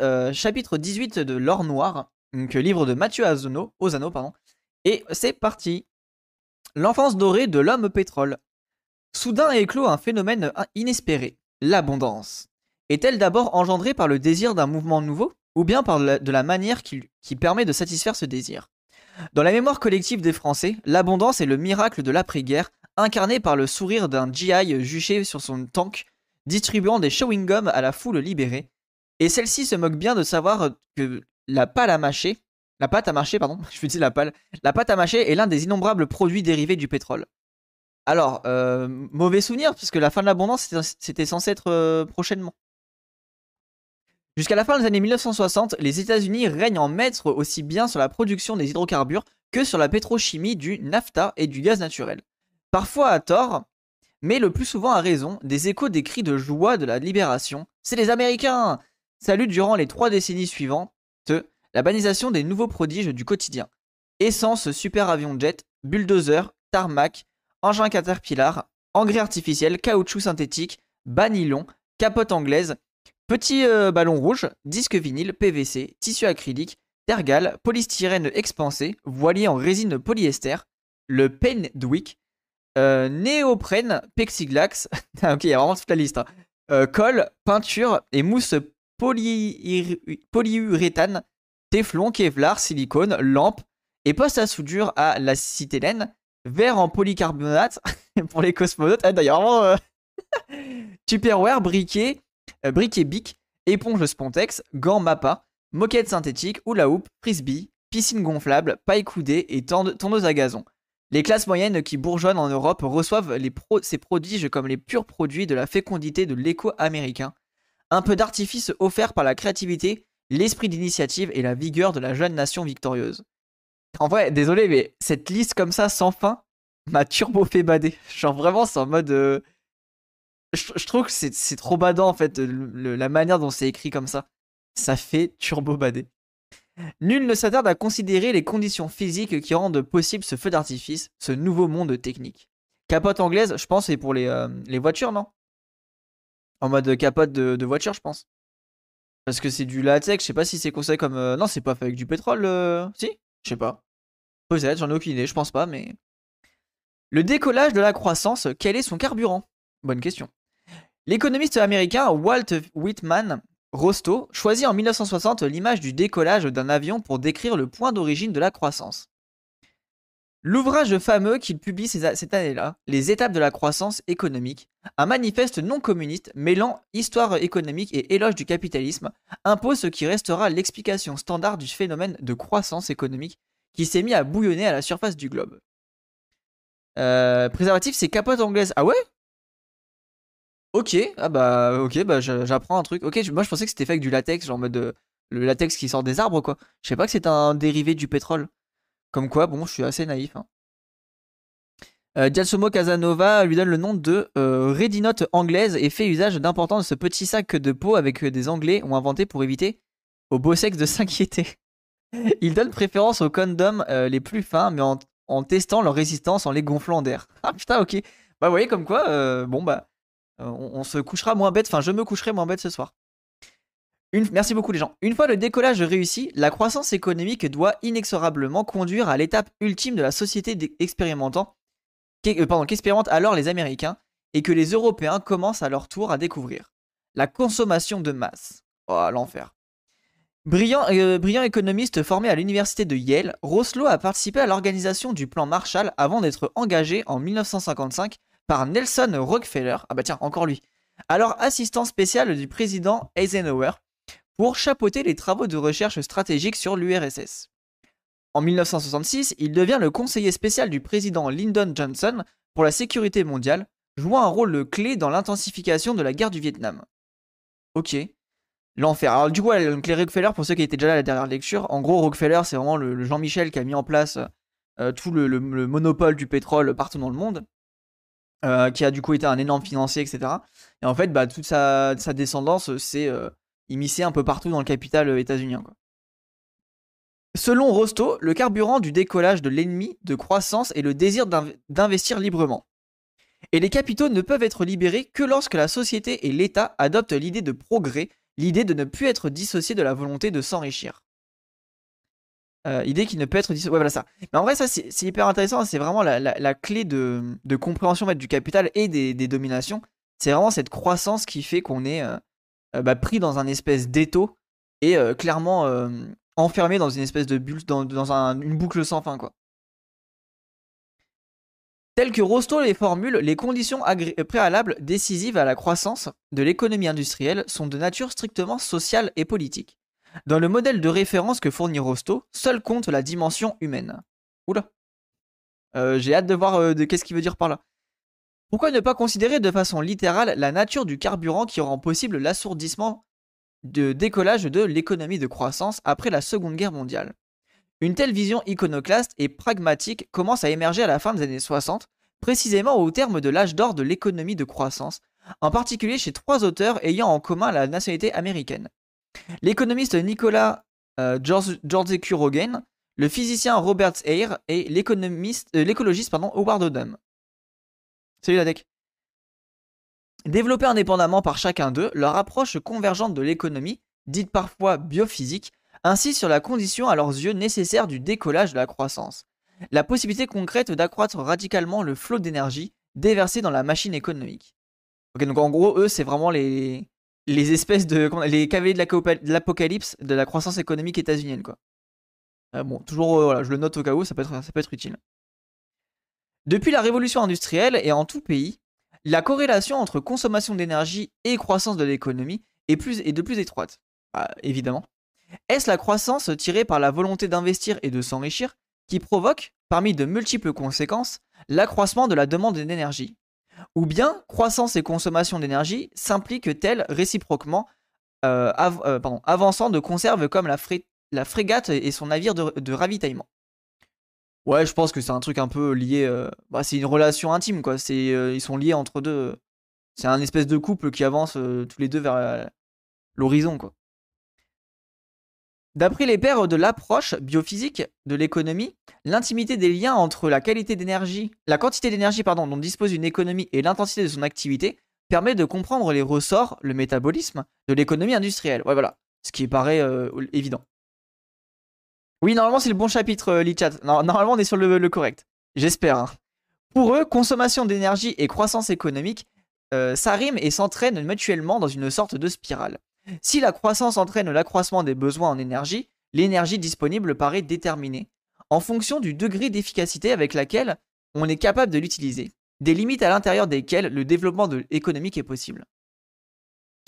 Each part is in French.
euh, chapitre 18 de L'Or Noir, donc livre de Mathieu Ozano, pardon. Et c'est parti. L'enfance dorée de l'homme pétrole. Soudain éclos un phénomène inespéré, l'abondance. Est-elle d'abord engendrée par le désir d'un mouvement nouveau, ou bien par de la manière qui, qui permet de satisfaire ce désir? Dans la mémoire collective des Français, l'abondance est le miracle de l'après-guerre, incarné par le sourire d'un GI juché sur son tank, distribuant des chewing-gums à la foule libérée, et celle-ci se moque bien de savoir que la pâle à mâcher, pâte à mâcher, pardon, je la la pâte à mâcher est l'un des innombrables produits dérivés du pétrole. Alors, euh, mauvais souvenir, puisque la fin de l'abondance, c'était censé être euh, prochainement. Jusqu'à la fin des années 1960, les États-Unis règnent en maître aussi bien sur la production des hydrocarbures que sur la pétrochimie du nafta et du gaz naturel. Parfois à tort, mais le plus souvent à raison, des échos des cris de joie de la libération. C'est les Américains Salut durant les trois décennies suivantes la banalisation des nouveaux prodiges du quotidien. Essence super avion jet, bulldozer, tarmac, engin Caterpillar, engrais artificiel, caoutchouc synthétique, banylon, capote anglaise, petit euh, ballon rouge, disque vinyle, PVC, tissu acrylique, tergal, polystyrène expansé, voilier en résine polyester, le Pendwick, euh, néoprène, plexiglas, ah, ok, il y a vraiment toute la liste, hein. euh, colle, peinture et mousse polyuréthane, téflon, kevlar, silicone, lampe et poste à soudure à l'acétylène, verre en polycarbonate pour les cosmonautes. Ah, d'ailleurs. Euh, Tupperware, briquet, euh, briquet bic, éponge Spontex, gants Mappa, moquette synthétique, hula hoop, frisbee, piscine gonflable, paille coudée et tondeuse à gazon. Les classes moyennes qui bourgeonnent en Europe reçoivent ces prodiges comme les purs produits de la fécondité de l'écho américain. Un peu d'artifice offert par la créativité, l'esprit d'initiative et la vigueur de la jeune nation victorieuse. En vrai, désolé, mais cette liste comme ça, sans fin, m'a turbo fait bader. Genre vraiment, c'est en mode. Euh, je, trouve que c'est trop badant en fait, la manière dont c'est écrit comme ça. Ça fait turbo bader. Nul ne s'attarde à considérer les conditions physiques qui rendent possible ce feu d'artifice, ce nouveau monde technique. Capote anglaise, je pense, c'est pour les, euh, les voitures, non? En mode capote de, voiture, je pense. Parce que c'est du latex, je sais pas si c'est conseillé comme. Euh, non, c'est pas fait avec du pétrole. Euh, si? Je sais pas. Peut-être, j'en ai aucune idée, je pense pas, mais. Le décollage de la croissance, quel est son carburant? Bonne question. L'économiste américain Walt Whitman Rostow choisit en 1960 l'image du décollage d'un avion pour décrire le point d'origine de la croissance. L'ouvrage fameux qu'il publie cette année-là, Les étapes de la croissance économique, un manifeste non communiste mêlant histoire économique et éloge du capitalisme, impose ce qui restera l'explication standard du phénomène de croissance économique qui s'est mis à bouillonner à la surface du globe. Euh, préservatif, c'est capote anglaise. Ah ouais? Ok, ah bah ok, bah j'apprends un truc. Ok, moi je pensais que c'était fait avec du latex, genre en mode euh, le latex qui sort des arbres quoi. Je sais pas que c'est un dérivé du pétrole. Comme quoi, bon, je suis assez naïf. Hein. Euh, Casanova lui donne le nom de euh, Redinote anglaise et fait usage d'important de ce petit sac de peau avec euh, des Anglais ont inventé pour éviter au beau sexe de s'inquiéter. Il donne préférence aux condoms euh, les plus fins, mais en, testant leur résistance en les gonflant d'air. Ah putain, ok. Bah, vous voyez, comme quoi, bon, bah, on, se couchera moins bête, enfin, je me coucherai moins bête ce soir. Merci beaucoup les gens. Une fois le décollage réussi, la croissance économique doit inexorablement conduire à l'étape ultime de la société expérimentant, euh, qu'expérimentent alors les Américains et que les Européens commencent à leur tour à découvrir. La consommation de masse. Oh, l'enfer. Brillant, euh, économiste formé à l'université de Yale, Roslow a participé à l'organisation du plan Marshall avant d'être engagé en 1955 par Nelson Rockefeller, ah bah tiens, encore lui, alors assistant spécial du président Eisenhower, pour chapeauter les travaux de recherche stratégique sur l'URSS. En 1966, il devient le conseiller spécial du président Lyndon Johnson pour la sécurité mondiale, jouant un rôle clé dans l'intensification de la guerre du Vietnam. Ok. L'enfer. Alors du coup, les Rockefeller, pour ceux qui étaient déjà là à la dernière lecture, en gros, Rockefeller, c'est vraiment le, Jean-Michel qui a mis en place euh, tout le, monopole du pétrole partout dans le monde, euh, qui a du coup été un énorme financier, etc. Et en fait, bah, toute sa, descendance, c'est euh, immiscé un peu partout dans le capital euh, états-unien. Selon Rosto, le carburant du décollage de l'ennemi de croissance est le désir d'investir librement. Et les capitaux ne peuvent être libérés que lorsque la société et l'État adoptent l'idée de progrès l'idée de ne plus être dissocié de la volonté de s'enrichir. Euh, idée qui ne peut être dissociée. Ouais, voilà ça. Mais en vrai, ça, c'est hyper intéressant. C'est vraiment la, clé de, compréhension du capital et des, dominations. C'est vraiment cette croissance qui fait qu'on est euh, bah, pris dans un espèce d'étau et clairement enfermé dans une espèce de bulle, dans, boucle sans fin, quoi. Tel que Rostow les formule, les conditions préalables décisives à la croissance de l'économie industrielle sont de nature strictement sociale et politique. Dans le modèle de référence que fournit Rostow, seul compte la dimension humaine. Oula. Euh, j'ai hâte de voir euh, qu'est-ce qu'il veut dire par là. Pourquoi ne pas considérer de façon littérale la nature du carburant qui rend possible l'assourdissement de décollage de l'économie de croissance après la Seconde Guerre mondiale? Une telle vision iconoclaste et pragmatique commence à émerger à la fin des années 60, précisément au terme de l'âge d'or de l'économie de croissance, en particulier chez trois auteurs ayant en commun la nationalité américaine. L'économiste Nicolas euh, George, Rogan, le physicien Robert Eyre et euh, l'écologiste Howard Odum. Salut la deck. Développés indépendamment par chacun d'eux, leur approche convergente de l'économie, dite parfois biophysique, ainsi sur la condition à leurs yeux nécessaire du décollage de la croissance. La possibilité concrète d'accroître radicalement le flot d'énergie déversé dans la machine économique. Ok, donc en gros, eux, c'est vraiment les, les espèces de. les cavaliers de l'apocalypse de la croissance économique états-unienne, quoi. Euh, bon, toujours, euh, voilà, je le note au cas où, ça peut être, ça peut être utile. Depuis la révolution industrielle et en tout pays, la corrélation entre consommation d'énergie et croissance de l'économie est, est de plus étroite. Bah, évidemment. Est-ce la croissance tirée par la volonté d'investir et de s'enrichir qui provoque, parmi de multiples conséquences, l'accroissement de la demande d'énergie? Ou bien croissance et consommation d'énergie s'impliquent-elles réciproquement, euh, euh, avançant de conserve comme la, frégate et son navire de, ravitaillement? Ouais, je pense que c'est un truc un peu lié. Euh, bah, c'est une relation intime, quoi. ils sont liés entre deux. C'est un espèce de couple qui avance tous les deux vers l'horizon, quoi. D'après les pères de l'approche biophysique de l'économie, l'intimité des liens entre la qualité d'énergie, la quantité d'énergie pardon, dont dispose une économie et l'intensité de son activité permet de comprendre les ressorts, le métabolisme de l'économie industrielle. Ouais, voilà, ce qui paraît euh, évident. Oui, normalement c'est le bon chapitre, euh, Lichat. Normalement on est sur le, correct. J'espère. Hein. Pour eux, consommation d'énergie et croissance économique euh, s'arriment et s'entraînent mutuellement dans une sorte de spirale. Si la croissance entraîne l'accroissement des besoins en énergie, l'énergie disponible paraît déterminée, en fonction du degré d'efficacité avec laquelle on est capable de l'utiliser, des limites à l'intérieur desquelles le développement économique est possible.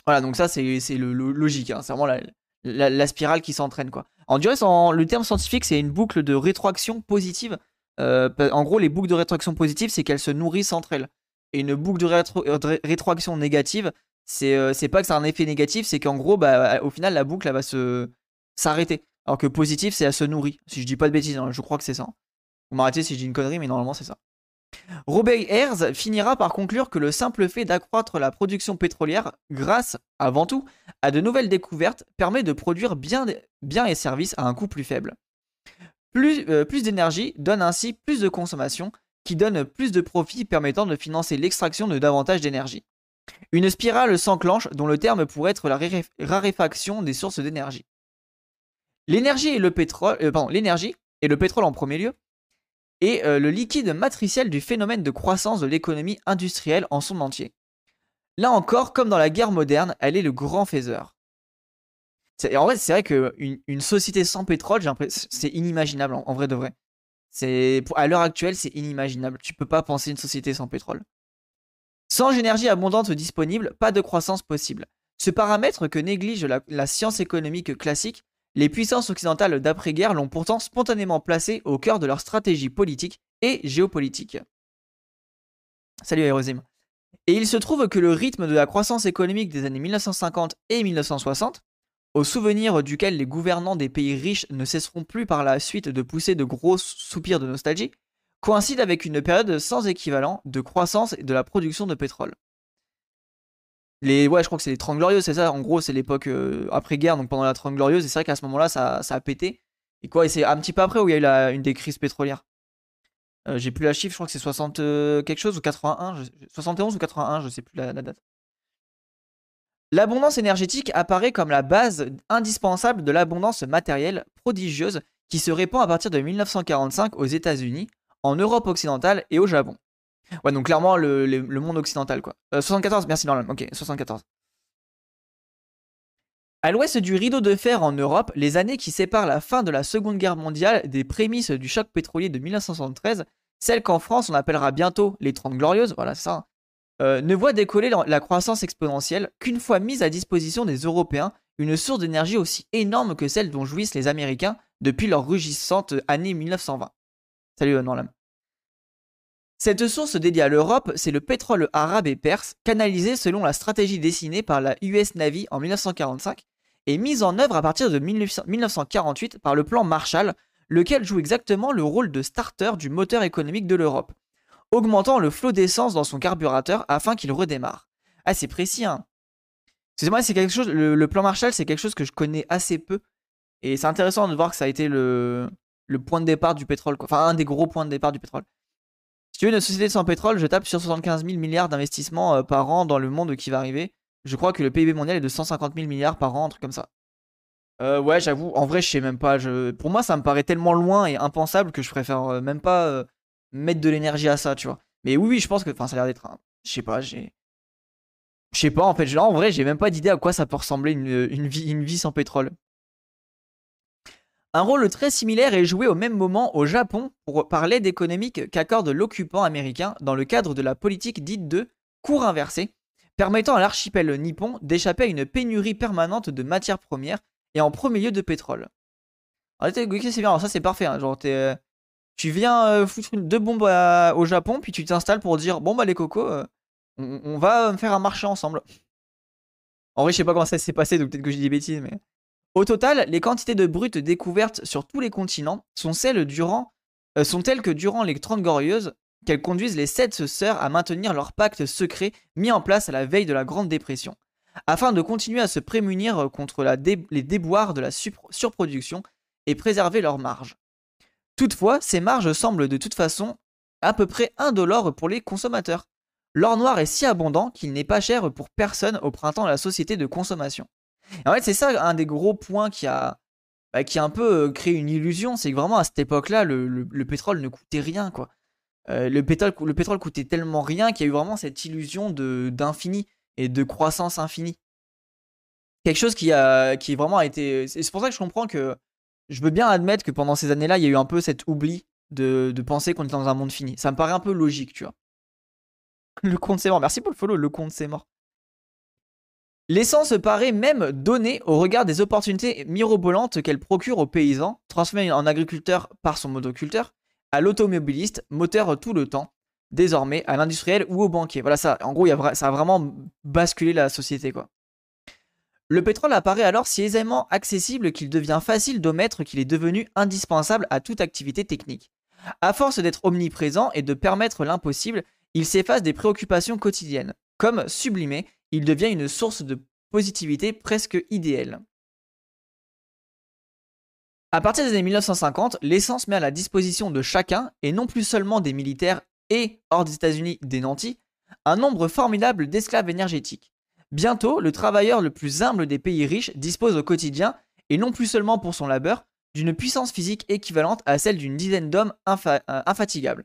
Voilà, donc ça c'est le, logique, hein. c'est vraiment la, spirale qui s'entraîne. quoi. En durée, le terme scientifique c'est une boucle de rétroaction positive. Euh, en gros, les boucles de rétroaction positive, c'est qu'elles se nourrissent entre elles. Et une boucle de rétroaction négative, euh, c'est pas que c'est un effet négatif, c'est qu'en gros, bah, au final, la boucle elle va se s'arrêter. Alors que positif, c'est elle se nourrit. Si je dis pas de bêtises, hein, je crois que c'est ça. Vous m'arrêtez si je dis une connerie, mais normalement c'est ça. Robert Ayers finira par conclure que le simple fait d'accroître la production pétrolière, grâce, avant tout, à de nouvelles découvertes, permet de produire bien, bien et services à un coût plus faible. Plus, euh, plus d'énergie donne ainsi plus de consommation, qui donne plus de profits permettant de financer l'extraction de davantage d'énergie. Une spirale s'enclenche dont le terme pourrait être la raréfaction des sources d'énergie. L'énergie et euh, pardon, l'énergie et le pétrole en premier lieu, est euh, le liquide matriciel du phénomène de croissance de l'économie industrielle en son entier. Là encore, comme dans la guerre moderne, elle est le grand faiseur. En vrai, c'est vrai qu'une une société sans pétrole, c'est inimaginable en, vrai de vrai. À l'heure actuelle, c'est inimaginable. Tu peux pas penser une société sans pétrole. Sans énergie abondante disponible, pas de croissance possible. Ce paramètre que néglige la, science économique classique, les puissances occidentales d'après-guerre l'ont pourtant spontanément placé au cœur de leur stratégie politique et géopolitique. Salut Aerosime. Et il se trouve que le rythme de la croissance économique des années 1950 et 1960, au souvenir duquel les gouvernants des pays riches ne cesseront plus par la suite de pousser de gros soupirs de nostalgie, coïncide avec une période sans équivalent de croissance et de la production de pétrole. Les, ouais, je crois que c'est les 30 glorieuses, c'est ça. En gros, c'est l'époque euh, après-guerre, donc pendant la 30 glorieuse. Et c'est vrai qu'à ce moment-là, ça, a pété. Et quoi, et c'est un petit peu après où il y a eu une des crises pétrolières. Euh, j'ai plus la chiffre, je crois que c'est 60 euh, quelque chose ou 81, 71 ou 81, je sais plus la, date. L'abondance énergétique apparaît comme la base indispensable de l'abondance matérielle prodigieuse qui se répand à partir de 1945 aux États-Unis, en Europe occidentale et au Japon. Ouais, donc clairement le, monde occidental, quoi. 74, euh, merci Norman. Ok, 74. À l'ouest du rideau de fer en Europe, les années qui séparent la fin de la Seconde Guerre mondiale des prémices du choc pétrolier de 1973, celles qu'en France on appellera bientôt les 30 glorieuses, voilà ça, hein, euh, ne voient décoller la croissance exponentielle qu'une fois mise à disposition des Européens une source d'énergie aussi énorme que celle dont jouissent les Américains depuis leur rugissante année 1920. Salut euh, Norlam. Cette source dédiée à l'Europe, c'est le pétrole arabe et perse, canalisé selon la stratégie dessinée par la US Navy en 1945 et mise en œuvre à partir de 1948 par le plan Marshall, lequel joue exactement le rôle de starter du moteur économique de l'Europe, augmentant le flot d'essence dans son carburateur afin qu'il redémarre. Ah, c'est précis, hein. Excusez-moi, c'est quelque chose. Le, plan Marshall, c'est quelque chose que je connais assez peu. Et c'est intéressant de voir que ça a été le, le point de départ du pétrole, Enfin, un des gros points de départ du pétrole. Si tu veux une société sans pétrole, je tape sur 75 000 milliards d'investissements euh, par an dans le monde qui va arriver. Je crois que le PIB mondial est de 150 000 milliards par an, un truc comme ça. Euh, ouais, j'avoue, en vrai, je sais même pas. Pour moi, ça me paraît tellement loin et impensable que je préfère euh, même pas euh, mettre de l'énergie à ça, tu vois. Mais oui, je pense que. Enfin, ça a l'air d'être. Je sais pas, j'ai. Je sais pas, en fait. En vrai, j'ai même pas d'idée à quoi ça peut ressembler une vie sans pétrole. Un rôle très similaire est joué au même moment au Japon pour, par l'aide économique qu'accorde l'occupant américain dans le cadre de la politique dite de cours inversé, permettant à l'archipel nippon d'échapper à une pénurie permanente de matières premières et en premier lieu de pétrole. Alors, c'est bien, ça c'est parfait, hein. euh, tu viens euh, foutre deux bombes au Japon, puis tu t'installes pour dire bon bah les cocos, euh, on, va faire un marché ensemble. En vrai, je sais pas comment ça s'est passé, donc peut-être que j'ai des bêtises, mais. Au total, les quantités de brutes découvertes sur tous les continents sont, celles durant, sont telles que durant les 30 glorieuses, qu'elles conduisent les sept sœurs à maintenir leur pacte secret mis en place à la veille de la Grande Dépression, afin de continuer à se prémunir contre les déboires de la surproduction et préserver leurs marges. Toutefois, ces marges semblent de toute façon à peu près indolores pour les consommateurs. L'or noir est si abondant qu'il n'est pas cher pour personne au printemps de la société de consommation. En fait, c'est ça un des gros points qui a, bah, qui a un peu euh, créé une illusion, c'est que vraiment à cette époque-là, le pétrole ne coûtait rien, quoi. Euh, le, pétrole, le pétrole coûtait tellement rien qu'il y a eu vraiment cette illusion d'infini et de croissance infinie. Quelque chose qui a qui vraiment été. C'est pour ça que je comprends que je veux bien admettre que pendant ces années-là, il y a eu un peu cet oubli de, penser qu'on était dans un monde fini. Ça me paraît un peu logique, tu vois. Le compte c'est mort. Merci pour le follow, le compte c'est mort. L'essence paraît même donnée au regard des opportunités mirobolantes qu'elle procure aux paysans, transformés en agriculteurs par son motoculteur, à l'automobiliste, moteur tout le temps, désormais à l'industriel ou au banquier. Voilà ça, en gros, ça a vraiment basculé la société quoi. Le pétrole apparaît alors si aisément accessible qu'il devient facile d'omettre qu'il est devenu indispensable à toute activité technique. À force d'être omniprésent et de permettre l'impossible, il s'efface des préoccupations quotidiennes. Comme sublimé, il devient une source de positivité presque idéale. À partir des années 1950, l'essence met à la disposition de chacun, et non plus seulement des militaires et, hors des États-Unis, des nantis, un nombre formidable d'esclaves énergétiques. Bientôt, le travailleur le plus humble des pays riches dispose au quotidien, et non plus seulement pour son labeur, d'une puissance physique équivalente à celle d'une dizaine d'hommes euh, infatigables.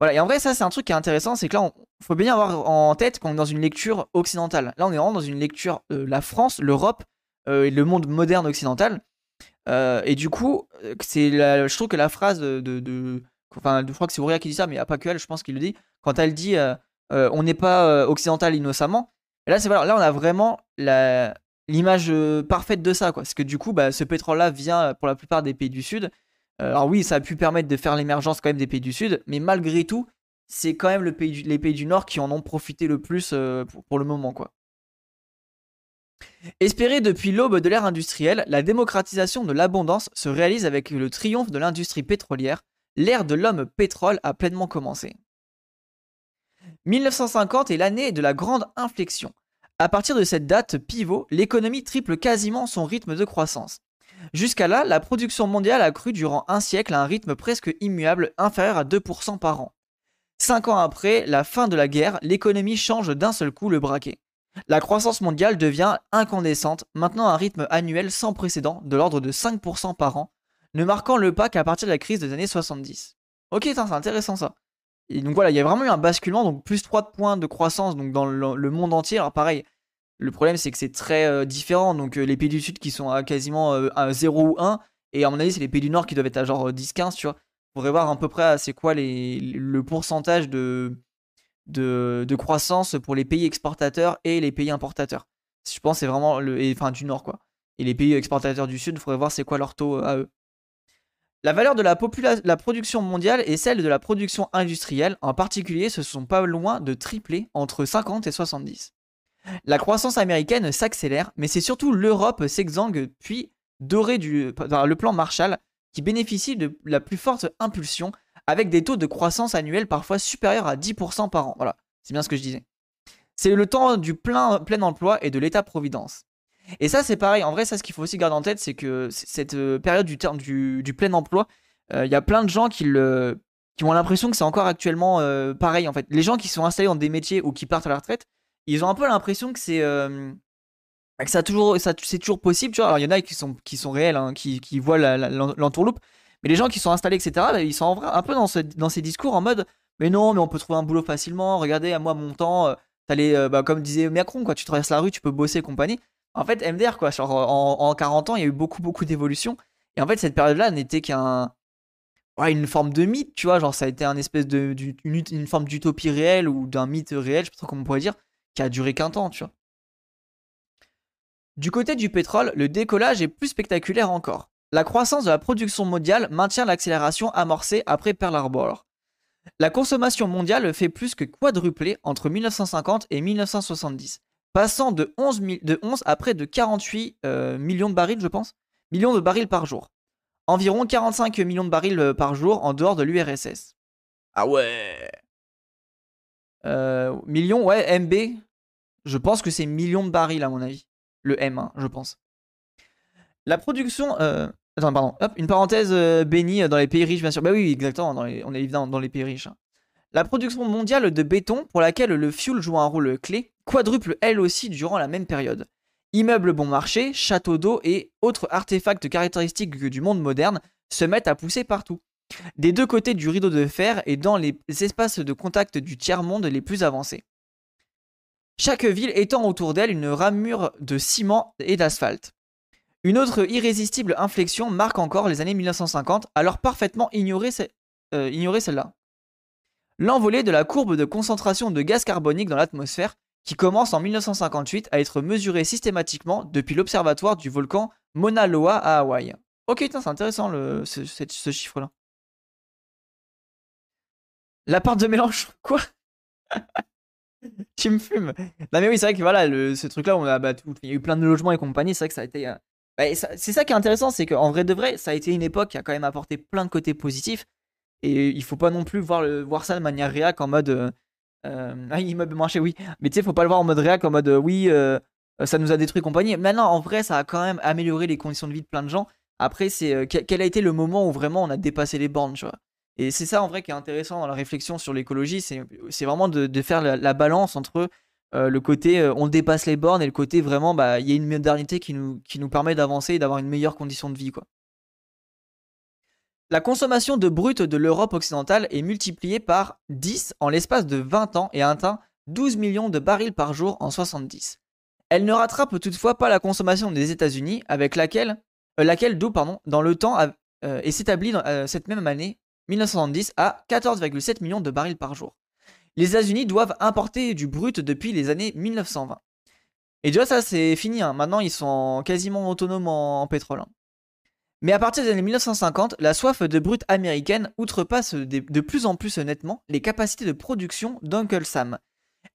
Voilà, et en vrai, ça c'est un truc qui est intéressant, c'est que là, il faut bien avoir en tête qu'on est dans une lecture occidentale. Là, on est vraiment dans une lecture euh, la France, l'Europe euh, et le monde moderne occidental. Euh, et du coup, euh, c'est je trouve que la phrase de, enfin, je crois que c'est Auréa qui dit ça, mais a pas que elle, je pense qu'il le dit. Quand elle dit on n'est pas occidental innocemment, là, c'est voilà, là on a vraiment l'image parfaite de ça, quoi. Parce que du coup, bah, ce pétrole-là vient pour la plupart des pays du Sud. Alors oui, ça a pu permettre de faire l'émergence quand même des pays du Sud, mais malgré tout, c'est quand même les pays du Nord qui en ont profité le plus pour, pour le moment, quoi. Depuis l'aube de l'ère industrielle, la démocratisation de l'abondance se réalise avec le triomphe de l'industrie pétrolière. L'ère de l'homme pétrole a pleinement commencé. 1950 est l'année de la grande inflexion. À partir de cette date pivot, l'économie triple quasiment son rythme de croissance. Jusqu'à là, la production mondiale a cru durant un siècle à un rythme presque immuable, inférieur à 2% par an. Cinq ans après la fin de la guerre, l'économie change d'un seul coup le braquet. La croissance mondiale devient incandescente, maintenant à un rythme annuel sans précédent de l'ordre de 5% par an, ne marquant le pas qu'à partir de la crise des années 70. Ok, c'est intéressant ça. Et donc voilà, il y a vraiment eu un basculement, donc plus 3 points de croissance dans le, monde entier. Alors pareil, le problème c'est que c'est très euh, différent. Donc euh, les pays du Sud qui sont à quasiment euh, à 0 ou 1, et à mon avis c'est les pays du Nord qui doivent être à genre 10-15, tu vois. On pourrait voir à peu près c'est quoi le pourcentage de, croissance pour les pays exportateurs et les pays importateurs. Je pense c'est vraiment le, du Nord quoi. Et les pays exportateurs du Sud, il faudrait voir c'est quoi leur taux à eux. La valeur de la, la, production mondiale et celle de la production industrielle en particulier se sont pas loin de tripler entre 50 et 70. La croissance américaine s'accélère, mais c'est surtout l'Europe s'exangue puis dorée du, par le plan Marshall qui bénéficie de la plus forte impulsion avec des taux de croissance annuels parfois supérieurs à 10% par an. Voilà, c'est bien ce que je disais. C'est le temps du plein, plein emploi et de l'état-providence. Et ça, c'est pareil. En vrai, ça, ce qu'il faut aussi garder en tête, c'est que cette euh, période du, du, plein emploi, euh, il y a plein de gens qui, le, qui ont l'impression que c'est encore actuellement euh, pareil. En fait, les gens qui sont installés dans des métiers ou qui partent à la retraite, ils ont un peu l'impression que c'est que ça toujours, ça, c'est toujours possible. Tu vois, alors il y en a qui sont, qui sont réels, hein, qui, qui voient l'entourloupe, mais les gens qui sont installés, etc., bah, ils sont un peu dans, ce, dans ces discours en mode, mais non, mais on peut trouver un boulot facilement. Regardez, à moi, mon temps, t'allais, bah, comme disait Macron, quoi, tu traverses la rue, tu peux bosser et compagnie. En fait, MDR, quoi, genre en, 40 ans, il y a eu beaucoup, beaucoup d'évolutions. Et en fait, cette période-là n'était qu'un. Ouais, une forme de mythe, tu vois, genre ça a été un espèce de. Une, forme d'utopie réelle ou d'un mythe réel, je sais pas trop comment on pourrait dire, qui a duré qu'un temps, tu vois. Du côté du pétrole, le décollage est plus spectaculaire encore. La croissance de la production mondiale maintient l'accélération amorcée après Pearl Harbor. La consommation mondiale fait plus que quadrupler entre 1950 et 1970 passant de 11, de 11 à près de 48 euh, millions de barils, je pense, millions de barils par jour. Environ 45 millions de barils euh, par jour en dehors de l'URSS. Ah ouais euh, Millions, ouais, MB. Je pense que c'est millions de barils à mon avis. Le M1, je pense. La production... Attends, pardon. Hop, une parenthèse bénie dans les pays riches, bien sûr. Bah oui, exactement, on est évidemment dans les pays riches. Hein. La production mondiale de béton, pour laquelle le fuel joue un rôle clé, quadruple elle aussi durant la même période. Immeubles bon marché, châteaux d'eau et autres artefacts caractéristiques du monde moderne se mettent à pousser partout. Des deux côtés du rideau de fer et dans les espaces de contact du tiers-monde les plus avancés. Chaque ville étant autour d'elle une ramure de ciment et d'asphalte. Une autre irrésistible inflexion marque encore les années 1950, alors parfaitement ignorée, euh, ignorée celle-là. L'envolée de la courbe de concentration de gaz carbonique dans l'atmosphère qui commence en 1958 à être mesuré systématiquement depuis l'observatoire du volcan Mauna Loa à Hawaï. Ok, c'est intéressant le, ce, chiffre-là. La part de mélange, quoi? Tu me fumes. Non mais oui, c'est vrai que voilà, ce truc-là, on a bah, il y a eu plein de logements et compagnie. C'est vrai que ça a été. Euh, bah, c'est ça qui est intéressant, c'est qu'en vrai de vrai, ça a été une époque qui a quand même apporté plein de côtés positifs. Et il faut pas non plus voir, le, voir ça de manière réac en mode. Euh, euh, ah, immeuble marché, oui. Mais tu sais, faut pas le voir en mode réac, en mode euh, oui, euh, ça nous a détruit compagnie. Maintenant, en vrai, ça a quand même amélioré les conditions de vie de plein de gens. Après, c'est quel a été le moment où vraiment on a dépassé les bornes, tu vois? Et c'est ça en vrai qui est intéressant dans la réflexion sur l'écologie, c'est vraiment de, faire la, balance entre le côté on dépasse les bornes et le côté vraiment bah il y a une modernité qui nous, qui nous permet d'avancer et d'avoir une meilleure condition de vie quoi. La consommation de brut de l'Europe occidentale est multipliée par 10 en l'espace de 20 ans et atteint 12 millions de barils par jour en 70. Elle ne rattrape toutefois pas la consommation des États-Unis, avec laquelle, euh, laquelle d'eau pardon, dans le temps euh, et s'établit euh, cette même année 1970 à 14,7 millions de barils par jour. Les États-Unis doivent importer du brut depuis les années 1920. Et déjà ça c'est fini, hein. maintenant ils sont quasiment autonomes en, pétrole. Hein. Mais à partir des années 1950, la soif de brut américaine outrepasse de plus en plus nettement les capacités de production d'Uncle Sam.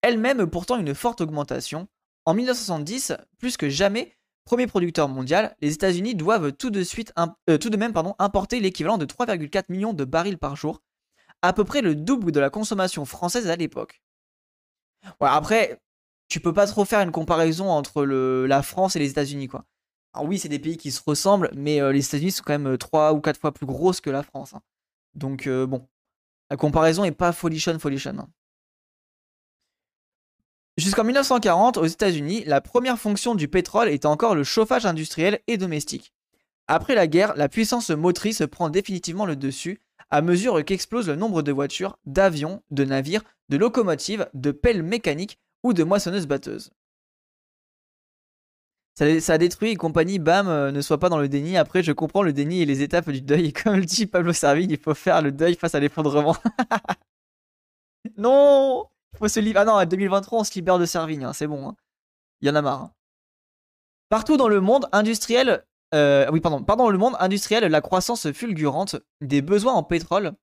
Elle-même pourtant une forte augmentation. En 1970, plus que jamais, premier producteur mondial, les États-Unis doivent tout de, suite, euh, tout de même importer l'équivalent de 3,4 millions de barils par jour, à peu près le double de la consommation française à l'époque. après, tu peux pas trop faire une comparaison entre la France et les États-Unis, quoi. Alors oui, c'est des pays qui se ressemblent, mais euh, les États-Unis sont quand même 3 euh, ou 4 fois plus grosses que la France. Hein. Donc bon, la comparaison est pas folichonne, folichonne. Hein. Jusqu'en 1940, aux États-Unis, la première fonction du pétrole était encore le chauffage industriel et domestique. Après la guerre, la puissance motrice prend définitivement le dessus à mesure qu'explose le nombre de voitures, d'avions, de navires, de locomotives, de pelles mécaniques ou de moissonneuses-batteuses. Ça, détruit et compagnie, bam, euh, ne soit pas dans le déni. Après, je comprends le déni et les étapes du deuil. Comme le dit Pablo Servigne, il faut faire le deuil face à l'effondrement. non Ah non, en 2023, on se libère de Servigne, hein, c'est bon. Hein. Il y en a marre. Hein. Partout dans le monde industriel, euh, oui, pardon, pardon, le monde industriel, la croissance fulgurante des besoins en pétrole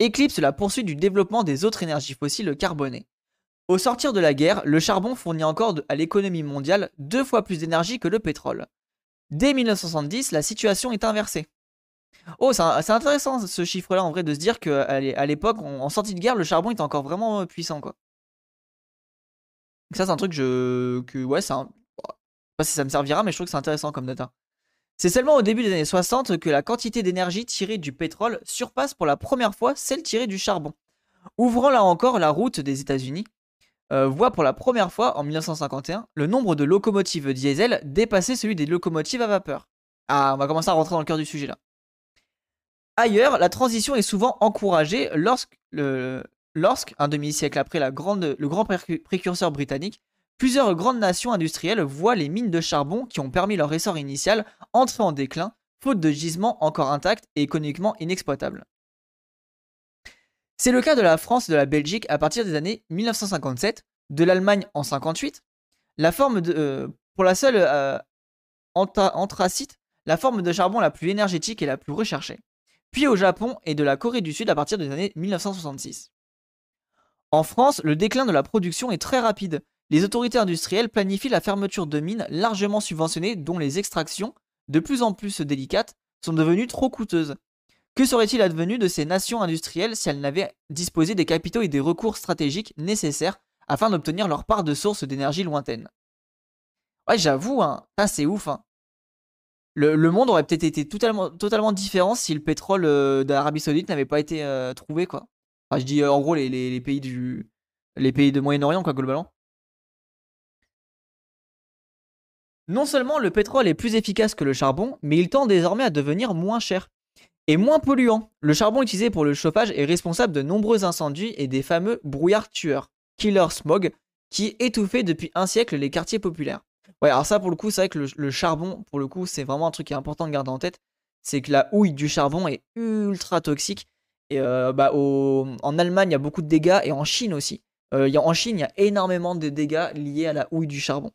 éclipse la poursuite du développement des autres énergies fossiles carbonées. Au sortir de la guerre, le charbon fournit encore à l'économie mondiale deux fois plus d'énergie que le pétrole. Dès 1970, la situation est inversée. Oh, c'est intéressant ce chiffre-là en vrai de se dire qu'à l'époque, en sortie de guerre, le charbon était encore vraiment euh, puissant quoi. ça, c'est un truc que, que ouais, c'est un... Je sais pas si ça me servira, mais je trouve que c'est intéressant comme data. C'est seulement au début des années 60 que la quantité d'énergie tirée du pétrole surpasse pour la première fois celle tirée du charbon, ouvrant là encore la route des États-Unis. Euh, voit pour la première fois en 1951 le nombre de locomotives diesel dépasser celui des locomotives à vapeur. Ah, on va commencer à rentrer dans le cœur du sujet là. Ailleurs, la transition est souvent encouragée lorsque, un demi-siècle après le grand précurseur britannique, Plusieurs grandes nations industrielles voient les mines de charbon qui ont permis leur essor initial entrer en déclin, faute de gisements encore intacts et économiquement inexploitables. C'est le cas de la France et de la Belgique à partir des années 1957, de l'Allemagne en 58. La forme de, euh, pour la seule euh, anthracite, la forme de charbon la plus énergétique et la plus recherchée. Puis au Japon et de la Corée du Sud à partir des années 1966. En France, le déclin de la production est très rapide, les autorités industrielles planifient la fermeture de mines largement subventionnées dont les extractions, de plus en plus délicates, sont devenues trop coûteuses. Que serait-il advenu de ces nations industrielles si elles n'avaient disposé des capitaux et des recours stratégiques nécessaires afin d'obtenir leur part de source d'énergie lointaine Ouais, j'avoue, hein, c'est ouf. Hein. Le, monde aurait peut-être été totalement, différent si le pétrole euh, d'Arabie Saoudite n'avait pas été euh, trouvé, quoi. Enfin, je dis euh, en gros les, les, pays du, les pays de Moyen-Orient, quoi, globalement. Non seulement le pétrole est plus efficace que le charbon, mais il tend désormais à devenir moins cher et moins polluant. Le charbon utilisé pour le chauffage est responsable de nombreux incendies et des fameux brouillards tueurs, killer smog, qui étouffaient depuis un siècle les quartiers populaires. Ouais, alors ça pour le coup, c'est vrai que le, charbon, pour le coup, c'est vraiment un truc qui est important de garder en tête. C'est que la houille du charbon est ultra toxique. Et euh, bah, en Allemagne, il y a beaucoup de dégâts, et en Chine aussi. Euh, en Chine, il y a énormément de dégâts liés à la houille du charbon.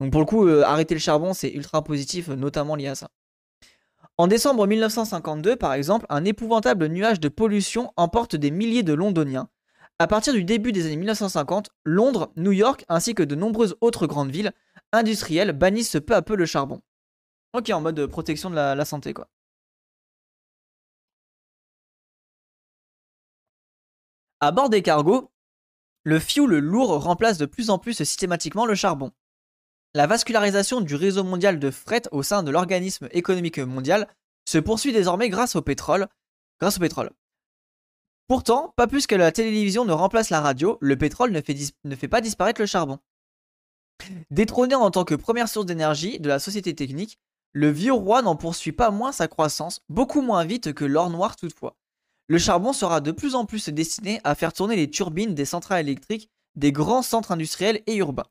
Donc pour le coup, euh, arrêter le charbon, c'est ultra positif, notamment lié à ça. En décembre 1952, par exemple, un épouvantable nuage de pollution emporte des milliers de Londoniens. À partir du début des années 1950, Londres, New York ainsi que de nombreuses autres grandes villes industrielles bannissent peu à peu le charbon. Ok, en mode protection de la, santé, quoi. À bord des cargos, le fioul lourd remplace de plus en plus systématiquement le charbon. La vascularisation du réseau mondial de fret au sein de l'organisme économique mondial se poursuit désormais grâce au pétrole. Grâce au pétrole. Pourtant, pas plus que la télévision ne remplace la radio, le pétrole ne fait pas disparaître le charbon. Détrôné en tant que première source d'énergie de la société technique, le vieux roi n'en poursuit pas moins sa croissance, beaucoup moins vite que l'or noir toutefois. Le charbon sera de plus en plus destiné à faire tourner les turbines des centrales électriques des grands centres industriels et urbains.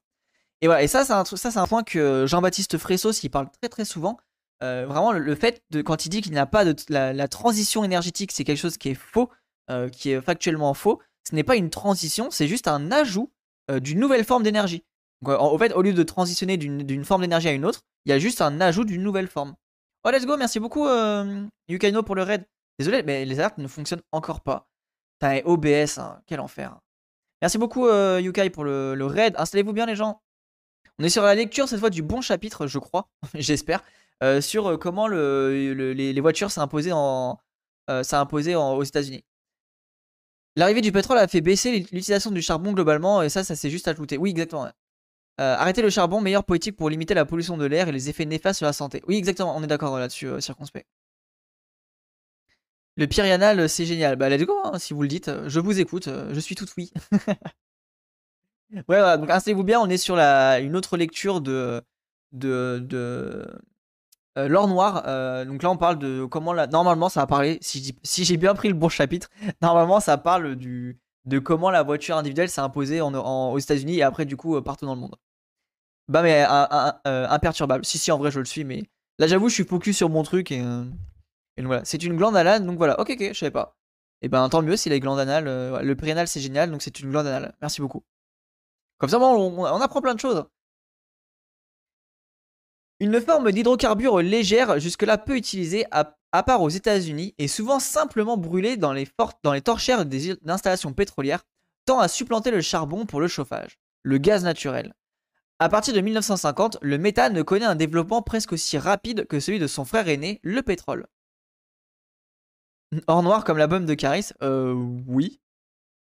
Et voilà, et ça, c'est un, ça, c'est un point que Jean-Baptiste Fressos, il parle très très souvent. Euh, vraiment, le, fait de quand il dit qu'il n'y a pas de la, transition énergétique, c'est quelque chose qui est faux, euh, qui est factuellement faux. Ce n'est pas une transition, c'est juste un ajout euh, d'une nouvelle forme d'énergie. En, fait, au lieu de transitionner d'une forme d'énergie à une autre, il y a juste un ajout d'une nouvelle forme. Oh, let's go, merci beaucoup, Yukaino, pour le raid. Désolé, mais les alertes ne fonctionnent encore pas. Putain, OBS, hein, quel enfer. Merci beaucoup, Yukai, pour le, le raid. Installez-vous bien, les gens. On est sur la lecture cette fois du bon chapitre, je crois, j'espère, euh, sur euh, comment les, voitures s'est imposé, en, euh, aux États-Unis. L'arrivée du pétrole a fait baisser l'utilisation du charbon globalement, et ça, ça s'est juste ajouté. Oui, exactement. Arrêter le charbon, meilleure politique pour limiter la pollution de l'air et les effets néfastes sur la santé. Oui, exactement, on est d'accord là-dessus, circonspect. Le Pyrianal, c'est génial. Bah, let's go, hein, si vous le dites. Je vous écoute, je suis tout oui. Ouais, voilà, donc installez-vous bien, on est sur la, une autre lecture de, de, de euh, l'or noir. Euh, donc là, on parle de comment la... Normalement, ça va parler, si, j'ai bien pris le bon chapitre, normalement, ça parle du, de comment la voiture individuelle s'est imposée aux États-Unis et après, du coup, euh, partout dans le monde. Bah, mais imperturbable. Si, si, en vrai, je le suis, mais là, j'avoue, je suis focus sur mon truc et, et voilà. C'est une glande anale, donc voilà. Ok, ok, je savais pas. Et ben, tant mieux si les glandes anales. le prénal, c'est génial, donc c'est une glande anale. Merci beaucoup. Comme ça, on, apprend plein de choses. Une forme d'hydrocarbure légère, jusque-là peu utilisée, à, part aux États-Unis, et souvent simplement brûlée dans les, dans les torchères des installations pétrolières, tend à supplanter le charbon pour le chauffage, le gaz naturel. À partir de 1950, le méthane connaît un développement presque aussi rapide que celui de son frère aîné, le pétrole. Or noir comme la bombe de Caris Euh, oui.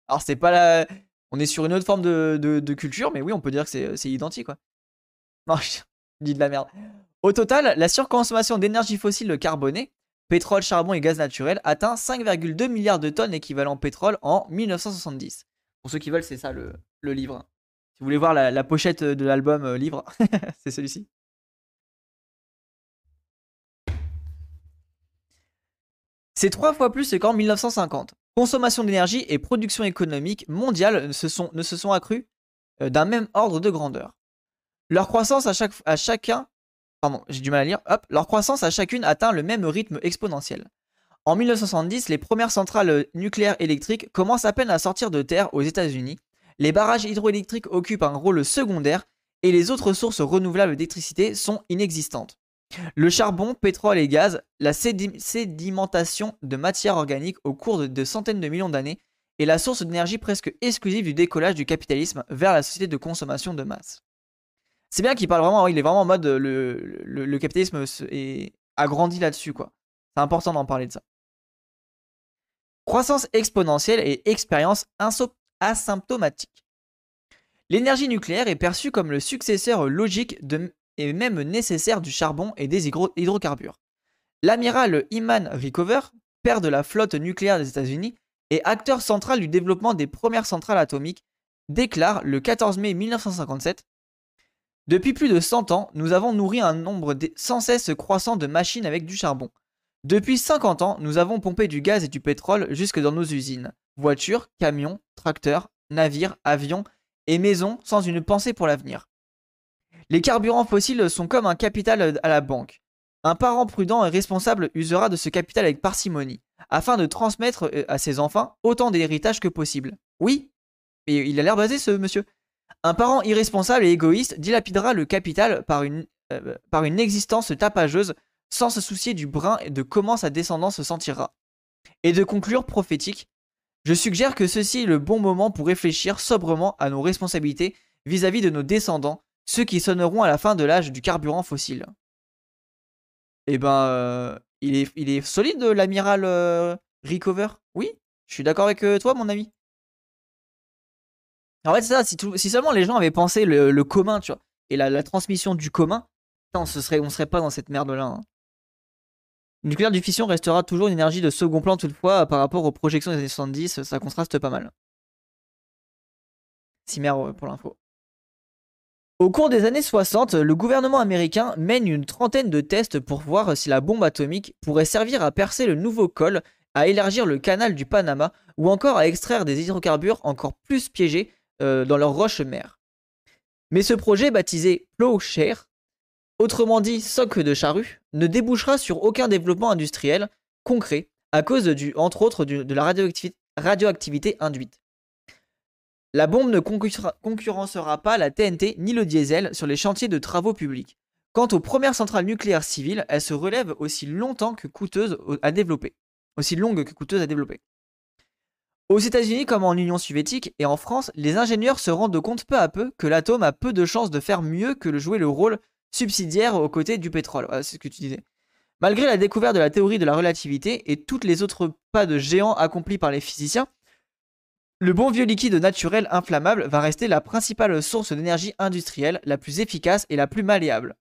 Alors c'est pas la... On est sur une autre forme de, culture, mais oui, on peut dire que c'est identique, quoi. Non, je dis de la merde. Au total, la surconsommation d'énergie fossile carbonée, pétrole, charbon et gaz naturel, atteint 5,2 milliards de tonnes équivalent pétrole en 1970. Pour ceux qui veulent, c'est ça le, livre. Vous voulez voir la, pochette de l'album euh, livre, c'est celui-ci? C'est trois fois plus qu'en 1950. Consommation d'énergie et production économique mondiale ne se sont, accrues euh, d'un même ordre de grandeur. Leur croissance à, chacun, pardon, j'ai du mal à lire, leur croissance à chacune atteint le même rythme exponentiel. En 1970, les premières centrales nucléaires électriques commencent à peine à sortir de terre aux États-Unis. Les barrages hydroélectriques occupent un rôle secondaire et les autres sources renouvelables d'électricité sont inexistantes. Le charbon, pétrole et gaz, la sédimentation de matière organique au cours de, centaines de millions d'années est la source d'énergie presque exclusive du décollage du capitalisme vers la société de consommation de masse. C'est bien qu'il parle vraiment, il est vraiment en mode le, capitalisme a grandi là-dessus quoi. C'est important d'en parler de ça. Croissance exponentielle et expérience asymptomatique. L'énergie nucléaire est perçue comme le successeur logique et même nécessaire du charbon et des hydrocarbures. L'amiral Iman Rickover, père de la flotte nucléaire des États-Unis et acteur central du développement des premières centrales atomiques, déclare le 14 mai 1957 Depuis plus de 100 ans, nous avons nourri un nombre sans cesse croissant de machines avec du charbon. Depuis 50 ans, nous avons pompé du gaz et du pétrole jusque dans nos usines, voitures, camions, tracteurs, navires, avions et maisons sans une pensée pour l'avenir. Les carburants fossiles sont comme un capital à la banque. Un parent prudent et responsable usera de ce capital avec parcimonie, afin de transmettre euh, à ses enfants autant d'héritage que possible. Oui, mais il a l'air basé ce monsieur. Un parent irresponsable et égoïste dilapidera le capital par une, euh, par une existence tapageuse sans se soucier du brin et de comment sa descendance se sentira. Et de conclure prophétique, je suggère que ceci est le bon moment pour réfléchir sobrement à nos responsabilités vis-à-vis -vis de nos descendants ceux qui sonneront à la fin de l'âge du carburant fossile. Eh ben, euh, il, est, solide l'amiral euh, Recover Oui, je suis d'accord avec euh, toi, mon ami? En fait, c'est ça, si, seulement les gens avaient pensé le, commun, tu vois, et la, transmission du commun, on ne serait, on serait pas dans cette merde-là. Hein. Le nucléaire du fission restera toujours une énergie de second plan toutefois par rapport aux projections des années 70, ça contraste pas mal. Cimer pour l'info. Au cours des années 60, le gouvernement américain mène une trentaine de tests pour voir si la bombe atomique pourrait servir à percer le nouveau col, à élargir le canal du Panama ou encore à extraire des hydrocarbures encore plus piégés euh, dans leurs roches mères. Mais ce projet baptisé Plowshare, autrement dit socle de charrue, ne débouchera sur aucun développement industriel concret à cause du, entre autres de la radioactivité induite. La bombe ne concurrencera pas la TNT ni le diesel sur les chantiers de travaux publics. Quant aux premières centrales nucléaires civiles, elles se relèvent aussi longtemps que coûteuses à développer. Aussi que coûteuses à développer. Aux États-Unis comme en Union soviétique et en France, les ingénieurs se rendent compte peu à peu que l'atome a peu de chances de faire mieux que de jouer le rôle subsidiaire aux côtés du pétrole. c'est ce que tu disais. Malgré la découverte de la théorie de la relativité et toutes les autres pas de géants accomplis par les physiciens, le bon vieux liquide naturel inflammable va rester la principale source d'énergie industrielle, la plus efficace et la plus malléable.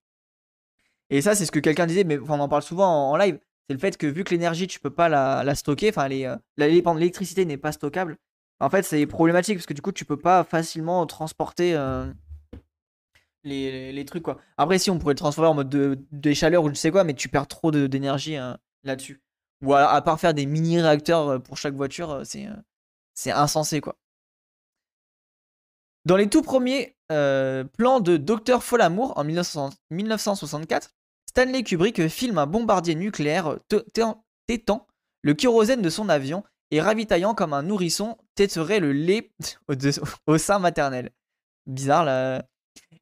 Et ça, c'est ce que quelqu'un disait, mais on en parle souvent en, live. C'est le fait que vu que l'énergie, tu peux pas la, stocker, enfin, euh, l'électricité n'est pas stockable, En fait, c'est problématique parce que du coup, tu peux pas facilement transporter euh, les, trucs quoi. Après, si on pourrait le transformer en mode de, de chaleur ou je sais quoi, mais tu perds trop d'énergie hein, là-dessus. Ou à, à, part faire des mini réacteurs euh, pour chaque voiture, c'est c'est insensé quoi. Dans les tout premiers plans de Docteur Folamour en 1964, Stanley Kubrick filme un bombardier nucléaire tétant le kérosène de son avion et ravitaillant comme un nourrisson téterait le lait au, sein maternel. Bizarre là.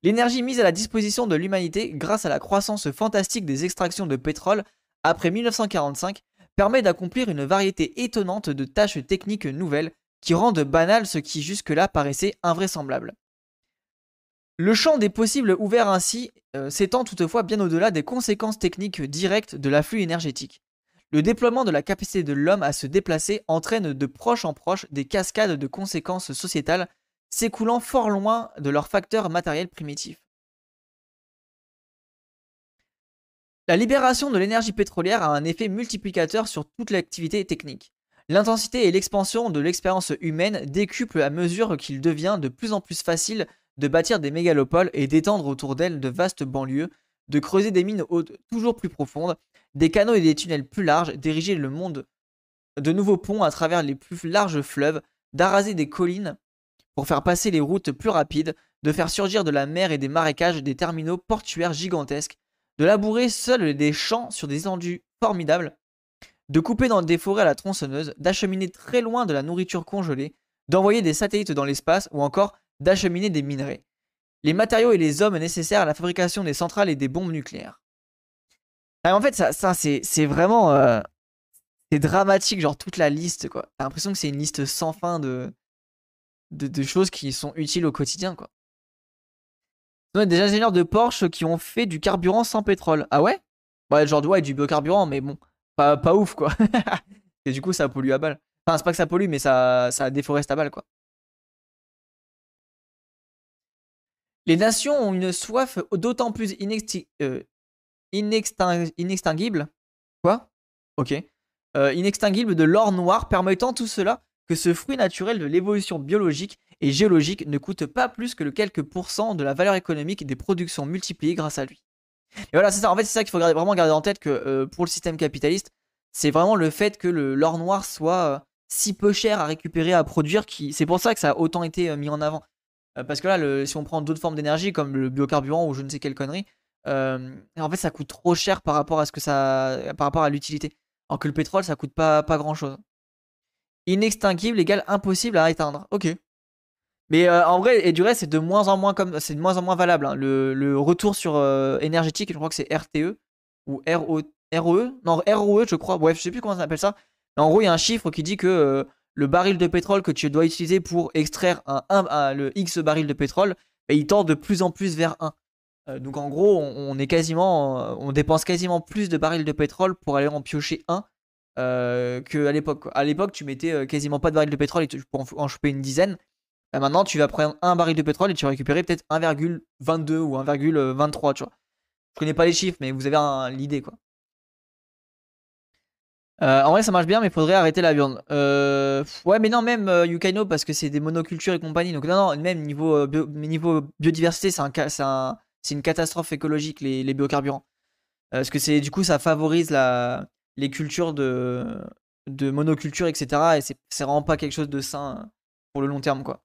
L'énergie mise à la disposition de l'humanité grâce à la croissance fantastique des extractions de pétrole après 1945 permet d'accomplir une variété étonnante de tâches techniques nouvelles qui rendent banal ce qui jusque-là paraissait invraisemblable. Le champ des possibles ouvert ainsi euh, s'étend toutefois bien au-delà des conséquences techniques directes de l'afflux énergétique. Le déploiement de la capacité de l'homme à se déplacer entraîne de proche en proche des cascades de conséquences sociétales s'écoulant fort loin de leurs facteurs matériels primitifs. La libération de l'énergie pétrolière a un effet multiplicateur sur toute l'activité technique. L'intensité et l'expansion de l'expérience humaine décuplent à mesure qu'il devient de plus en plus facile de bâtir des mégalopoles et d'étendre autour d'elles de vastes banlieues, de creuser des mines hautes toujours plus profondes, des canaux et des tunnels plus larges, d'ériger le monde de nouveaux ponts à travers les plus larges fleuves, d'araser des collines pour faire passer les routes plus rapides, de faire surgir de la mer et des marécages des terminaux portuaires gigantesques, de labourer seuls des champs sur des étendues formidables, de couper dans des forêts à la tronçonneuse, d'acheminer très loin de la nourriture congelée, d'envoyer des satellites dans l'espace ou encore d'acheminer des minerais. Les matériaux et les hommes nécessaires à la fabrication des centrales et des bombes nucléaires. Ah, en fait, ça, c'est vraiment. Euh, c'est dramatique, genre toute la liste, quoi. T'as l'impression que c'est une liste sans fin de, de, choses qui sont utiles au quotidien, quoi. a des ingénieurs de Porsche qui ont fait du carburant sans pétrole. Ah ouais? Ouais, genre ouais, du biocarburant, mais bon pas, pas ouf quoi. et du coup ça pollue à balle. Enfin c'est pas que ça pollue mais ça, ça déforeste à balle quoi. Les nations ont une soif d'autant plus euh, inextinguible. Quoi? Ok. Euh, inextinguible de l'or noir permettant tout cela? Que ce fruit naturel de l'évolution biologique et géologique ne coûte pas plus que le quelques pourcents de la valeur économique des productions multipliées grâce à lui. Et voilà, c'est ça. En fait, c'est ça qu'il faut vraiment garder en tête que euh, pour le système capitaliste, c'est vraiment le fait que l'or noir soit euh, si peu cher à récupérer, à produire. C'est pour ça que ça a autant été euh, mis en avant. parce que là, si on prend d'autres formes d'énergie comme le biocarburant ou je ne sais quelle connerie, en fait, ça coûte trop cher par rapport à ce que ça, par rapport à l'utilité. Alors que le pétrole, ça coûte pas, pas grand chose. Inextinguible égale impossible à éteindre. Ok. Mais euh, en vrai, et du reste, c'est de moins en moins comme, c'est de moins en moins valable. Hein. Le, retour sur euh, énergétique, je crois que c'est RTE ou RO, ROE, non ROE, je crois. Bref, je sais plus comment ça s'appelle ça. Mais en gros, il y a un chiffre qui dit que euh, le baril de pétrole que tu dois utiliser pour extraire un, le X baril de pétrole, bah, il tend de plus en plus vers 1. donc en gros, on, est quasiment, on dépense quasiment plus de barils de pétrole pour aller en piocher un qu'à l'époque. À l'époque, tu mettais quasiment pas de barils de pétrole et tu, pour en choper une dizaine. Bah, maintenant, tu vas prendre un baril de pétrole et tu vas récupérer peut-être 1,22 ou 1,23, tu vois. Je connais pas les chiffres, mais vous avez l'idée, quoi. Euh, en vrai, ça marche bien, mais faudrait arrêter la viande. Euh, ouais, mais non, même euh, Yukaino, parce que c'est des monocultures et compagnie. Donc, non, non, même niveau, biodiversité, c'est un, une catastrophe écologique, les, les biocarburants. parce que du coup, ça favorise la, les cultures de, de monoculture, etc. Et c'est vraiment pas quelque chose de sain pour le long terme, quoi.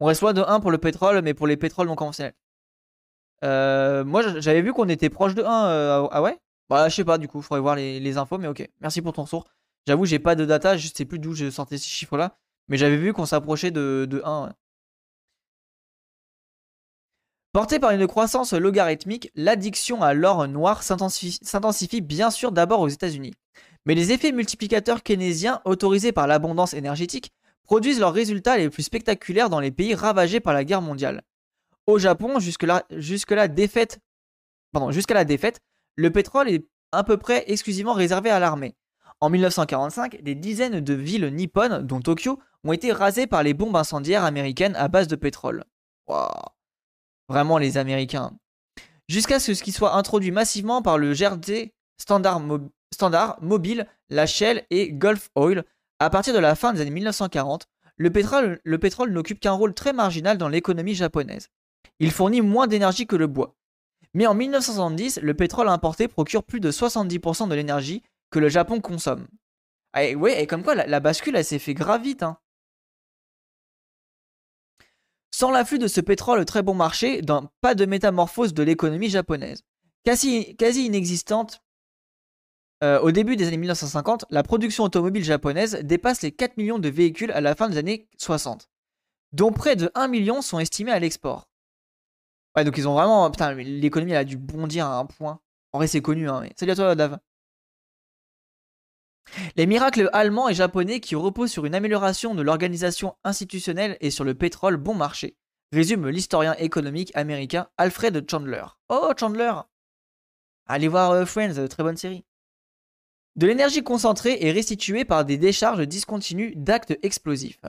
On reste loin de 1 pour le pétrole, mais pour les pétroles non conventionnels. Euh, moi, j'avais vu qu'on était proche de 1. Euh, ah ouais? Bah, je sais pas, du coup, il faudrait voir les, infos, mais ok. Merci pour ton retour. J'avoue, j'ai pas de data, je sais plus d'où je sortais ces chiffres-là, mais j'avais vu qu'on s'approchait de, de 1. Porté par une croissance logarithmique, l'addiction à l'or noir s'intensifie bien sûr d'abord aux États-Unis. Mais les effets multiplicateurs keynésiens autorisés par l'abondance énergétique produisent leurs résultats les plus spectaculaires dans les pays ravagés par la guerre mondiale. Au Japon, jusqu'à la défaite, le pétrole est à peu près exclusivement réservé à l'armée. En 1945, des dizaines de villes nippones, dont Tokyo, ont été rasées par les bombes incendiaires américaines à base de pétrole. Vraiment les Américains. Jusqu'à ce qu'il soit introduit massivement par le GRD Standard, Mobile, la Shell et Gulf Oil, à partir de la fin des années 1940, le pétrole, le pétrole n'occupe qu'un rôle très marginal dans l'économie japonaise. Il fournit moins d'énergie que le bois. Mais en 1970, le pétrole importé procure plus de 70% de l'énergie que le Japon consomme. Ah, ouais, et comme quoi la, bascule, elle s'est fait grave vite. Hein. Sans l'afflux de ce pétrole très bon marché, pas de métamorphose de l'économie japonaise. Quasi, inexistante euh, au début des années 1950, la production automobile japonaise dépasse les 4 millions de véhicules à la fin des années 60, dont près de 1 million sont estimés à l'export. Ouais, donc ils ont vraiment. Putain, l'économie a dû bondir à un point. En vrai, c'est connu, hein. Salut à toi, Dave. Les miracles allemands et japonais qui reposent sur une amélioration de l'organisation institutionnelle et sur le pétrole bon marché, résume l'historien économique américain Alfred Chandler. Oh, Chandler Allez voir euh, Friends, très bonne série. De l'énergie concentrée est restituée par des décharges discontinues d'actes explosifs.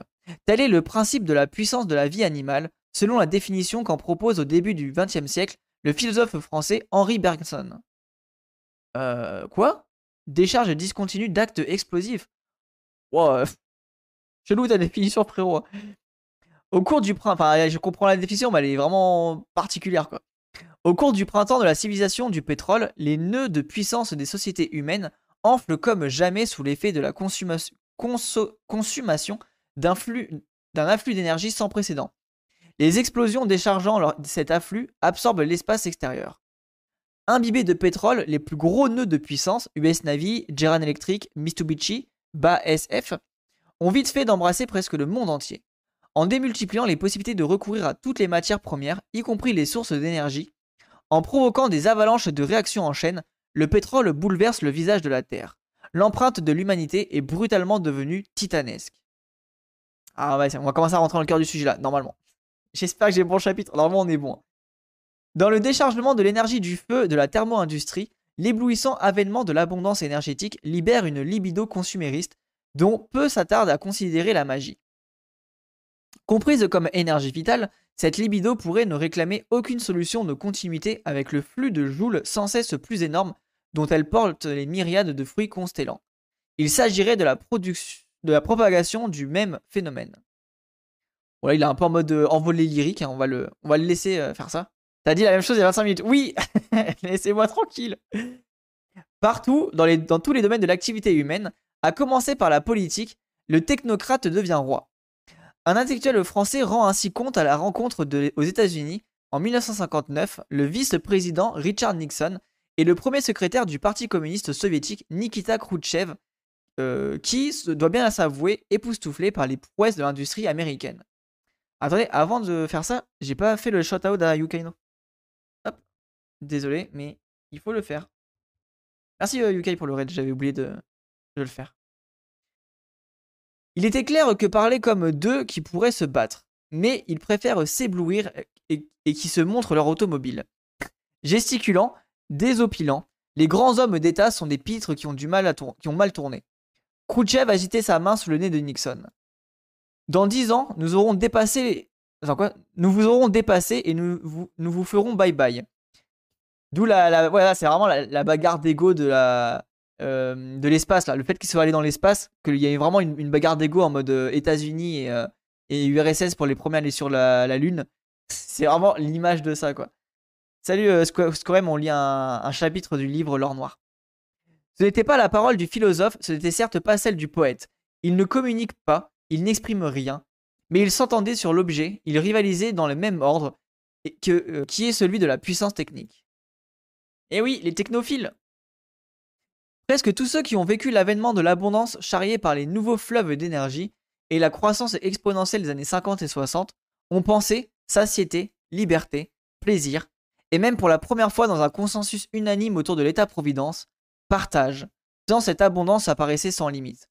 Tel est le principe de la puissance de la vie animale, selon la définition qu'en propose au début du XXe siècle le philosophe français Henri Bergson. Euh, quoi? Décharge discontinue d'actes explosifs. Wow, chelou ta définition, frérot. Au cours du printemps, je comprends la définition, mais elle est vraiment particulière, quoi. Au cours du printemps de la civilisation du pétrole, les nœuds de puissance des sociétés humaines enflent comme jamais sous l'effet de la consommation d'un afflux d'énergie sans précédent. Les explosions déchargeant cet afflux absorbent l'espace extérieur. Imbibés de pétrole, les plus gros nœuds de puissance, US Navy, General Electric, Mitsubishi, BASF, ont vite fait d'embrasser presque le monde entier. En démultipliant les possibilités de recourir à toutes les matières premières, y compris les sources d'énergie, en provoquant des avalanches de réactions en chaîne, le pétrole bouleverse le visage de la Terre. L'empreinte de l'humanité est brutalement devenue titanesque. Ah ouais, on va commencer à rentrer dans le cœur du sujet là, normalement. J'espère que j'ai bon chapitre. Normalement, on est bon. Dans le déchargement de l'énergie du feu de la thermo-industrie, l'éblouissant avènement de l'abondance énergétique libère une libido consumériste dont peu s'attarde à considérer la magie. Comprise comme énergie vitale, cette libido pourrait ne réclamer aucune solution de continuité avec le flux de joules sans cesse plus énorme dont elle porte les myriades de fruits constellants. Il s'agirait de la, propagation du même phénomène. Voilà, il est un peu en mode euh, envolé lyrique, hein, on, va le, on va le laisser euh, faire ça. T'as dit la même chose il y a 25 minutes. Oui Laissez-moi tranquille Partout, dans, les, dans tous les domaines de l'activité humaine, à commencer par la politique, le technocrate devient roi. Un intellectuel français rend ainsi compte à la rencontre aux États-Unis en 1959, le vice-président Richard Nixon et le premier secrétaire du Parti communiste soviétique Nikita Khrouchtchev, euh, qui, doit bien s'avouer, époustouflé par les prouesses de l'industrie américaine. Attendez, avant de faire ça, j'ai pas fait le shout-out à Yukaino. Désolé, mais il faut le faire. Merci euh, Yukai pour le raid, j'avais oublié de, le faire. Il était clair que parler comme deux qui pourraient se battre, mais ils préfèrent s'éblouir et, qui se montrent leur automobile. Gesticulant, désopilant, les grands hommes d'État sont des pitres qui ont, du mal à qui ont mal tourné. Khrouchtchev agitait sa main sous le nez de Nixon. Dans dix ans, nous aurons dépassé. quoi Nous vous aurons dépassé et nous vous, nous vous ferons bye bye. D'où la, voilà, c'est vraiment la, bagarre d'ego euh, de l'espace là. Le fait qu'il soit allé dans l'espace, qu'il y ait vraiment une, bagarre d'ego en mode euh, États-Unis et, euh, URSS pour les premiers aller sur la, Lune. C'est vraiment l'image de ça quoi. Salut euh, Scorem, on lit un, chapitre du livre L'or noir. Ce n'était pas la parole du philosophe, ce n'était certes pas celle du poète. Il ne communique pas, ils n'expriment rien, mais ils s'entendaient sur l'objet, ils rivalisaient dans le même ordre, que, euh, qui est celui de la puissance technique. Eh oui, les technophiles Presque tous ceux qui ont vécu l'avènement de l'abondance charriée par les nouveaux fleuves d'énergie et la croissance exponentielle des années 50 et 60 ont pensé satiété, liberté, plaisir, et même pour la première fois dans un consensus unanime autour de l'État-providence, partage, tant cette abondance apparaissait sans limite.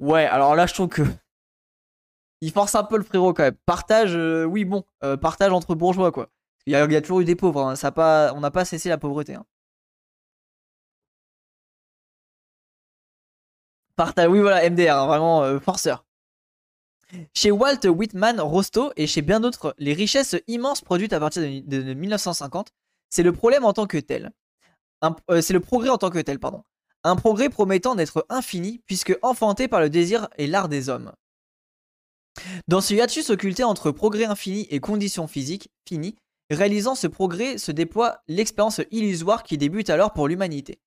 Ouais, alors là je trouve que il force un peu le frérot quand même. Partage, euh, oui, bon, euh, partage entre bourgeois, quoi. Il y, a, toujours eu des pauvres, hein. on n'a pas cessé la pauvreté. Hein. Partage, oui, voilà, MDR, hein, vraiment euh, forceur. Chez Walt Whitman Rostow et chez bien d'autres, les richesses immenses produites à partir de, 1950, c'est le problème en tant que tel. c'est le progrès en tant que tel, pardon. Un progrès promettant d'être infini, puisque enfanté par le désir et l'art des hommes. Dans ce hiatus occulté entre progrès infini et conditions physiques finies, réalisant ce progrès se déploie l'expérience illusoire qui débute alors pour l'humanité.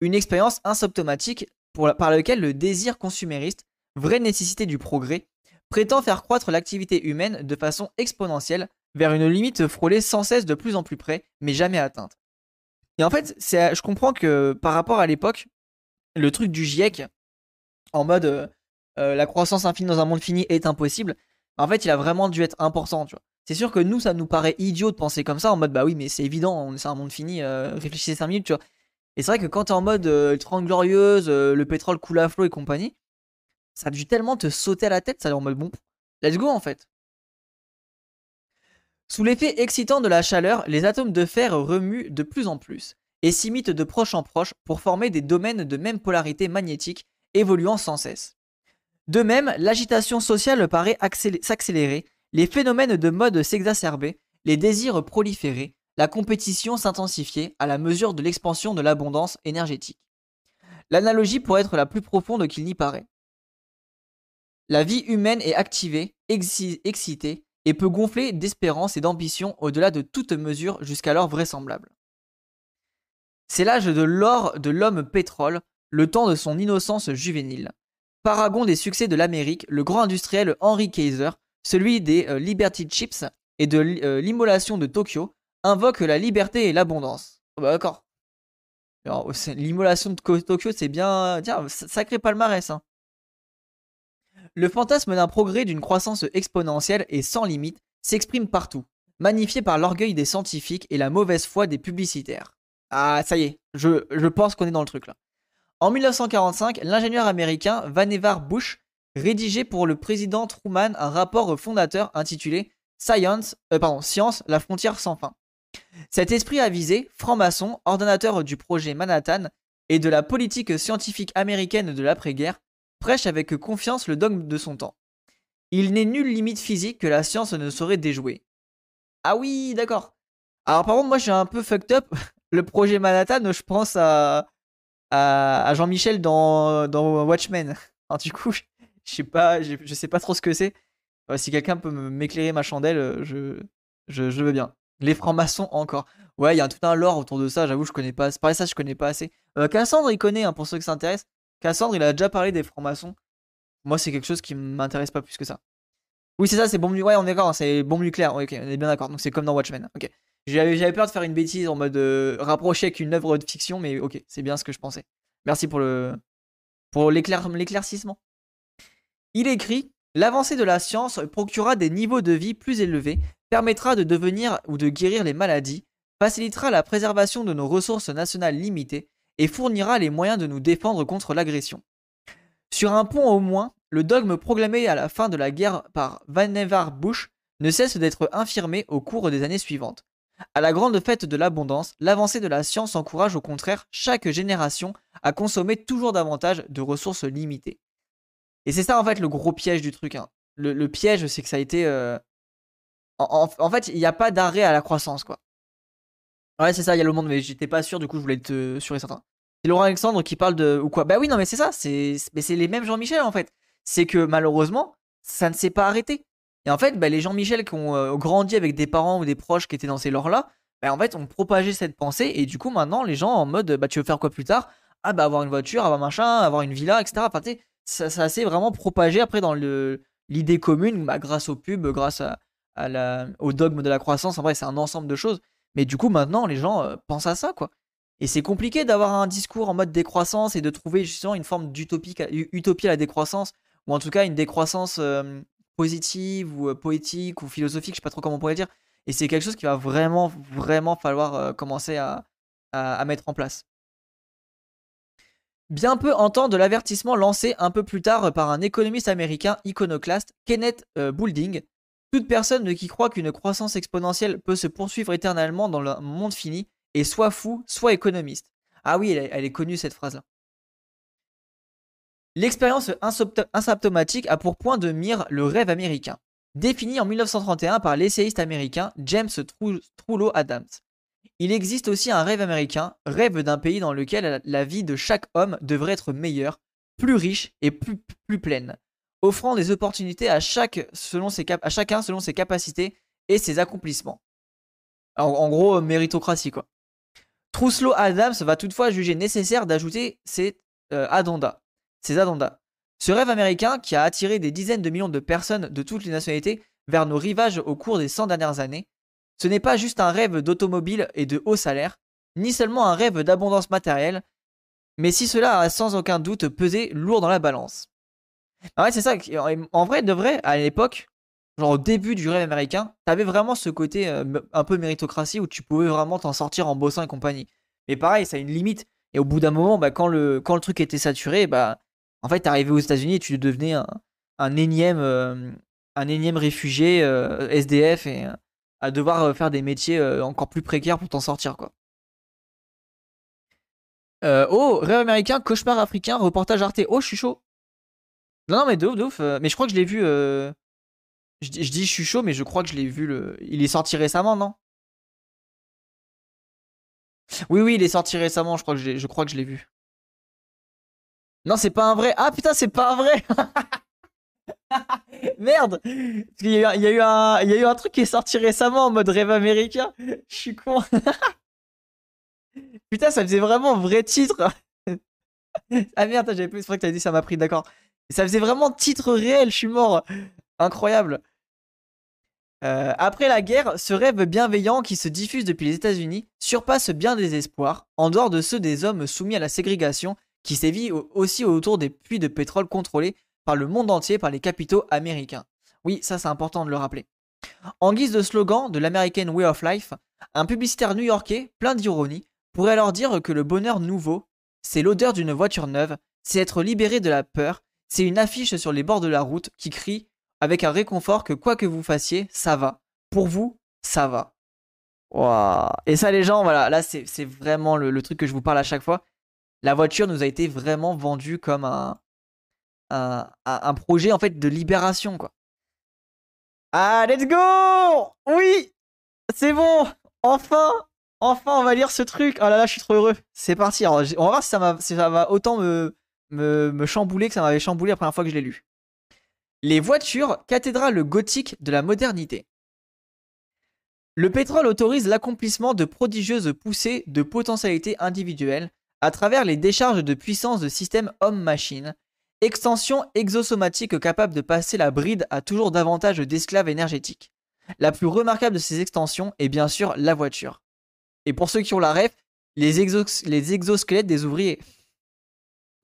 Une expérience asymptomatique par laquelle le désir consumériste, vraie nécessité du progrès, prétend faire croître l'activité humaine de façon exponentielle vers une limite frôlée sans cesse de plus en plus près, mais jamais atteinte. Et en fait, je comprends que par rapport à l'époque, le truc du GIEC, en mode euh, euh, la croissance infinie dans un monde fini est impossible, en fait, il a vraiment dû être important, tu vois. C'est sûr que nous, ça nous paraît idiot de penser comme ça, en mode bah oui, mais c'est évident, c'est un monde fini, euh, réfléchissez 5 minutes, tu vois. Et c'est vrai que quand t'es en mode euh, 30 glorieuse, le pétrole coule à flot et compagnie, ça a dû tellement te sauter à la tête, ça est en mode bon, let's go en fait. Sous l'effet excitant de la chaleur, les atomes de fer remuent de plus en plus et s'imitent de proche en proche pour former des domaines de même polarité magnétique évoluant sans cesse. De même, l'agitation sociale paraît s'accélérer, les phénomènes de mode s'exacerber, les désirs proliférer, la compétition s'intensifier à la mesure de l'expansion de l'abondance énergétique. L'analogie pourrait être la plus profonde qu'il n'y paraît. La vie humaine est activée, excitée, et peut gonfler d'espérance et d'ambition au-delà de toute mesure jusqu'alors vraisemblable. C'est l'âge de l'or de l'homme pétrole, le temps de son innocence juvénile. Paragon des succès de l'Amérique, le grand industriel Henry Kaiser, celui des euh, Liberty Chips et de euh, l'immolation de Tokyo, invoque la liberté et l'abondance. Oh bah d'accord. L'immolation de Tokyo, c'est bien. Tiens, sacré palmarès. Hein. Le fantasme d'un progrès d'une croissance exponentielle et sans limite s'exprime partout, magnifié par l'orgueil des scientifiques et la mauvaise foi des publicitaires. Ah, ça y est, je, je pense qu'on est dans le truc là. En 1945, l'ingénieur américain Vannevar Bush rédigeait pour le président Truman un rapport fondateur intitulé Science, euh, pardon, Science, la frontière sans fin. Cet esprit avisé, franc-maçon, ordonnateur du projet Manhattan et de la politique scientifique américaine de l'après-guerre, prêche avec confiance le dogme de son temps. Il n'est nulle limite physique que la science ne saurait déjouer. Ah oui, d'accord. Alors par contre, moi je suis un peu fucked up. Le projet Manhattan, je pense à, à, Jean-Michel dans, dans Watchmen. Du coup, sais pas, je, sais pas trop ce que c'est. Si quelqu'un peut m'éclairer ma chandelle, euh, je, je, je, veux bien. Les francs-maçons encore. Ouais, il y a tout un lore autour de ça, j'avoue, je connais pas. Pareil, ça, je connais pas assez. Euh, Cassandre, il connaît, hein, pour ceux qui s'intéressent. Cassandre, il a déjà parlé des francs-maçons. Moi, c'est quelque chose qui m'intéresse pas plus que ça. Oui, c'est ça, c'est bombe. Ouais, on est d'accord, c'est bombe nucléaire. ok, on est bien d'accord. Donc, c'est comme dans Watchmen. Ok. J'avais peur de faire une bêtise en mode euh, rapprocher avec une œuvre de fiction, mais ok, c'est bien ce que je pensais. Merci pour le pour l'éclaircissement. Il écrit L'avancée de la science procurera des niveaux de vie plus élevés, permettra de devenir ou de guérir les maladies, facilitera la préservation de nos ressources nationales limitées et fournira les moyens de nous défendre contre l'agression. Sur un point au moins, le dogme proclamé à la fin de la guerre par Vannevar Bush ne cesse d'être infirmé au cours des années suivantes. À la grande fête de l'abondance, l'avancée de la science encourage au contraire chaque génération à consommer toujours davantage de ressources limitées. Et c'est ça en fait le gros piège du truc. Hein. Le, piège, c'est que ça a été... Euh, en, fait, il n'y a pas d'arrêt à la croissance, quoi. Ouais, c'est ça, il y a le monde, mais j'étais pas sûr, du coup, je voulais être sûr et certain. C'est Laurent Alexandre qui parle de. Ou quoi Bah oui, non, mais c'est ça, c'est les mêmes Jean-Michel en fait. C'est que malheureusement, ça ne s'est pas arrêté. Et en fait, bah, les Jean-Michel qui ont euh, grandi avec des parents ou des proches qui étaient dans ces lores-là, bah, en fait, ont propagé cette pensée. Et du coup, maintenant, les gens en mode, bah, tu veux faire quoi plus tard? Ah, bah, avoir une voiture, avoir machin, avoir une villa, etc. ça, s'est vraiment propagé après dans l'idée commune, bah, grâce aux pubs, grâce à, au dogme de la croissance. En vrai, c'est un ensemble de choses. Mais du coup, maintenant, les gens euh, pensent à ça, quoi. Et c'est compliqué d'avoir un discours en mode décroissance et de trouver justement une forme d'utopie utopie à la décroissance, ou en tout cas une décroissance euh, positive ou euh, poétique ou philosophique, je sais pas trop comment on pourrait dire. Et c'est quelque chose qui va vraiment, vraiment falloir euh, commencer à, mettre en place. Bien peu entendre de l'avertissement lancé un peu plus tard par un économiste américain iconoclaste, Kenneth Boulding. Toute personne qui croit qu'une croissance exponentielle peut se poursuivre éternellement dans le monde fini est soit fou, soit économiste. Ah oui, elle, est connue cette phrase-là. L'expérience asymptomatique a pour point de mire le rêve américain, défini en 1931 par l'essayiste américain James Trullo Adams. Il existe aussi un rêve américain, rêve d'un pays dans lequel la vie de chaque homme devrait être meilleure, plus riche et plus, pleine. offrant des opportunités à, chacun selon ses capacités et ses accomplissements. En, gros, méritocratie quoi. Trousseau Adams va toutefois juger nécessaire d'ajouter ses euh, ses addenda. Ce rêve américain qui a attiré des dizaines de millions de personnes de toutes les nationalités vers nos rivages au cours des 100 dernières années, ce n'est pas juste un rêve d'automobile et de haut salaire, ni seulement un rêve d'abondance matérielle, mais si cela a sans aucun doute pesé lourd dans la balance. Ah ouais, c'est ça. En vrai, de vrai, à l'époque, genre au début du rêve américain, t'avais vraiment ce côté euh, un peu méritocratie où tu pouvais vraiment t'en sortir en bossant et compagnie. Mais pareil, ça a une limite. Et au bout d'un moment, bah, quand, le, quand le truc était saturé, bah, en fait, t'arrivais aux États-Unis et tu devenais un, énième, euh, un énième réfugié euh, SDF et à devoir faire des métiers encore plus précaires pour t'en sortir, quoi. oh, rêve américain, cauchemar africain, reportage Arte. Oh, je suis chaud. Non, non, mais de ouf, de ouf. mais je crois que je l'ai vu. Je, dis, je suis chaud, mais je crois que je l'ai vu. Le... Il est sorti récemment, non? Oui, oui, il est sorti récemment. Je crois que je, je crois que je l'ai vu. Non, c'est pas un vrai. Ah putain, c'est pas un vrai. Merde il y, a, eu un, il y a eu un truc qui est sorti récemment en mode rêve américain. Je suis con. Putain, ça faisait vraiment vrai titre. ah merde, j'avais plus. C'est vrai que t'avais dit ça m'a pris, d'accord. Ça faisait vraiment titre réel, je suis mort. Incroyable. Euh, après la guerre, ce rêve bienveillant qui se diffuse depuis les États-Unis surpasse bien des espoirs, en dehors de ceux des hommes soumis à la ségrégation qui sévit aussi autour des puits de pétrole contrôlés par le monde entier par les capitaux américains. Oui, ça c'est important de le rappeler. En guise de slogan de l'American Way of Life, un publicitaire new-yorkais, plein d'ironie, pourrait alors dire que le bonheur nouveau, c'est l'odeur d'une voiture neuve, c'est être libéré de la peur, c'est une affiche sur les bords de la route qui crie avec un réconfort que quoi que vous fassiez, ça va. Pour vous, ça va. Et ça, les gens, voilà, là, c'est vraiment le, truc que je vous parle à chaque fois. La voiture nous a été vraiment vendue comme un, un, projet, en fait, de libération, quoi. Ah, let's go Oui C'est bon Enfin Enfin, on va lire ce truc. Oh là là, je suis trop heureux. C'est parti. on va voir si ça, si ça va autant me, me, me chambouler que ça m'avait chamboulé la première fois que je l'ai lu. Les voitures, cathédrale gothique de la modernité. Le pétrole autorise l'accomplissement de prodigieuses poussées de potentialités individuelles à travers les décharges de puissance de systèmes homme-machine, extension exosomatique capable de passer la bride à toujours davantage d'esclaves énergétiques. La plus remarquable de ces extensions est bien sûr la voiture. Et pour ceux qui ont la ref, les, exosquelettes des ouvriers.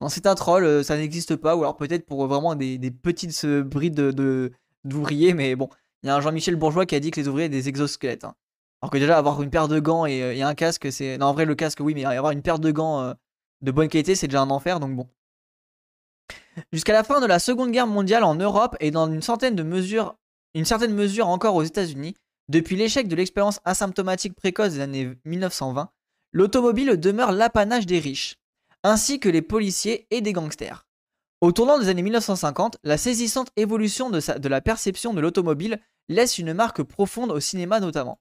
Non, c'est un troll, euh, ça n'existe pas, ou alors peut-être pour vraiment des, petites euh, brides de, d'ouvriers, mais bon, il y a un Jean-Michel Bourgeois qui a dit que les ouvriers étaient des exosquelettes. Hein. Alors que déjà, avoir une paire de gants et, euh, un casque, c'est. Non, en vrai, le casque, oui, mais avoir une paire de gants de bonne qualité, c'est déjà un enfer, donc bon. Jusqu'à la fin de la Seconde Guerre mondiale en Europe et dans une centaine de mesures, une certaine mesure encore aux États-Unis, depuis l'échec de l'expérience asymptomatique précoce des années 1920, l'automobile demeure l'apanage des riches ainsi que les policiers et des gangsters. Au tournant des années 1950, la saisissante évolution de, la perception de l'automobile laisse une marque profonde au cinéma notamment.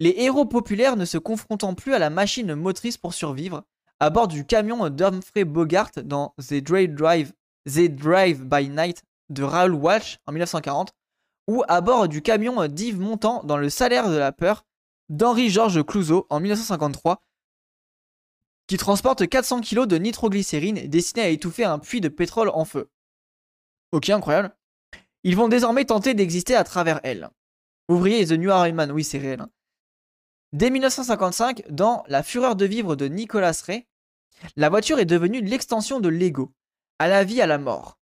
Les héros populaires ne se confrontant plus à la machine motrice pour survivre, à bord du camion d'Humphrey Bogart dans The Drive, The Drive by Night de Raoul Walsh en 1940, ou à bord du camion d'Yves Montand dans Le Salaire de la peur d'Henri-Georges Clouzot en 1953, qui transporte 400 kg de nitroglycérine destiné à étouffer un puits de pétrole en feu. Ok, incroyable. Ils vont désormais tenter d'exister à travers elle. Ouvrier The New Iron oui c'est réel. Hein. Dès 1955, dans La fureur de vivre de Nicolas Ray, la voiture est devenue l'extension de l'ego, à la vie à la mort.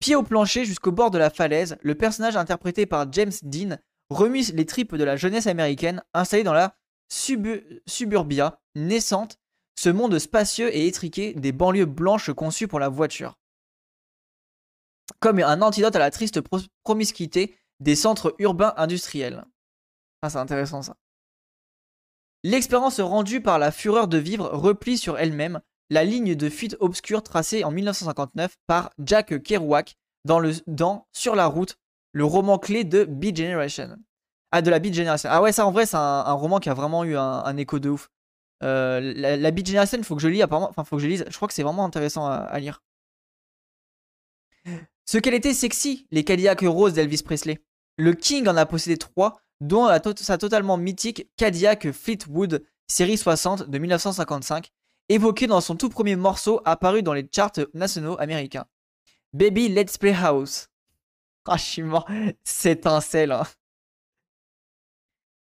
Pied au plancher jusqu'au bord de la falaise, le personnage interprété par James Dean remue les tripes de la jeunesse américaine installée dans la suburbia naissante ce monde spacieux et étriqué des banlieues blanches conçues pour la voiture. Comme un antidote à la triste promiscuité des centres urbains industriels. Ah, c'est intéressant ça. L'expérience rendue par la fureur de vivre replie sur elle-même la ligne de fuite obscure tracée en 1959 par Jack Kerouac dans, le, dans Sur la route, le roman clé de Beat Generation. Ah, de la Beat Generation. Ah ouais, ça en vrai, c'est un, roman qui a vraiment eu un écho de ouf. Euh, la, la Beat Generation, faut que je lis apparemment. Enfin, faut que je lise. Je crois que c'est vraiment intéressant à, lire. Ce qu'elle était sexy, les Cadillac roses d'Elvis Presley. Le King en a possédé trois, dont sa totalement mythique Cadillac Fleetwood série 60 de 1955, évoqué dans son tout premier morceau apparu dans les charts nationaux américains. Baby Let's Play House. Ah, je suis mort. C'est un sel.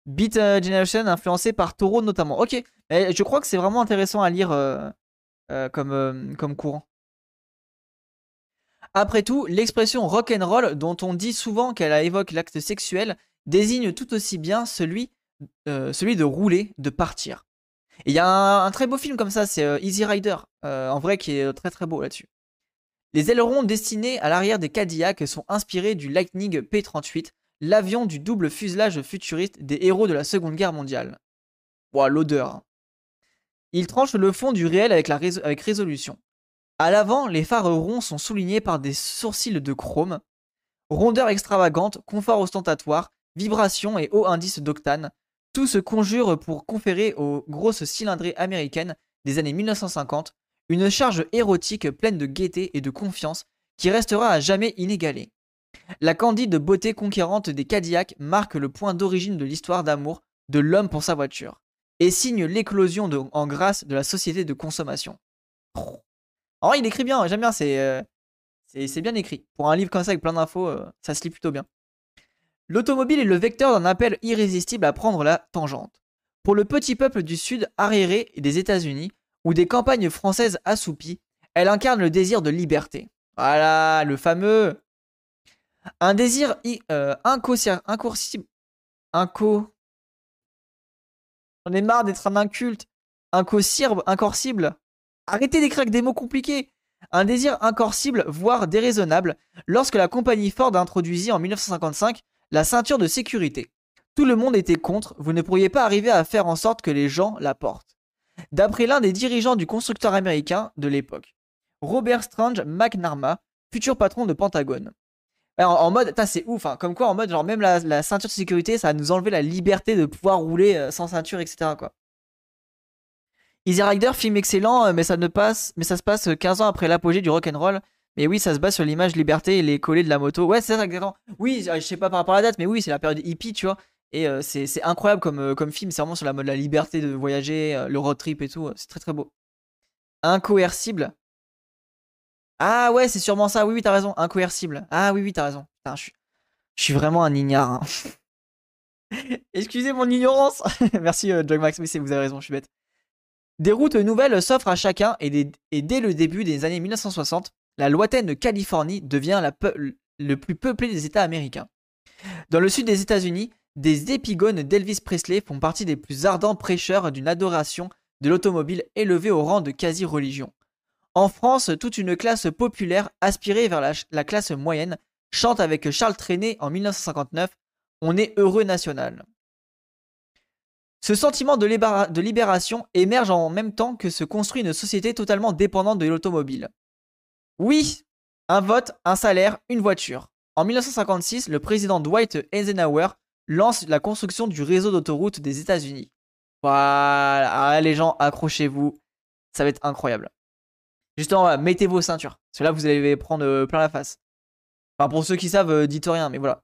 Beat euh, Generation influencé par Taureau notamment. Ok, je crois que c'est vraiment intéressant à lire euh, euh, comme, comme courant. Après tout, l'expression rock and roll, dont on dit souvent qu'elle évoque l'acte sexuel, désigne tout aussi bien celui, celui de rouler, de partir. Et il y a un, très beau film comme ça, c'est Easy Rider, en vrai qui est très très beau là-dessus. Les ailerons destinés à l'arrière des Cadillacs sont inspirés du Lightning P-38, l'avion du double fuselage futuriste des héros de la Seconde Guerre mondiale. Ouah, l'odeur. Hein. Il tranche le fond du réel avec, avec résolution. À l'avant, les phares ronds sont soulignés par des sourcils de chrome. Rondeur extravagante, confort ostentatoire, vibration et haut indice d'octane, tout se conjure pour conférer aux grosses cylindrées américaines des années 1950 une charge érotique pleine de gaieté et de confiance qui restera à jamais inégalée. La candide beauté conquérante des Cadillacs marque le point d'origine de l'histoire d'amour de l'homme pour sa voiture et signe l'éclosion en grâce de la société de consommation. Oh, il écrit bien, j'aime bien, euh, c'est bien écrit. Pour un livre comme ça avec plein d'infos, euh, ça se lit plutôt bien. L'automobile est le vecteur d'un appel irrésistible à prendre la tangente. Pour le petit peuple du Sud arriéré des États-Unis, ou des campagnes françaises assoupies, elle incarne le désir de liberté. Voilà, le fameux. Un désir euh, incoercible. Inco. J'en ai marre d'être un inculte. Incorcible. Arrêtez d'écrire avec des mots compliqués. Un désir incorcible, voire déraisonnable, lorsque la compagnie Ford introduisit en 1955 la ceinture de sécurité. Tout le monde était contre, vous ne pourriez pas arriver à faire en sorte que les gens la portent d'après l'un des dirigeants du constructeur américain de l'époque, Robert Strange McNarma, futur patron de Pentagone. En mode, c'est ouf, hein, comme quoi en mode, genre même la, ceinture de sécurité, ça va nous enlever la liberté de pouvoir rouler euh, sans ceinture, etc. Quoi. Easy Rider, film excellent, euh, mais ça, ne passe, mais ça se passe 15 ans après l'apogée du rock'n'roll. Mais oui, ça se base sur l'image liberté et les collets de la moto. Ouais, c'est ça, exactement. Oui, je sais pas par rapport à la date, mais oui, c'est la période hippie, tu vois. Et euh, c'est incroyable comme, euh, comme film, c'est vraiment sur la mode la liberté de voyager, euh, le road trip et tout, c'est très très beau. Incoercible. Ah ouais, c'est sûrement ça, oui, oui, t'as raison, incoercible. Ah oui, oui, t'as raison. je, suis vraiment un ignare. Hein. Excusez mon ignorance. Merci, euh, Max, oui, vous avez raison, je suis bête. Des routes nouvelles s'offrent à chacun et, et, dès le début des années 1960, la lointaine Californie devient le plus peuplé des États américains. Dans le sud des États-Unis, des épigones d'Elvis Presley font partie des plus ardents prêcheurs d'une adoration de l'automobile élevée au rang de quasi-religion. En France, toute une classe populaire aspirée vers la, classe moyenne chante avec Charles Trenet en 1959 On est heureux national. Ce sentiment de, libération émerge en même temps que se construit une société totalement dépendante de l'automobile. Oui, un vote, un salaire, une voiture. En 1956, le président Dwight Eisenhower lance la construction du réseau d'autoroutes des États-Unis. Voilà, ah, les gens, accrochez-vous, ça va être incroyable. Justement, mettez vos ceintures, parce que là, vous allez prendre euh, plein la face. Enfin, pour ceux qui savent, euh, dites rien, mais voilà.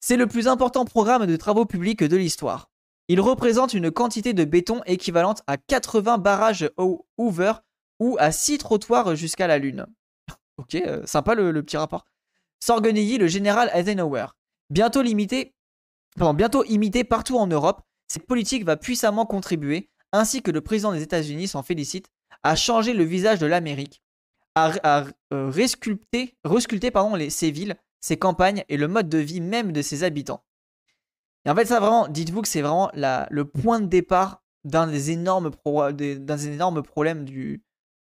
C'est le plus important programme de travaux publics de l'histoire. Il représente une quantité de béton équivalente à 80 barrages Hoover ou à 6 trottoirs jusqu'à la Lune. ok, euh, sympa le, petit rapport. S'organise le général Eisenhower. Bientôt limité bientôt imité partout en Europe, cette politique va puissamment contribuer, ainsi que le président des États-Unis s'en félicite, à changer le visage de l'Amérique, à, euh, resculpter, pardon, les, ses villes, ses campagnes et le mode de vie même de ses habitants. Et en fait, ça vraiment, dites-vous que c'est vraiment le point de départ d'un des énormes, des, énormes problèmes du,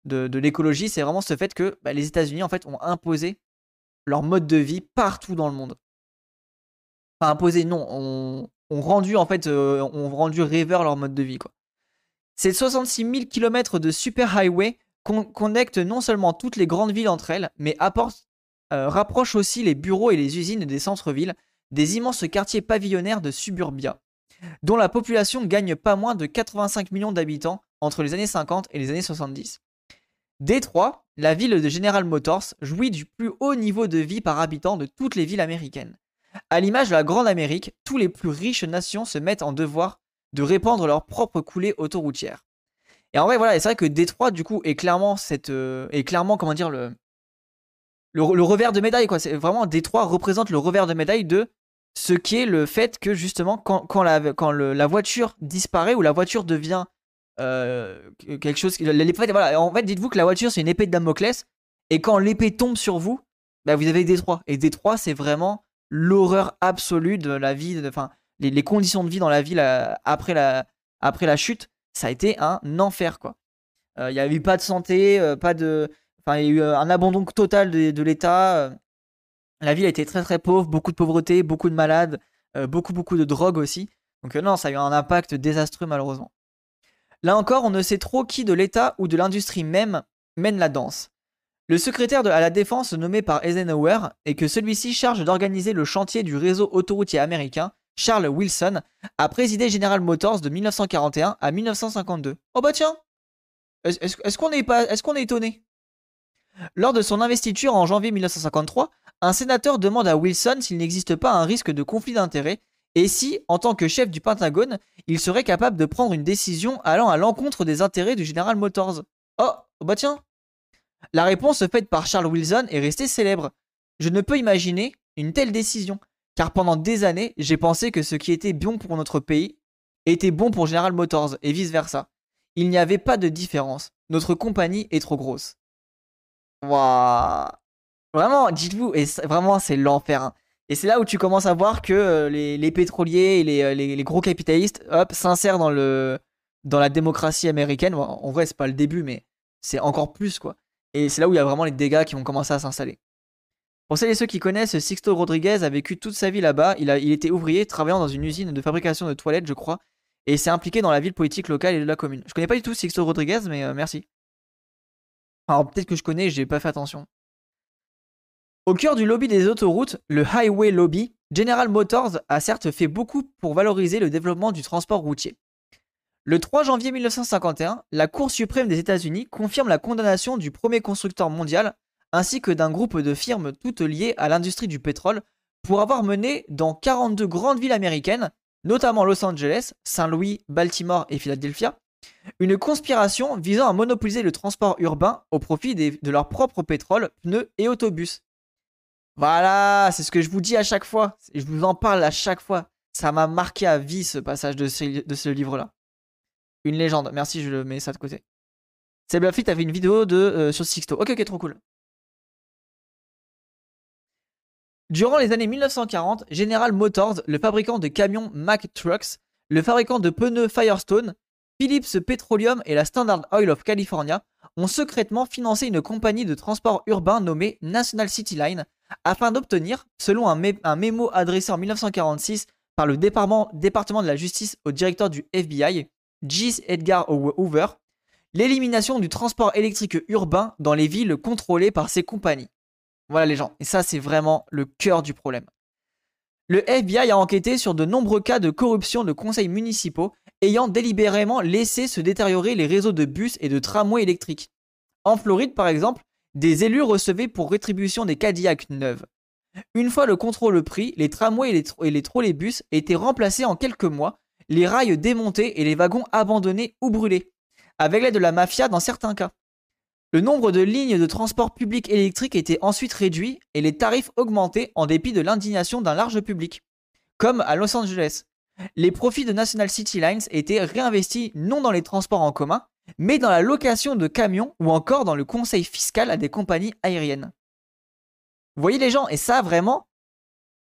de, l'écologie, c'est vraiment ce fait que bah, les États-Unis en fait ont imposé leur mode de vie partout dans le monde enfin imposé, non, ont, rendu en fait, euh, rendu rêveur leur mode de vie quoi. Ces 66 000 km de super highway connectent non seulement toutes les grandes villes entre elles, mais euh, rapprochent aussi les bureaux et les usines des centres-villes, des immenses quartiers pavillonnaires de suburbia, dont la population gagne pas moins de 85 millions d'habitants entre les années 50 et les années 70. Détroit, la ville de General Motors, jouit du plus haut niveau de vie par habitant de toutes les villes américaines. À l'image de la Grande Amérique, tous les plus riches nations se mettent en devoir de répandre leur propre coulée autoroutière. Et en vrai, voilà, c'est vrai que Détroit, du coup, est clairement cette, euh, est clairement, comment dire, le, le, revers de médaille, quoi. C'est vraiment Détroit représente le revers de médaille de ce qui est le fait que justement, quand la voiture disparaît ou la voiture devient euh, quelque chose. En fait, dites-vous que la voiture c'est une épée de Damoclès et quand l'épée tombe sur vous, bah, vous avez Détroit. Et Détroit, c'est vraiment l'horreur absolue de la vie, enfin, les, conditions de vie dans la ville après, la, après la chute, ça a été un enfer, quoi. Euh, il n'y avait pas de santé, euh, pas de. Enfin, il y a eu un abandon total de, l'État. La ville a été très très pauvre, beaucoup de pauvreté, beaucoup de malades, beaucoup beaucoup de drogue aussi. Donc non, ça a eu un impact désastreux malheureusement. Là encore, on ne sait trop qui de l'État ou de l'industrie même mène la danse. Le secrétaire à la défense nommé par Eisenhower et que celui-ci charge d'organiser le chantier du réseau autoroutier américain, Charles Wilson, a présidé General Motors de 1941 à 1952. Oh bah tiens Est-ce qu'on est, est, est étonné? Lors de son investiture en janvier 1953, un sénateur demande à Wilson s'il n'existe pas un risque de conflit d'intérêts et si, en tant que chef du Pentagone, il serait capable de prendre une décision allant à l'encontre des intérêts du General Motors? Oh, bah tiens La réponse faite par Charles Wilson est restée célèbre. Je ne peux imaginer une telle décision, car pendant des années, j'ai pensé que ce qui était bon pour notre pays était bon pour General Motors, et vice-versa. Il n'y avait pas de différence. Notre compagnie est trop grosse. Waouh Vraiment, dites-vous, et vraiment, c'est l'enfer. Hein. Et c'est là où tu commences à voir que euh, les, pétroliers et euh, les, gros capitalistes, hop, s'insèrent dans, le, dans la démocratie américaine. en vrai, c'est pas le début, mais c'est encore plus, quoi. Et c'est là où il y a vraiment les dégâts qui vont commencer à s'installer. Pour celles et ceux qui connaissent, Sixto Rodriguez a vécu toute sa vie là-bas. Il, a, il était ouvrier, travaillant dans une usine de fabrication de toilettes, je crois, et s'est impliqué dans la ville politique locale et de la commune. Je connais pas du tout Sixto Rodriguez, mais euh, merci. Alors peut-être que je connais, j'ai pas fait attention. Au cœur du lobby des autoroutes, le Highway Lobby, General Motors a certes fait beaucoup pour valoriser le développement du transport routier. Le 3 janvier 1951, la Cour suprême des États-Unis confirme la condamnation du premier constructeur mondial ainsi que d'un groupe de firmes toutes liées à l'industrie du pétrole pour avoir mené dans 42 grandes villes américaines, notamment Los Angeles, Saint-Louis, Baltimore et Philadelphia, une conspiration visant à monopoliser le transport urbain au profit de leur propre pétrole, pneus et autobus. Voilà, c'est ce que je vous dis à chaque fois. Je vous en parle à chaque fois. Ça m'a marqué à vie ce passage de ce, livre-là. Une légende. Merci, je le mets ça de côté. C'est t'avais une vidéo de, euh, sur Sixto. Ok, ok, trop cool. Durant les années 1940, General Motors, le fabricant de camions Mack Trucks, le fabricant de pneus Firestone, Philips Petroleum et la Standard Oil of California ont secrètement financé une compagnie de transport urbain nommée National City Line afin d'obtenir, selon un, mémo adressé en 1946 par le département, de la justice au directeur du FBI, G. Edgar Hoover, l'élimination du transport électrique urbain dans les villes contrôlées par ces compagnies. Voilà les gens, et ça c'est vraiment le cœur du problème. Le FBI a enquêté sur de nombreux cas de corruption de conseils municipaux ayant délibérément laissé se détériorer les réseaux de bus et de tramways électriques. En Floride par exemple, des élus recevaient pour rétribution des Cadillacs neuves. Une fois le contrôle pris, les tramways et les, et les trolleybus étaient remplacés en quelques mois, les rails démontés et les wagons abandonnés ou brûlés, avec l'aide de la mafia dans certains cas. Le nombre de lignes de transport public électrique était ensuite réduit et les tarifs augmentés en dépit de l'indignation d'un large public. Comme à Los Angeles. Les profits de National City Lines étaient réinvestis non dans les transports en commun, mais dans la location de camions ou encore dans le conseil fiscal à des compagnies aériennes. Vous voyez les gens, et ça vraiment,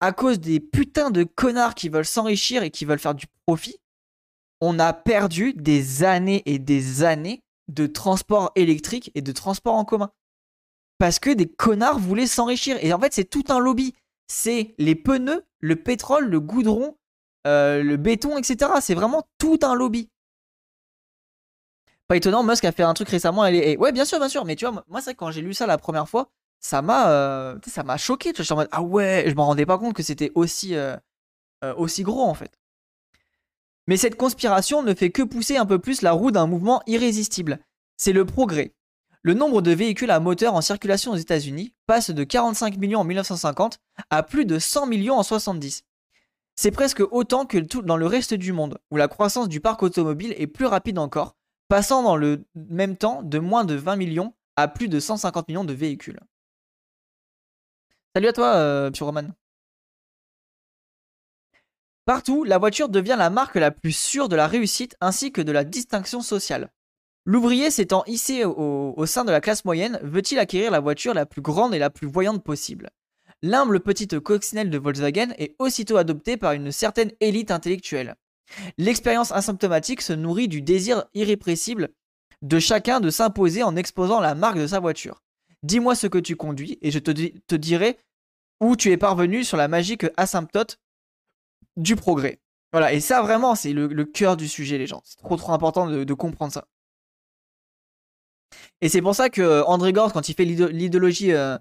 à cause des putains de connards qui veulent s'enrichir et qui veulent faire du profit, on a perdu des années et des années de transport électrique et de transport en commun. Parce que des connards voulaient s'enrichir. Et en fait, c'est tout un lobby. C'est les pneus, le pétrole, le goudron, euh, le béton, etc. C'est vraiment tout un lobby. Pas étonnant, Musk a fait un truc récemment. Et, ouais, bien sûr, bien sûr. Mais tu vois, moi, c'est quand j'ai lu ça la première fois, ça m'a, euh, ça m'a choqué. Je suis en mode ah ouais, je m'en rendais pas compte que c'était aussi, euh, euh, aussi gros en fait. Mais cette conspiration ne fait que pousser un peu plus la roue d'un mouvement irrésistible. C'est le progrès. le nombre de véhicules à moteur en circulation aux États-Unis passe de 45 millions en 1950 à plus de 100 millions en 70. C'est presque autant que dans le reste du monde, où la croissance du parc automobile est plus rapide encore, passant dans le même temps de moins de 20 millions à plus de 150 millions de véhicules. Salut à toi, euh. Partout, la voiture devient la marque la plus sûre de la réussite ainsi que de la distinction sociale. L'ouvrier s'étant hissé au, sein de la classe moyenne, veut-il acquérir la voiture la plus grande et la plus voyante possible? L'humble petite coccinelle de Volkswagen est aussitôt adoptée par une certaine élite intellectuelle. L'expérience asymptomatique se nourrit du désir irrépressible de chacun de s'imposer en exposant la marque de sa voiture. Dis-moi ce que tu conduis et je te, dirai où tu es parvenu sur la magique asymptote du progrès. Voilà, et ça vraiment, c'est le, cœur du sujet, les gens. C'est trop trop important de, comprendre ça. Et c'est pour ça que euh, André Gord, quand il fait l'idéologie euh,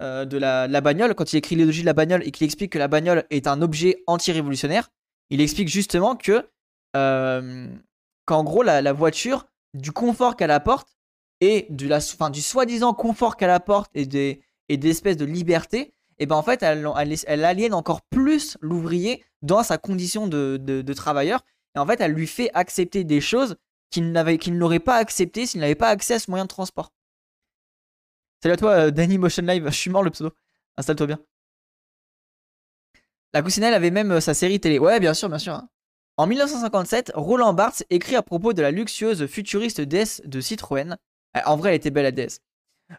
euh, de, la, bagnole, quand il écrit l'idéologie de la bagnole et qu'il explique que la bagnole est un objet anti-révolutionnaire, il explique justement que qu'en gros la, voiture, du confort qu'elle apporte et de la, du soi-disant confort qu'elle apporte et des et d'espèces de liberté, et ben en fait, elle, elle, aliène encore plus l'ouvrier dans sa condition de, travailleur. Et en fait, elle lui fait accepter des choses qu'il n'aurait pas accepté s'il n'avait pas accès à ce moyen de transport. Salut à toi, euh, Danny Motion Live. Je suis mort le pseudo. Installe-toi bien. La Coussinelle avait même euh, sa série télé. Ouais, bien sûr, bien sûr. Hein. En 1957, Roland Barthes écrit à propos de la luxueuse futuriste DS de Citroën. Euh, en vrai, elle était belle la DS.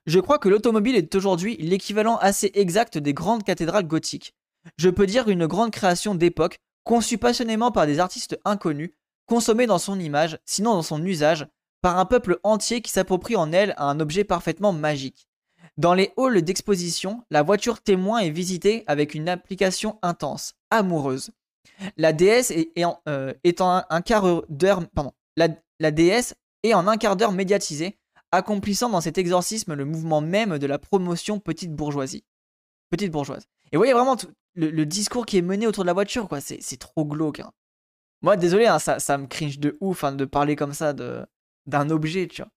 Je crois que l'automobile est aujourd'hui l'équivalent assez exact des grandes cathédrales gothiques. Je peux dire une grande création d'époque, conçue passionnément par des artistes inconnus, consommée dans son image, sinon dans son usage, par un peuple entier qui s'approprie en elle un objet parfaitement magique. Dans les halls d'exposition, la voiture témoin est visitée avec une application intense, amoureuse. La déesse est, en, euh, un, quart d'heure, la, est en un quart d'heure médiatisée, accomplissant dans cet exorcisme le mouvement même de la promotion petite bourgeoisie. Petite bourgeoise. Et vous voyez vraiment le, discours qui est mené autour de la voiture, quoi. C'est trop glauque. Hein. Moi, désolé, hein, ça, ça, me cringe de ouf hein, de parler comme ça d'un objet, tu vois.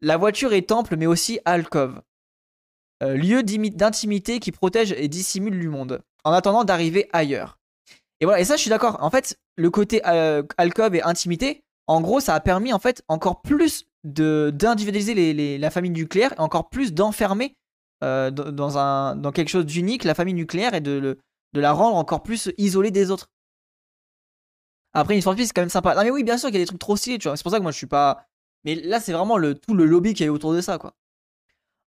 La voiture est temple, mais aussi alcove. Euh, lieu d'intimité qui protège et dissimule du monde, en attendant d'arriver ailleurs. Et voilà, et ça, je suis d'accord. En fait, le côté euh, alcove et intimité, en gros, ça a permis en fait encore plus d'individualiser la famille nucléaire et encore plus d'enfermer euh, dans, un, dans quelque chose d'unique la famille nucléaire et de, de la rendre encore plus isolée des autres. Après, une sportive, c'est quand même sympa. Non, mais oui, bien sûr qu'il y a des trucs trop stylés, tu vois. C'est pour ça que moi, je suis pas. Mais là, c'est vraiment le, tout le lobby qui est autour de ça, quoi.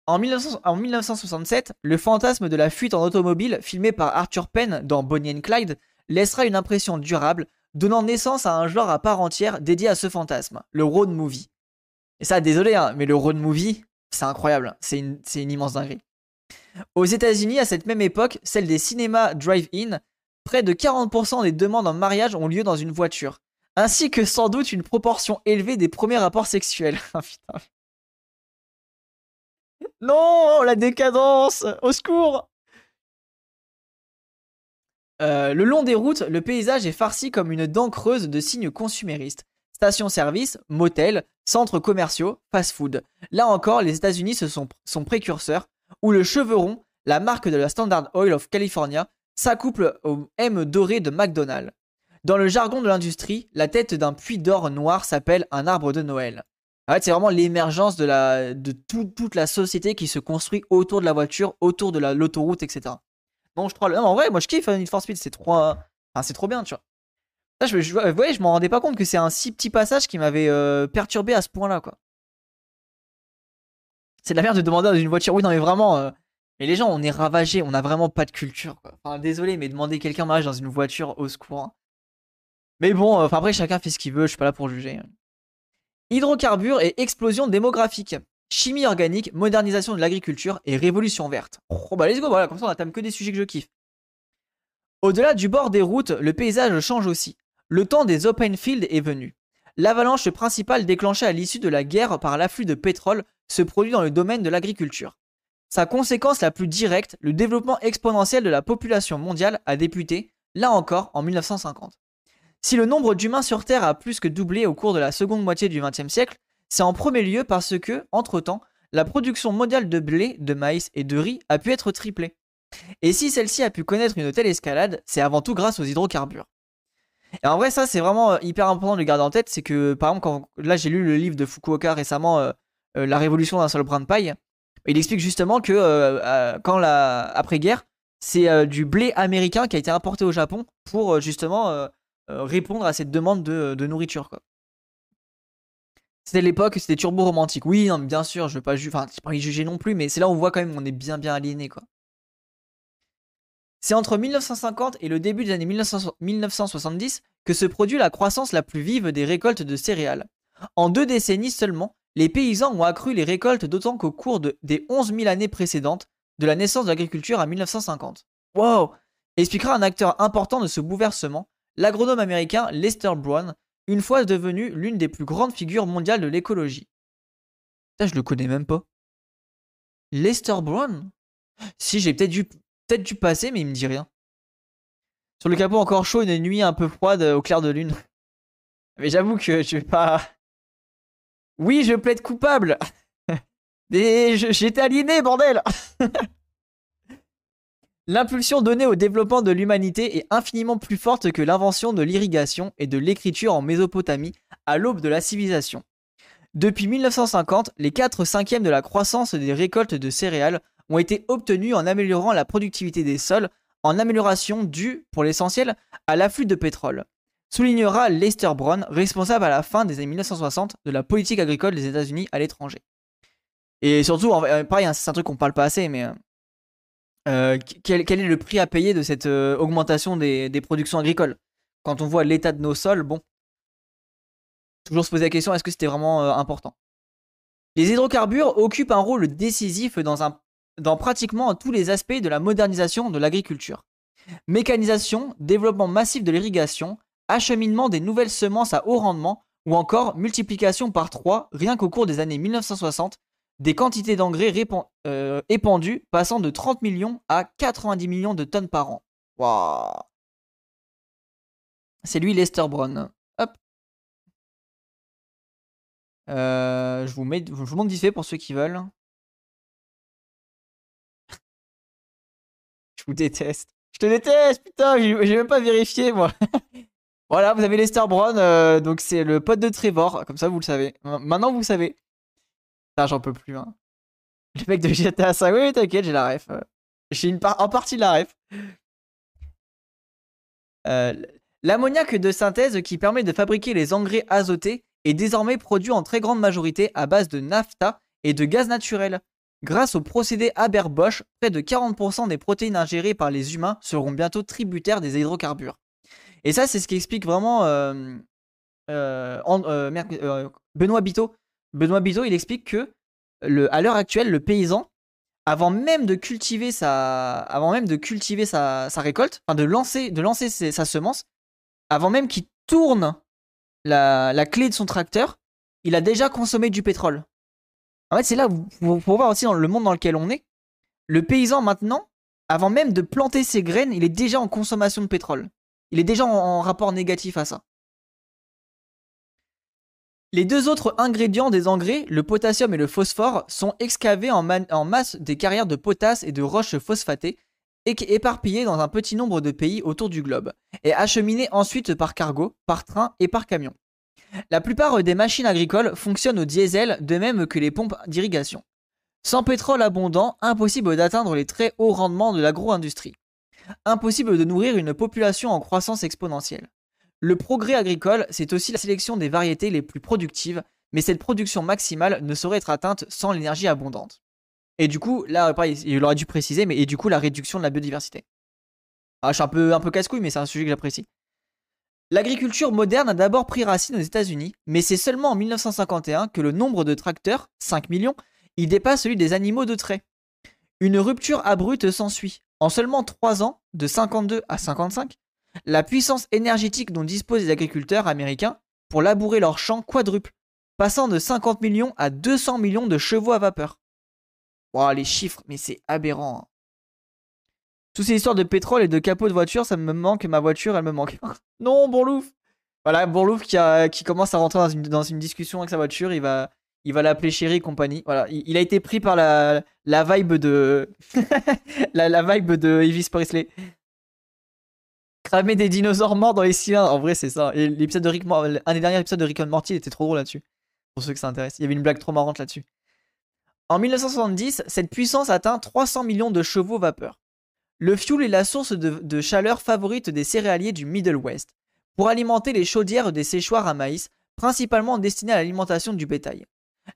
En, 1967, le fantasme de la fuite en automobile, filmé par Arthur Penn dans Bonnie and Clyde, laissera une impression durable, donnant naissance à un genre à part entière dédié à ce fantasme, le road movie. Et ça, désolé, hein, mais le road movie, c'est incroyable. C'est une, immense dinguerie. Aux États-Unis, à cette même époque, celle des cinémas drive-in, près de 40% des demandes en mariage ont lieu dans une voiture, ainsi que sans doute une proportion élevée des premiers rapports sexuels. Ah, non, la décadence Au secours euh, le long des routes, le paysage est farci comme une dent creuse de signes consuméristes. Stations-service, motels, centres commerciaux, fast-food. Là encore, les États-Unis sont, précurseurs, où le chevron, la marque de la Standard Oil of California, s'accouple au M doré de McDonald's. Dans le jargon de l'industrie, la tête d'un puits d'or noir s'appelle un arbre de Noël. En fait, c'est vraiment l'émergence de, la, de toute la société qui se construit autour de la voiture, autour de l'autoroute, etc. Bon, je crois. Non, en vrai, moi je kiffe Need for Speed, c'est trop, enfin, c'est trop bien, tu vois je, je, voyez, je m'en rendais pas compte que c'est un si petit passage qui m'avait euh, perturbé à ce point-là, quoi. C'est de la merde de demander dans une voiture. Oui, non, mais vraiment. Euh, mais les gens, on est ravagés, on a vraiment pas de culture, quoi. Enfin, désolé, mais demander quelqu'un mariage dans une voiture, au secours. Hein. Mais bon, euh, enfin, après, chacun fait ce qu'il veut, je suis pas là pour juger. Hydrocarbures et explosion démographique. Chimie organique, modernisation de l'agriculture et révolution verte. Oh bah let's go, voilà, comme ça on a que des sujets que je kiffe. Au-delà du bord des routes, le paysage change aussi. Le temps des open fields est venu. L'avalanche principale déclenchée à l'issue de la guerre par l'afflux de pétrole se produit dans le domaine de l'agriculture. Sa conséquence la plus directe, le développement exponentiel de la population mondiale, a débuté, là encore, en 1950. Si le nombre d'humains sur Terre a plus que doublé au cours de la seconde moitié du XXe siècle, c'est en premier lieu parce que, entre-temps, la production mondiale de blé, de maïs et de riz a pu être triplée. Et si celle-ci a pu connaître une telle escalade, c'est avant tout grâce aux hydrocarbures. Et en vrai, ça, c'est vraiment euh, hyper important de garder en tête. C'est que, par exemple, quand, là, j'ai lu le livre de Fukuoka récemment, euh, euh, La révolution d'un seul brin de paille. Il explique justement que, quand la après-guerre, c'est du blé américain qui a été importé au Japon pour justement répondre à cette demande de, nourriture. Quoi. C'était l'époque, c'était turbo romantique. Oui, bien sûr, je veux pas, enfin, pas juger non plus, mais c'est là où on voit quand même qu'on est bien bien aliéné. C'est entre 1950 et le début des années 1970 que se produit la croissance la plus vive des récoltes de céréales. En deux décennies seulement, les paysans ont accru les récoltes d'autant qu'au cours des 11 000 années précédentes, de la naissance de l'agriculture à 1950. Wow Expliquera un acteur important de ce bouleversement, l'agronome américain Lester Brown, une fois devenu l'une des plus grandes figures mondiales de l'écologie. Ça, je le connais même pas. Lester Brown? Si, j'ai peut-être dû du passé, mais il me dit rien. Sur le capot encore chaud, une nuit un peu froide au clair de lune. Mais j'avoue que je vais pas. Oui, je plaide coupable. Mais j'étais aliéné, bordel. L'impulsion donnée au développement de l'humanité est infiniment plus forte que l'invention de l'irrigation et de l'écriture en Mésopotamie à l'aube de la civilisation. Depuis 1950, les 4 cinquièmes de la croissance des récoltes de céréales ont été obtenus en améliorant la productivité des sols, en amélioration due, pour l'essentiel, à l'afflux de pétrole. Soulignera Lester Brown, responsable à la fin des années 1960 de la politique agricole des États-Unis à l'étranger. Et surtout, pareil, hein, c'est un truc qu'on parle pas assez, mais euh, quel, est le prix à payer de cette euh, augmentation des, productions agricoles? Quand on voit l'état de nos sols, bon, toujours se poser la question est-ce que c'était vraiment euh, important? Les hydrocarbures occupent un rôle décisif dans dans pratiquement tous les aspects de la modernisation de l'agriculture. Mécanisation, développement massif de l'irrigation, acheminement des nouvelles semences à haut rendement ou encore multiplication par 3 rien qu'au cours des années 1960 des quantités d'engrais euh, épandues passant de 30 millions à 90 millions de tonnes par an. Waouh C'est lui Lester Brown. Hop. Euh, je, vous mets, je vous montre pour ceux qui veulent. vous déteste. Je te déteste, putain, j'ai même pas vérifié, moi. voilà, vous avez Lester Brown, euh, donc c'est le pote de Trevor, comme ça vous le savez. Maintenant vous le savez. J'en peux plus. Le mec de GTA 5, oui, t'inquiète, j'ai la ref. J'ai une en partie la ref. Euh, L'ammoniac de synthèse qui permet de fabriquer les engrais azotés est désormais produit en très grande majorité à base de nafta et de gaz naturel. Grâce au procédé Haber-Bosch, près de 40% des protéines ingérées par les humains seront bientôt tributaires des hydrocarbures. Et ça, c'est ce qui explique vraiment euh, euh, euh, Benoît Biteau. Benoît Biteau, il explique que à l'heure actuelle, le paysan, avant même de cultiver sa, récolte, enfin de lancer, sa semence, avant même qu'il tourne la clé de son tracteur, il a déjà consommé du pétrole. En fait, c'est là faut voir aussi dans le monde dans lequel on est. Le paysan maintenant, avant même de planter ses graines, il est déjà en consommation de pétrole. Il est déjà en, rapport négatif à ça. Les deux autres ingrédients des engrais, le potassium et le phosphore, sont excavés en, masse des carrières de potasse et de roches phosphatées, et éparpillés dans un petit nombre de pays autour du globe, et acheminés ensuite par cargo, par train et par camion. La plupart des machines agricoles fonctionnent au diesel, de même que les pompes d'irrigation. Sans pétrole abondant, impossible d'atteindre les très hauts rendements de l'agro-industrie. Impossible de nourrir une population en croissance exponentielle. Le progrès agricole, c'est aussi la sélection des variétés les plus productives, mais cette production maximale ne saurait être atteinte sans l'énergie abondante. Et du coup, là, il aurait dû préciser, mais et du coup, la réduction de la biodiversité. Ah, je suis un peu, un peu casse-couille, mais c'est un sujet que j'apprécie. L'agriculture moderne a d'abord pris racine aux États-Unis, mais c'est seulement en 1951 que le nombre de tracteurs, 5 millions, y dépasse celui des animaux de trait. Une rupture abrupte s'ensuit. En seulement 3 ans, de 52 à 55, la puissance énergétique dont disposent les agriculteurs américains pour labourer leurs champs quadruple, passant de 50 millions à 200 millions de chevaux à vapeur. Wow, les chiffres, mais c'est aberrant. Hein. Toutes ces histoires de pétrole et de capot de voiture, ça me manque, ma voiture, elle me manque. non, Bourlouf Voilà, Bourlouf qui, qui commence à rentrer dans une, discussion avec sa voiture, il va, l'appeler chérie et compagnie. Il, a été pris par la, la vibe de la, la, vibe de Elvis Presley. Cramer des dinosaures morts dans les cylindres. En vrai, c'est ça. Et l'épisode de Rick, un des derniers épisodes de Rick Morty était trop drôle là-dessus. Pour ceux que ça intéresse, il y avait une blague trop marrante là-dessus. En 1970, cette puissance atteint 300 millions de chevaux vapeur. Le fioul est la source de, chaleur favorite des céréaliers du Middle West, pour alimenter les chaudières des séchoirs à maïs, principalement destinées à l'alimentation du bétail.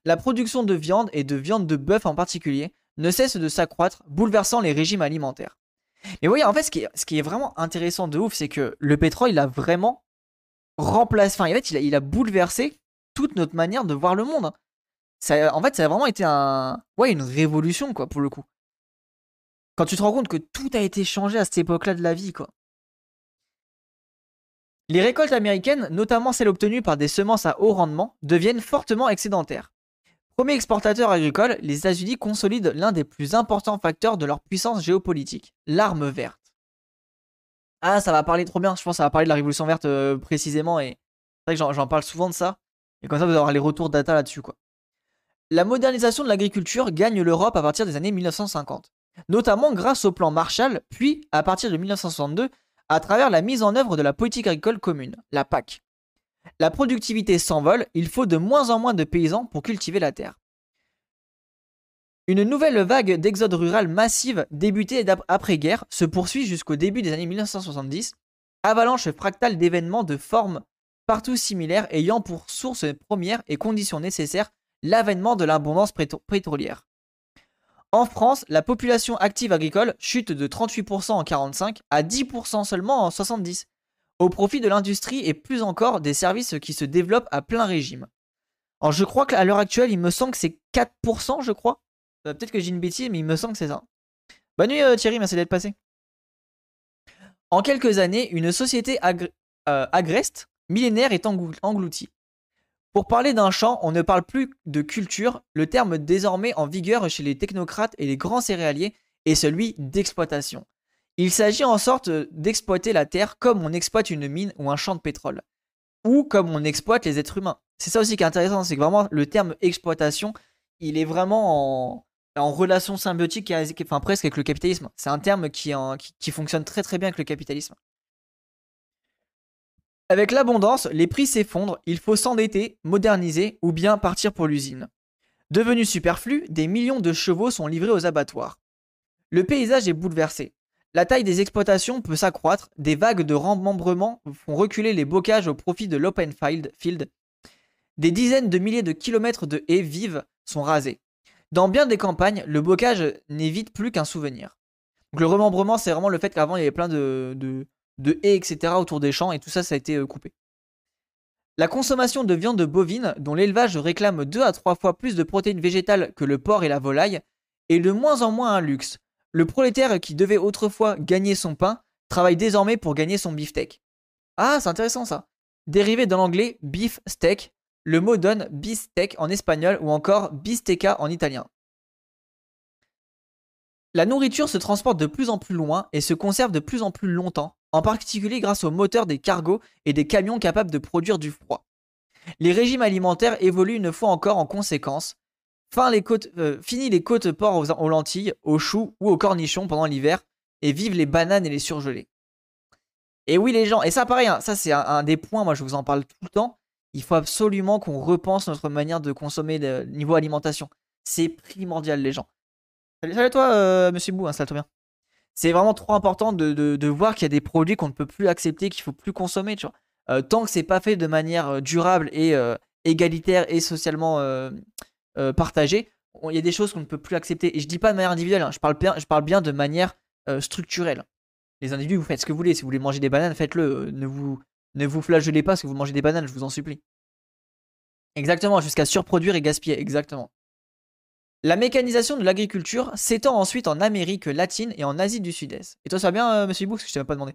La production de viande et de viande de bœuf en particulier ne cesse de s'accroître, bouleversant les régimes alimentaires. Mais oui, en fait, ce qui, est, vraiment intéressant de ouf, c'est que le pétrole, il a vraiment remplacé, enfin, en fait, il a, bouleversé toute notre manière de voir le monde. En fait, ça a vraiment été une révolution, quoi, pour le coup. Quand tu te rends compte que tout a été changé à cette époque-là de la vie, quoi. Les récoltes américaines, notamment celles obtenues par des semences à haut rendement, deviennent fortement excédentaires. Premier exportateur agricole, les États-Unis consolident l'un des plus importants facteurs de leur puissance géopolitique, l'arme verte. Ah, ça va parler trop bien, je pense que ça va parler de la révolution verte euh, précisément, et c'est vrai que j'en parle souvent de ça, et comme ça vous avoir les retours data là-dessus, quoi la modernisation de l'agriculture gagne l'Europe à partir des années 1950, notamment grâce au plan Marshall, puis à partir de 1962, à travers la mise en œuvre de la politique agricole commune, la PAC. La productivité s'envole, il faut de moins en moins de paysans pour cultiver la terre. Une nouvelle vague d'exode rural massive débutée après-guerre se poursuit jusqu'au début des années 1970, avalanche fractale d'événements de forme partout similaires ayant pour source première et condition nécessaire l'avènement de l'abondance pétrolière. En France, la population active agricole chute de 38% en 45 à 10% seulement en 70, au profit de l'industrie et plus encore des services qui se développent à plein régime. Alors je crois qu'à l'heure actuelle, il me semble que c'est 4%, je crois. Euh, peut-être que j'ai une bêtise, mais il me semble que c'est ça. Bonne nuit euh, Thierry, merci d'être passé. En quelques années, une société euh, agreste, millénaire, est engloutie. Pour parler d'un champ, on ne parle plus de culture, le terme désormais en vigueur chez les technocrates et les grands céréaliers est celui d'exploitation. Il s'agit en sorte d'exploiter la terre comme on exploite une mine ou un champ de pétrole, ou comme on exploite les êtres humains. C'est ça aussi qui est intéressant, c'est que vraiment le terme exploitation, il est vraiment en, relation symbiotique, presque avec le capitalisme. C'est un terme qui, qui fonctionne très très bien avec le capitalisme. Avec l'abondance, les prix s'effondrent, il faut s'endetter, moderniser ou bien partir pour l'usine. Devenus superflus, des millions de chevaux sont livrés aux abattoirs. Le paysage est bouleversé. La taille des exploitations peut s'accroître, des vagues de remembrement font reculer les bocages au profit de l'open field. Des dizaines de milliers de kilomètres de haies vives sont rasés. Dans bien des campagnes, le bocage n'est vite plus qu'un souvenir. Le remembrement, c'est vraiment le fait qu'avant il y avait plein de, de haies, etc. autour des champs, et tout ça, ça a été euh, coupé. La consommation de viande bovine, dont l'élevage réclame 2 à 3 fois plus de protéines végétales que le porc et la volaille, est de moins en moins un luxe. Le prolétaire qui devait autrefois gagner son pain travaille désormais pour gagner son beefsteak. Ah, c'est intéressant ça. Dérivé dans l'anglais beef steak, le mot donne beefsteak en espagnol ou encore bistecca en italien. La nourriture se transporte de plus en plus loin et se conserve de plus en plus longtemps, en particulier grâce aux moteurs des cargos et des camions capables de produire du froid. Les régimes alimentaires évoluent une fois encore en conséquence. Fin les côtes, euh, fini les côtes porc aux, lentilles, aux choux ou aux cornichons pendant l'hiver, et vive les bananes et les surgelés. Et oui les gens, et ça pareil, hein, ça c'est un, des points, moi je vous en parle tout le temps, il faut absolument qu'on repense notre manière de consommer le niveau alimentation. C'est primordial les gens. Salut, à toi, euh, monsieur Bou, installe-toi bien. C'est vraiment trop important de, voir qu'il y a des produits qu'on ne peut plus accepter, qu'il faut plus consommer, tu vois. Euh, tant que c'est pas fait de manière euh, durable et égalitaire et socialement partagée, il y a des choses qu'on ne peut plus accepter. Et je dis pas de manière individuelle, hein, je, parle bien, je parle bien de manière structurelle. Les individus, vous faites ce que vous voulez. Si vous voulez manger des bananes, faites-le. ne vous, ne vous flagellez pas si vous mangez des bananes, je vous en supplie. Exactement, jusqu'à surproduire et gaspiller, exactement. La mécanisation de l'agriculture s'étend ensuite en Amérique latine et en Asie du Sud-Est. Et toi, ça va bien, euh, monsieur Bou, que je t'ai pas demandé.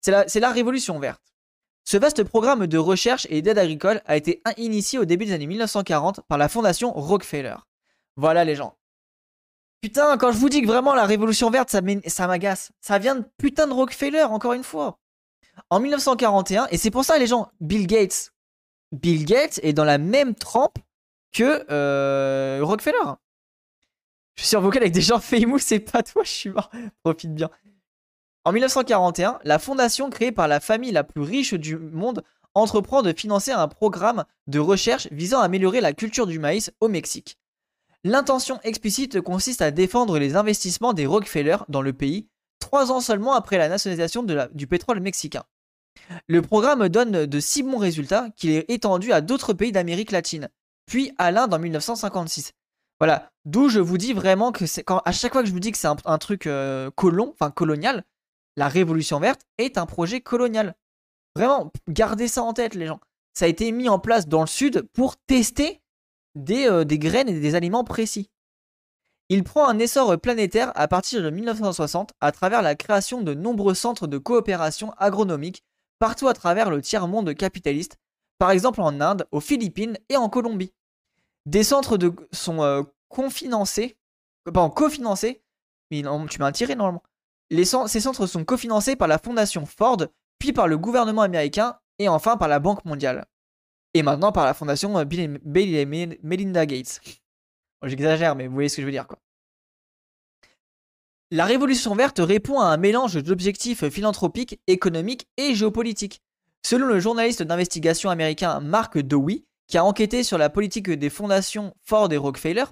C'est la, la, révolution verte. Ce vaste programme de recherche et d'aide agricole a été initié au début des années 1940 par la fondation Rockefeller. Voilà les gens. Putain, quand je vous dis que vraiment la révolution verte, ça m'agace. Ça vient de putain de Rockefeller, encore une fois. En 1941, et c'est pour ça les gens, Bill Gates. Bill Gates est dans la même trempe que euh, Rockefeller. Je suis vocal avec des gens famous, c'est pas toi, je suis mort. Profite bien. En 1941, la fondation créée par la famille la plus riche du monde entreprend de financer un programme de recherche visant à améliorer la culture du maïs au Mexique. L'intention explicite consiste à défendre les investissements des Rockefeller dans le pays, trois ans seulement après la nationalisation du pétrole mexicain. Le programme donne de si bons résultats qu'il est étendu à d'autres pays d'Amérique latine, puis à l'Inde en 1956. Voilà, d'où je vous dis vraiment que c'est quand à chaque fois que je vous dis que c'est un, truc euh, colon, enfin colonial, la Révolution verte est un projet colonial. Vraiment, gardez ça en tête, les gens. Ça a été mis en place dans le sud pour tester des, euh, graines et des aliments précis. Il prend un essor planétaire à partir de 1960 à travers la création de nombreux centres de coopération agronomique partout à travers le tiers-monde capitaliste, par exemple en Inde, aux Philippines et en Colombie. Des centres sont euh, confinancés, pardon, cofinancés, mais tu m'as tiré normalement. Ces centres sont cofinancés par la fondation Ford, puis par le gouvernement américain, et enfin par la Banque mondiale. Et maintenant par la fondation euh, Bill et Melinda Gates. J'exagère, mais vous voyez ce que je veux dire, quoi. La révolution verte répond à un mélange d'objectifs philanthropiques, économiques et géopolitiques. Selon le journaliste d'investigation américain Mark Dewey, qui a enquêté sur la politique des fondations Ford et Rockefeller,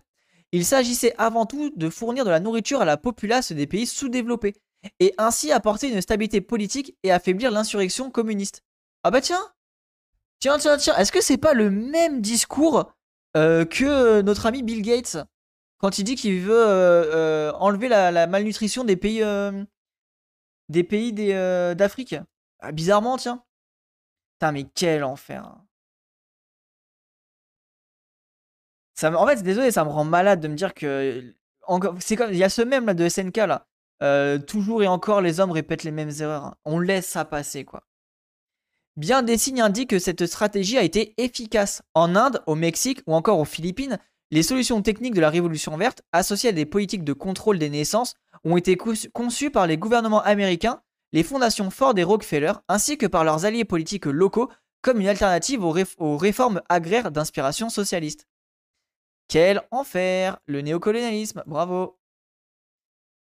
il s'agissait avant tout de fournir de la nourriture à la populace des pays sous-développés, et ainsi apporter une stabilité politique et affaiblir l'insurrection communiste. Ah bah tiens Tiens, tiens, tiens, est-ce que c'est pas le même discours euh, que notre ami Bill Gates quand il dit qu'il veut euh, euh, enlever la, malnutrition des pays des pays d'Afrique? Ah, Bizarrement, tiens. Putain, mais quel enfer. Hein. Ça, en fait, désolé, ça me rend malade de me dire que. C'est comme. Il y a ce même là de SNK là. Euh, toujours et encore, les hommes répètent les mêmes erreurs. Hein. On laisse ça passer, quoi. Bien des signes indiquent que cette stratégie a été efficace. En Inde, au Mexique ou encore aux Philippines, les solutions techniques de la Révolution verte, associées à des politiques de contrôle des naissances, ont été conçues par les gouvernements américains, les fondations Ford et Rockefeller, ainsi que par leurs alliés politiques locaux, comme une alternative aux réformes agraires d'inspiration socialiste. Quel enfer Le néocolonialisme, bravo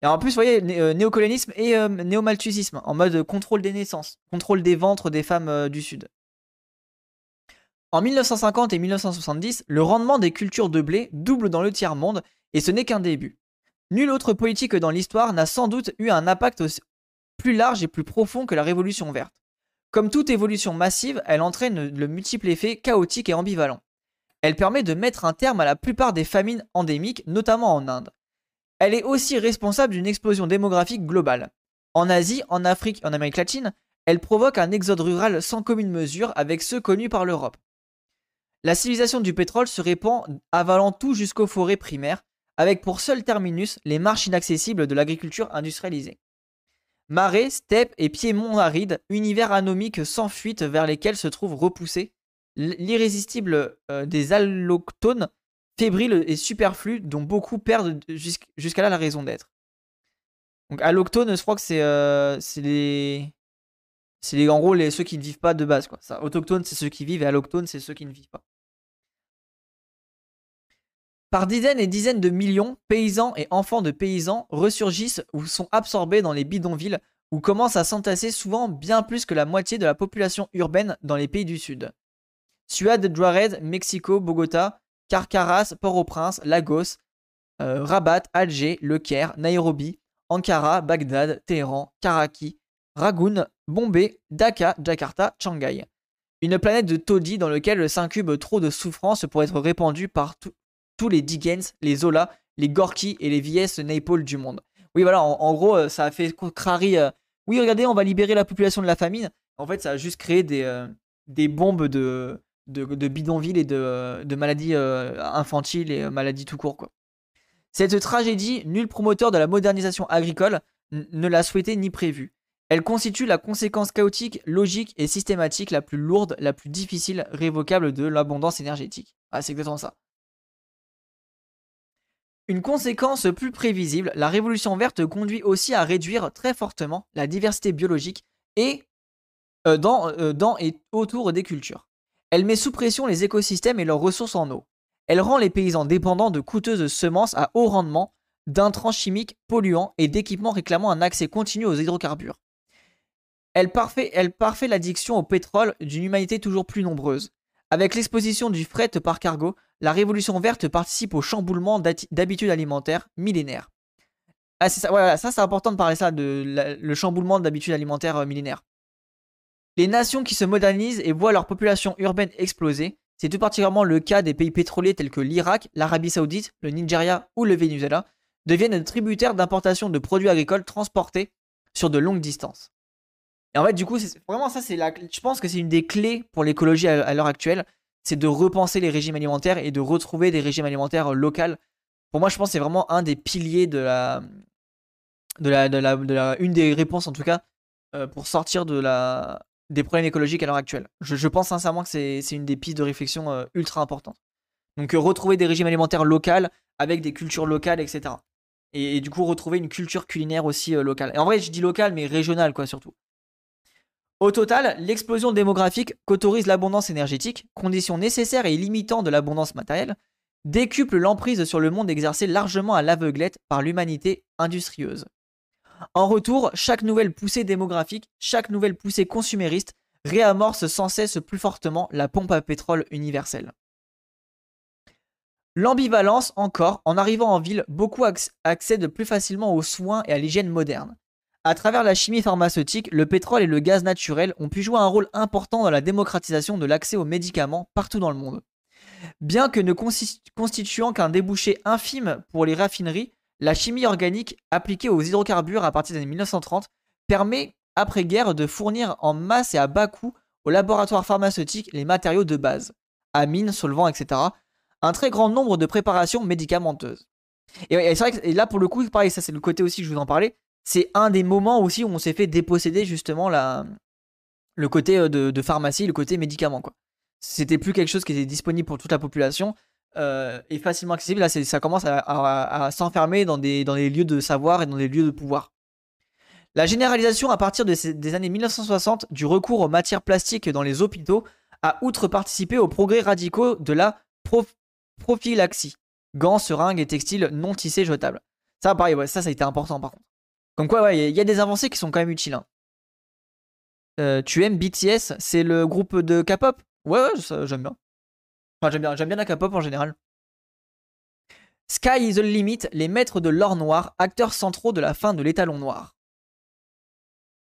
Et en plus, vous voyez, euh, néocolonialisme et euh, néomalthusisme, en mode contrôle des naissances, contrôle des ventres des femmes euh, du Sud. En 1950 et 1970, le rendement des cultures de blé double dans le tiers-monde, et ce n'est qu'un début. Nulle autre politique dans l'histoire n'a sans doute eu un impact plus large et plus profond que la révolution verte. Comme toute évolution massive, elle entraîne le multiple effet chaotique et ambivalent. Elle permet de mettre un terme à la plupart des famines endémiques, notamment en Inde. Elle est aussi responsable d'une explosion démographique globale. En Asie, en Afrique et en Amérique latine, elle provoque un exode rural sans commune mesure avec ceux connus par l'Europe. La civilisation du pétrole se répand avalant tout jusqu'aux forêts primaires, avec pour seul terminus les marches inaccessibles de l'agriculture industrialisée. Marais, steppes et piémonts arides, univers anomiques sans fuite vers lesquels se trouvent repoussés l'irrésistible euh, des allochtones, fébriles et superflus, dont beaucoup perdent jusqu'à là la raison d'être. Donc allochtones, je crois que c'est euh, les... C'est les, en gros ceux qui ne vivent pas de base. Quoi. Ça, autochtones, c'est ceux qui vivent, et allochtones, c'est ceux qui ne vivent pas. Par dizaines et dizaines de millions, paysans et enfants de paysans ressurgissent ou sont absorbés dans les bidonvilles ou commencent à s'entasser souvent bien plus que la moitié de la population urbaine dans les pays du Sud. Ciudad Juarez, Mexico, Bogota, Carcaras, Port-au-Prince, Lagos, euh, Rabat, Alger, Le Caire, Nairobi, Ankara, Bagdad, Téhéran, Karachi, Ragoun, Bombay, Dhaka, Jakarta, Shanghai. Une planète de taudis dans lequel s'incube trop de souffrance pour être répandue par tous les Dickens, les Zola, les Gorky et les vieilles Naipaul du monde. Oui, voilà, en, gros, euh, ça a fait crari. Euh, oui, regardez, on va libérer la population de la famine. En fait, ça a juste créé des bombes de, de, bidonville et de, maladies euh, infantiles et euh, maladies tout court. Quoi. Cette tragédie, nul promoteur de la modernisation agricole ne l'a souhaité ni prévu. Elle constitue la conséquence chaotique, logique et systématique la plus lourde, la plus difficile, révocable de l'abondance énergétique. Ah, c'est exactement ça. Une conséquence plus prévisible, la révolution verte conduit aussi à réduire très fortement la diversité biologique et euh, dans et autour des cultures. Elle met sous pression les écosystèmes et leurs ressources en eau. Elle rend les paysans dépendants de coûteuses semences à haut rendement, d'intrants chimiques polluants et d'équipements réclamant un accès continu aux hydrocarbures. Elle parfait, l'addiction au pétrole d'une humanité toujours plus nombreuse. Avec l'exposition du fret par cargo, la révolution verte participe au chamboulement d'habitudes alimentaires millénaires. Ah, ça, c'est important de parler ça, le chamboulement d'habitudes alimentaires euh, millénaires. Les nations qui se modernisent et voient leur population urbaine exploser, c'est tout particulièrement le cas des pays pétroliers tels que l'Irak, l'Arabie Saoudite, le Nigeria ou le Venezuela, deviennent tributaires d'importations de produits agricoles transportés sur de longues distances. Et en fait, du coup, vraiment ça, c'est la, je pense que c'est une des clés pour l'écologie à, l'heure actuelle, c'est de repenser les régimes alimentaires et de retrouver des régimes alimentaires locaux. Pour moi, je pense que c'est vraiment un des piliers de la, de la, de la, une des réponses en tout cas, euh, pour sortir de la, des problèmes écologiques à l'heure actuelle. Je, pense sincèrement que c'est une des pistes de réflexion euh, ultra importantes. Donc euh, retrouver des régimes alimentaires locaux avec des cultures locales, etc. Et, du coup retrouver une culture culinaire aussi locale. Et en vrai, je dis locale, mais régionale, quoi, surtout. Au total, l'explosion démographique qu'autorise l'abondance énergétique, condition nécessaire et limitant de l'abondance matérielle, décuple l'emprise sur le monde exercée largement à l'aveuglette par l'humanité industrieuse. En retour, chaque nouvelle poussée démographique, chaque nouvelle poussée consumériste réamorce sans cesse plus fortement la pompe à pétrole universelle. L'ambivalence encore, en arrivant en ville, beaucoup accèdent plus facilement aux soins et à l'hygiène moderne. À travers la chimie pharmaceutique, le pétrole et le gaz naturel ont pu jouer un rôle important dans la démocratisation de l'accès aux médicaments partout dans le monde. Bien que ne constituant qu'un débouché infime pour les raffineries, la chimie organique appliquée aux hydrocarbures à partir des années 1930 permet, après-guerre, de fournir en masse et à bas coût aux laboratoires pharmaceutiques les matériaux de base, amines, solvants, etc., un très grand nombre de préparations médicamenteuses. Et, vrai là, pour le coup, pareil, ça c'est le côté aussi que je vous en parlais, c'est un des moments aussi où on s'est fait déposséder justement le côté euh, de, pharmacie, le côté médicament. C'était plus quelque chose qui était disponible pour toute la population euh, et facilement accessible. Là, ça commence à, s'enfermer dans des, lieux de savoir et dans des lieux de pouvoir. La généralisation à partir des années 1960 du recours aux matières plastiques dans les hôpitaux a outre participé aux progrès radicaux de la prophylaxie. Gants, seringues et textiles non tissés jetables. Ça, pareil, ça, a été important par contre. Comme quoi, il y a des avancées qui sont quand même utiles. Hein. Euh, tu aimes BTS C'est le groupe de K-pop? Ouais, ouais, j'aime bien. Enfin, j'aime bien, j'aime bien la K-pop en général. Sky is the limit, les maîtres de l'or noir, acteurs centraux de la fin de l'étalon noir.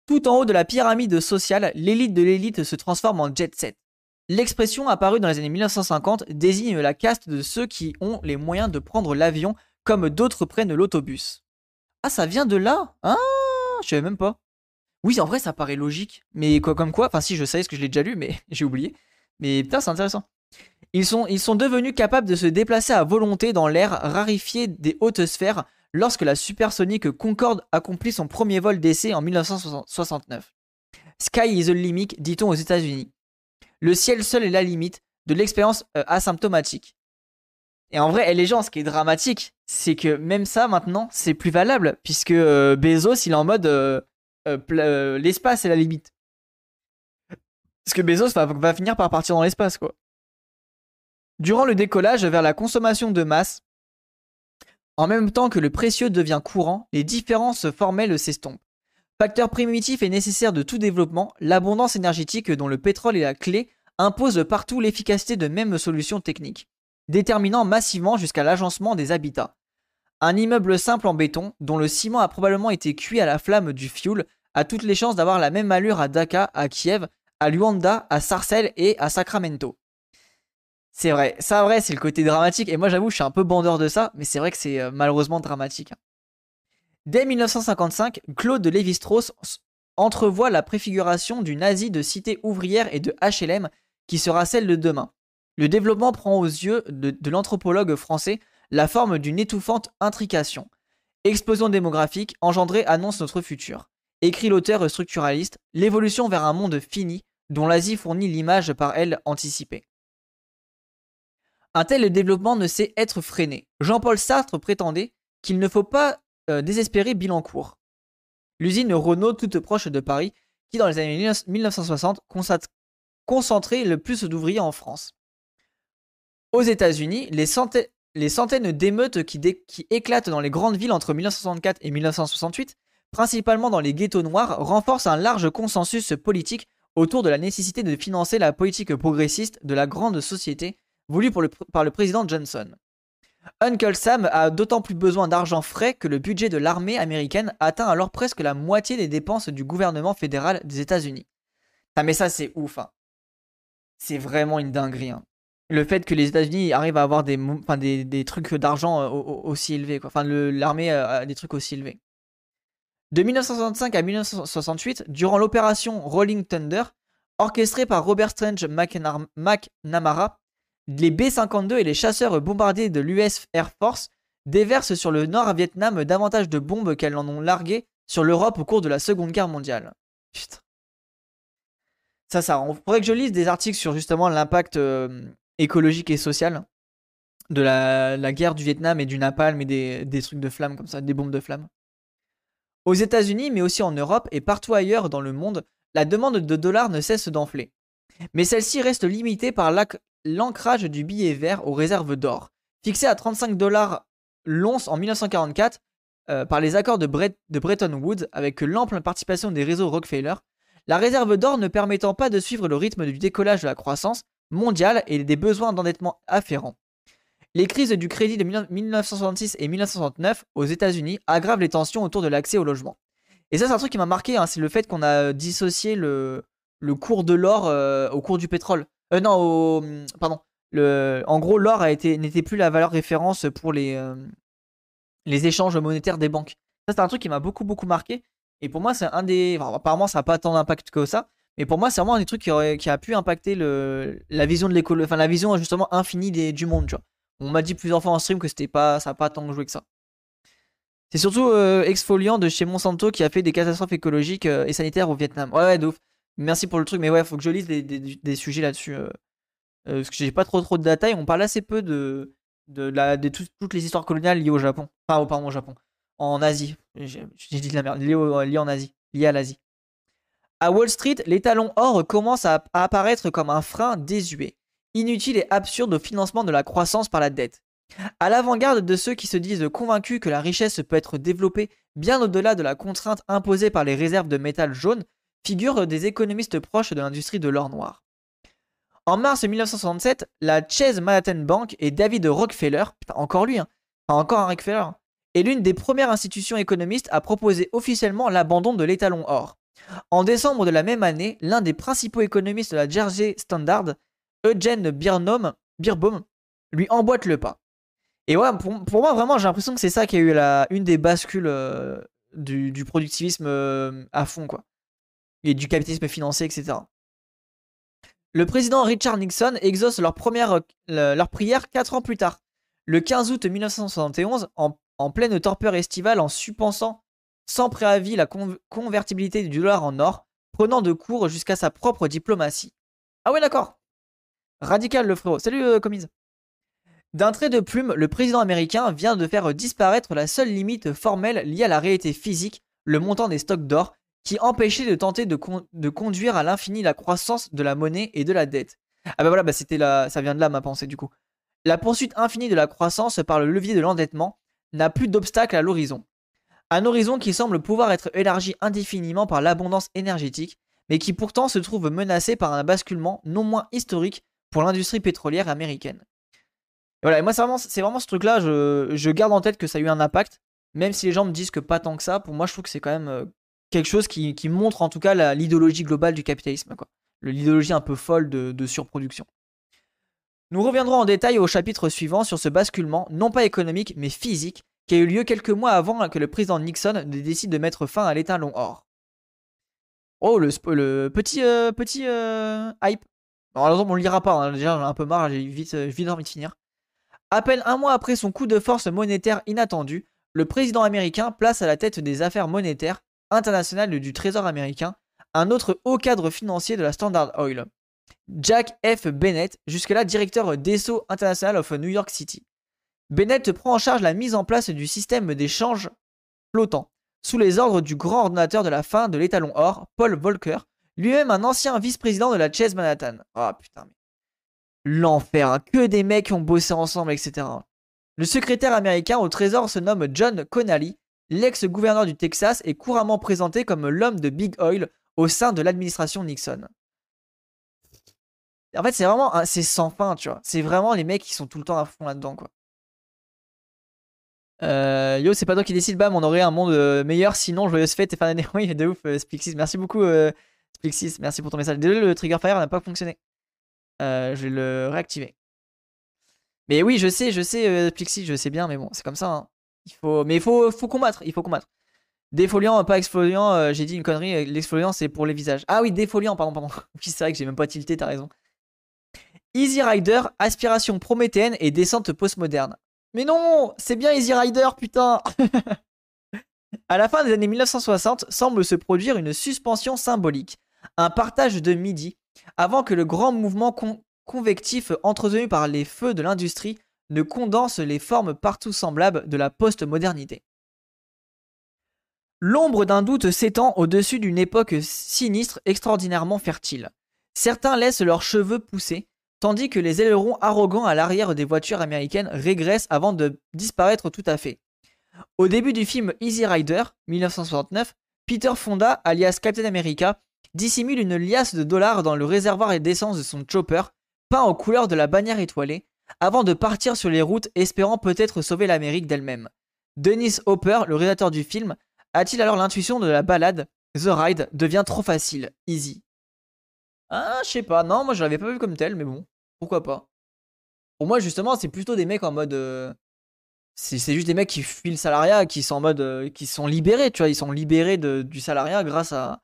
Tout en haut de la pyramide sociale, l'élite de l'élite se transforme en jet set. L'expression apparue dans les années 1950 désigne la caste de ceux qui ont les moyens de prendre l'avion comme d'autres prennent l'autobus. Ah, ça vient de là? Ah, je savais même pas. Oui, en vrai, ça paraît logique. Mais quoi, comme quoi? Enfin, si, je savais ce que je l'ai déjà lu, mais j'ai oublié. Mais putain, c'est intéressant. Ils sont, ils sont devenus capables de se déplacer à volonté dans l'air rarifié des hautes sphères lorsque la supersonique Concorde accomplit son premier vol d'essai en 1969. Sky is the limit, dit-on aux États-Unis. Le ciel seul est la limite de l'expérience euh, asymptomatique. Et en vrai, les gens, ce qui est dramatique, c'est que même ça, maintenant, c'est plus valable, puisque euh, Bezos, il est en mode euh, l'espace est la limite. Parce que Bezos va, finir par partir dans l'espace, quoi. Durant le décollage vers la consommation de masse, en même temps que le précieux devient courant, les différences formelles s'estompent. Facteur primitif et nécessaire de tout développement, l'abondance énergétique dont le pétrole est la clé impose partout l'efficacité de mêmes solutions techniques déterminant massivement jusqu'à l'agencement des habitats. Un immeuble simple en béton, dont le ciment a probablement été cuit à la flamme du fioul, a toutes les chances d'avoir la même allure à Dhaka, à Kiev, à Luanda, à Sarcelles et à Sacramento. C'est vrai, ça vrai, c'est le côté dramatique, et moi j'avoue, je suis un peu bandeur de ça, mais c'est vrai que c'est euh, malheureusement dramatique. Dès 1955, Claude Lévi-Strauss entrevoit la préfiguration d'une Asie de cité ouvrière et de HLM qui sera celle de demain. Le développement prend aux yeux de, l'anthropologue français la forme d'une étouffante intrication. Explosion démographique engendrée annonce notre futur. Écrit l'auteur structuraliste, l'évolution vers un monde fini dont l'Asie fournit l'image par elle anticipée. Un tel développement ne sait être freiné. Jean-Paul Sartre prétendait qu'il ne faut pas euh, désespérer Bilancourt. L'usine Renault, toute proche de Paris, qui dans les années 1960 concentrait le plus d'ouvriers en France. Aux États-Unis, les, centaines d'émeutes qui, qui éclatent dans les grandes villes entre 1964 et 1968, principalement dans les ghettos noirs, renforcent un large consensus politique autour de la nécessité de financer la politique progressiste de la grande société voulue par le président Johnson. Uncle Sam a d'autant plus besoin d'argent frais que le budget de l'armée américaine atteint alors presque la moitié des dépenses du gouvernement fédéral des États-Unis. Ah mais ça c'est ouf. Hein. C'est vraiment une dinguerie. Hein. Le fait que les États-Unis arrivent à avoir des, des, trucs d'argent euh, aussi élevés. Enfin l'armée a des trucs aussi élevés. De 1965 à 1968, durant l'opération Rolling Thunder, orchestrée par Robert Strange McNamara, les B-52 et les chasseurs bombardiers de l'US Air Force déversent sur le Nord-Vietnam davantage de bombes qu'elles en ont larguées sur l'Europe au cours de la Seconde Guerre mondiale. Putain. Ça, ça, on faudrait que je lise des articles sur justement l'impact euh, écologique et social de la, guerre du Vietnam et du napalm et des, des trucs de flammes comme ça, des bombes de flammes. Aux États-Unis, mais aussi en Europe et partout ailleurs dans le monde, la demande de dollars ne cesse d'enfler. Mais celle-ci reste limitée par l'ancrage du billet vert aux réserves d'or. Fixé à 35 dollars l'once en 1944 euh, par les accords de, Bretton Woods avec l'ample participation des réseaux Rockefeller, la réserve d'or ne permettant pas de suivre le rythme du décollage de la croissance mondiale et des besoins d'endettement afférents. Les crises du crédit de 1966 et 1969 aux États-Unis aggravent les tensions autour de l'accès au logement. Et ça, c'est un truc qui m'a marqué, hein, c'est le fait qu'on a dissocié le, le cours de l'or euh, au cours du pétrole. Euh, non, au, pardon. Le, en gros, l'or n'était plus la valeur référence pour les, euh, les échanges monétaires des banques. Ça, c'est un truc qui m'a beaucoup, beaucoup marqué. Et pour moi, c'est un des. apparemment, ça n'a pas tant d'impact que ça. Mais pour moi, c'est vraiment un des trucs qui, a pu impacter la vision de l'école. Enfin, la vision justement infinie des, du monde, tu vois. On m'a dit plusieurs fois en stream que c'était pas, ça n'a pas tant joué que ça. C'est surtout Exfoliant de chez Monsanto qui a fait des catastrophes écologiques et sanitaires au Vietnam. Ouais, ouais, de ouf. Merci pour le truc, mais ouais, faut que je lise des, sujets là-dessus. Euh, euh, parce que j'ai pas trop trop de détails. On parle assez peu de, la, de toutes les histoires coloniales liées au Japon. Enfin, au, pardon, au Japon. En Asie. J'ai dit de la merde. Liées, en Asie. Liées à l'Asie. À Wall Street, les talons or commencent à, apparaître comme un frein désuet, inutile et absurde au financement de la croissance par la dette. À l'avant-garde de ceux qui se disent convaincus que la richesse peut être développée bien au-delà de la contrainte imposée par les réserves de métal jaune, figurent des économistes proches de l'industrie de l'or noir. En mars 1967, la Chase Manhattan Bank et David Rockefeller, encore lui, hein, encore un Rockefeller, est l'une des premières institutions économistes à proposer officiellement l'abandon de l'étalon or. En décembre de la même année, l'un des principaux économistes de la Jersey Standard, Eugene Birnbaum, lui emboîte le pas. Et ouais, pour, moi, vraiment, j'ai l'impression que c'est ça qui a eu la, une des bascules euh, du, productivisme euh, à fond, quoi du capitalisme financier, etc. Le président Richard Nixon exauce leur, première, leur prière 4 ans plus tard, le 15 août 1971, en, pleine torpeur estivale, en suppensant sans préavis la convertibilité du dollar en or, prenant de court jusqu'à sa propre diplomatie. Ah ouais, d'accord. Radical le frérot. Salut, euh, commise. D'un trait de plume, le président américain vient de faire disparaître la seule limite formelle liée à la réalité physique, le montant des stocks d'or, qui empêchait de tenter de, conduire à l'infini la croissance de la monnaie et de la dette. Ah bah voilà, bah c'était là, ça vient de là ma pensée du coup. La poursuite infinie de la croissance par le levier de l'endettement n'a plus d'obstacle à l'horizon. Un horizon qui semble pouvoir être élargi indéfiniment par l'abondance énergétique, mais qui pourtant se trouve menacé par un basculement non moins historique pour l'industrie pétrolière américaine. voilà, et moi c'est vraiment, vraiment, ce truc-là, je, je, garde en tête que ça a eu un impact, même si les gens me disent que pas tant que ça, pour moi je trouve que c'est quand même euh, quelque chose qui, montre en tout cas l'idéologie globale du capitalisme, l'idéologie un peu folle de, surproduction. Nous reviendrons en détail au chapitre suivant sur ce basculement, non pas économique mais physique, qui a eu lieu quelques mois avant que le président Nixon décide de mettre fin à l'état long or. Oh, le, petit, euh, petit euh, hype. Alors, on ne lira pas, hein, déjà j'en ai un peu marre, j'ai vite, vite envie de finir. À peine un mois après son coup de force monétaire inattendu, le président américain place à la tête des affaires monétaires international du Trésor américain, un autre haut cadre financier de la Standard Oil, Jack F. Bennett, jusque-là directeur d'ESSO International of New York City. Bennett prend en charge la mise en place du système d'échange flottant, sous les ordres du grand ordinateur de la fin de l'étalon or, Paul Volcker, lui-même un ancien vice-président de la Chase Manhattan. Ah putain, l'enfer. hein. Que des mecs qui ont bossé ensemble, etc. Le secrétaire américain au trésor se nomme John Connally. L'ex-gouverneur du Texas est couramment présenté comme l'homme de Big Oil au sein de l'administration Nixon. En fait, c'est vraiment, c'est sans fin, tu vois. C'est vraiment les mecs qui sont tout le temps à fond là-dedans, quoi. Euh, yo, c'est pas toi qui décide, bam, on aurait un monde euh, meilleur, sinon joyeuse fête et fin d'année. Oui, de ouf, euh, Splixis. Merci beaucoup, euh, Splixis. Merci pour ton message. Désolé, le Trigger Fire n'a pas fonctionné. Je vais le réactiver. Mais oui, je sais, je sais, Splixis, je sais bien, mais bon, c'est comme ça. hein. Il faut, mais il faut, faut combattre, il faut combattre. Défoliant, pas exfoliant, euh, j'ai dit une connerie, euh, l'exfoliant c'est pour les visages. Ah oui, défoliant, pardon, pardon. Oui, c'est vrai que j'ai même pas tilté, t'as raison. Easy Rider, aspiration prométhéenne et descente postmoderne. Mais non, c'est bien Easy Rider, putain À la fin des années 1960, semble se produire une suspension symbolique, un partage de midi, avant que le grand mouvement con- convectif entretenu par les feux de l'industrie ne condense les formes partout semblables de la post-modernité. L'ombre d'un doute s'étend au-dessus d'une époque sinistre extraordinairement fertile. Certains laissent leurs cheveux pousser, tandis que les ailerons arrogants à l'arrière des voitures américaines régressent avant de disparaître tout à fait. Au début du film Easy Rider, 1969, Peter Fonda, alias Captain America, dissimule une liasse de dollars dans le réservoir d'essence de son chopper, peint aux couleurs de la bannière étoilée, avant de partir sur les routes espérant peut-être sauver l'Amérique d'elle-même. Dennis Hopper, le réalisateur du film, a-t-il alors l'intuition de la balade The Ride devient trop facile, easy? Ah, je sais pas, non, moi je l'avais pas vu comme tel, mais bon, pourquoi pas? Pour moi, justement, c'est plutôt des mecs en mode. euh, c'est juste des mecs qui fuient le salariat, qui sont en mode. euh, qui sont libérés, tu vois, ils sont libérés du salariat grâce à-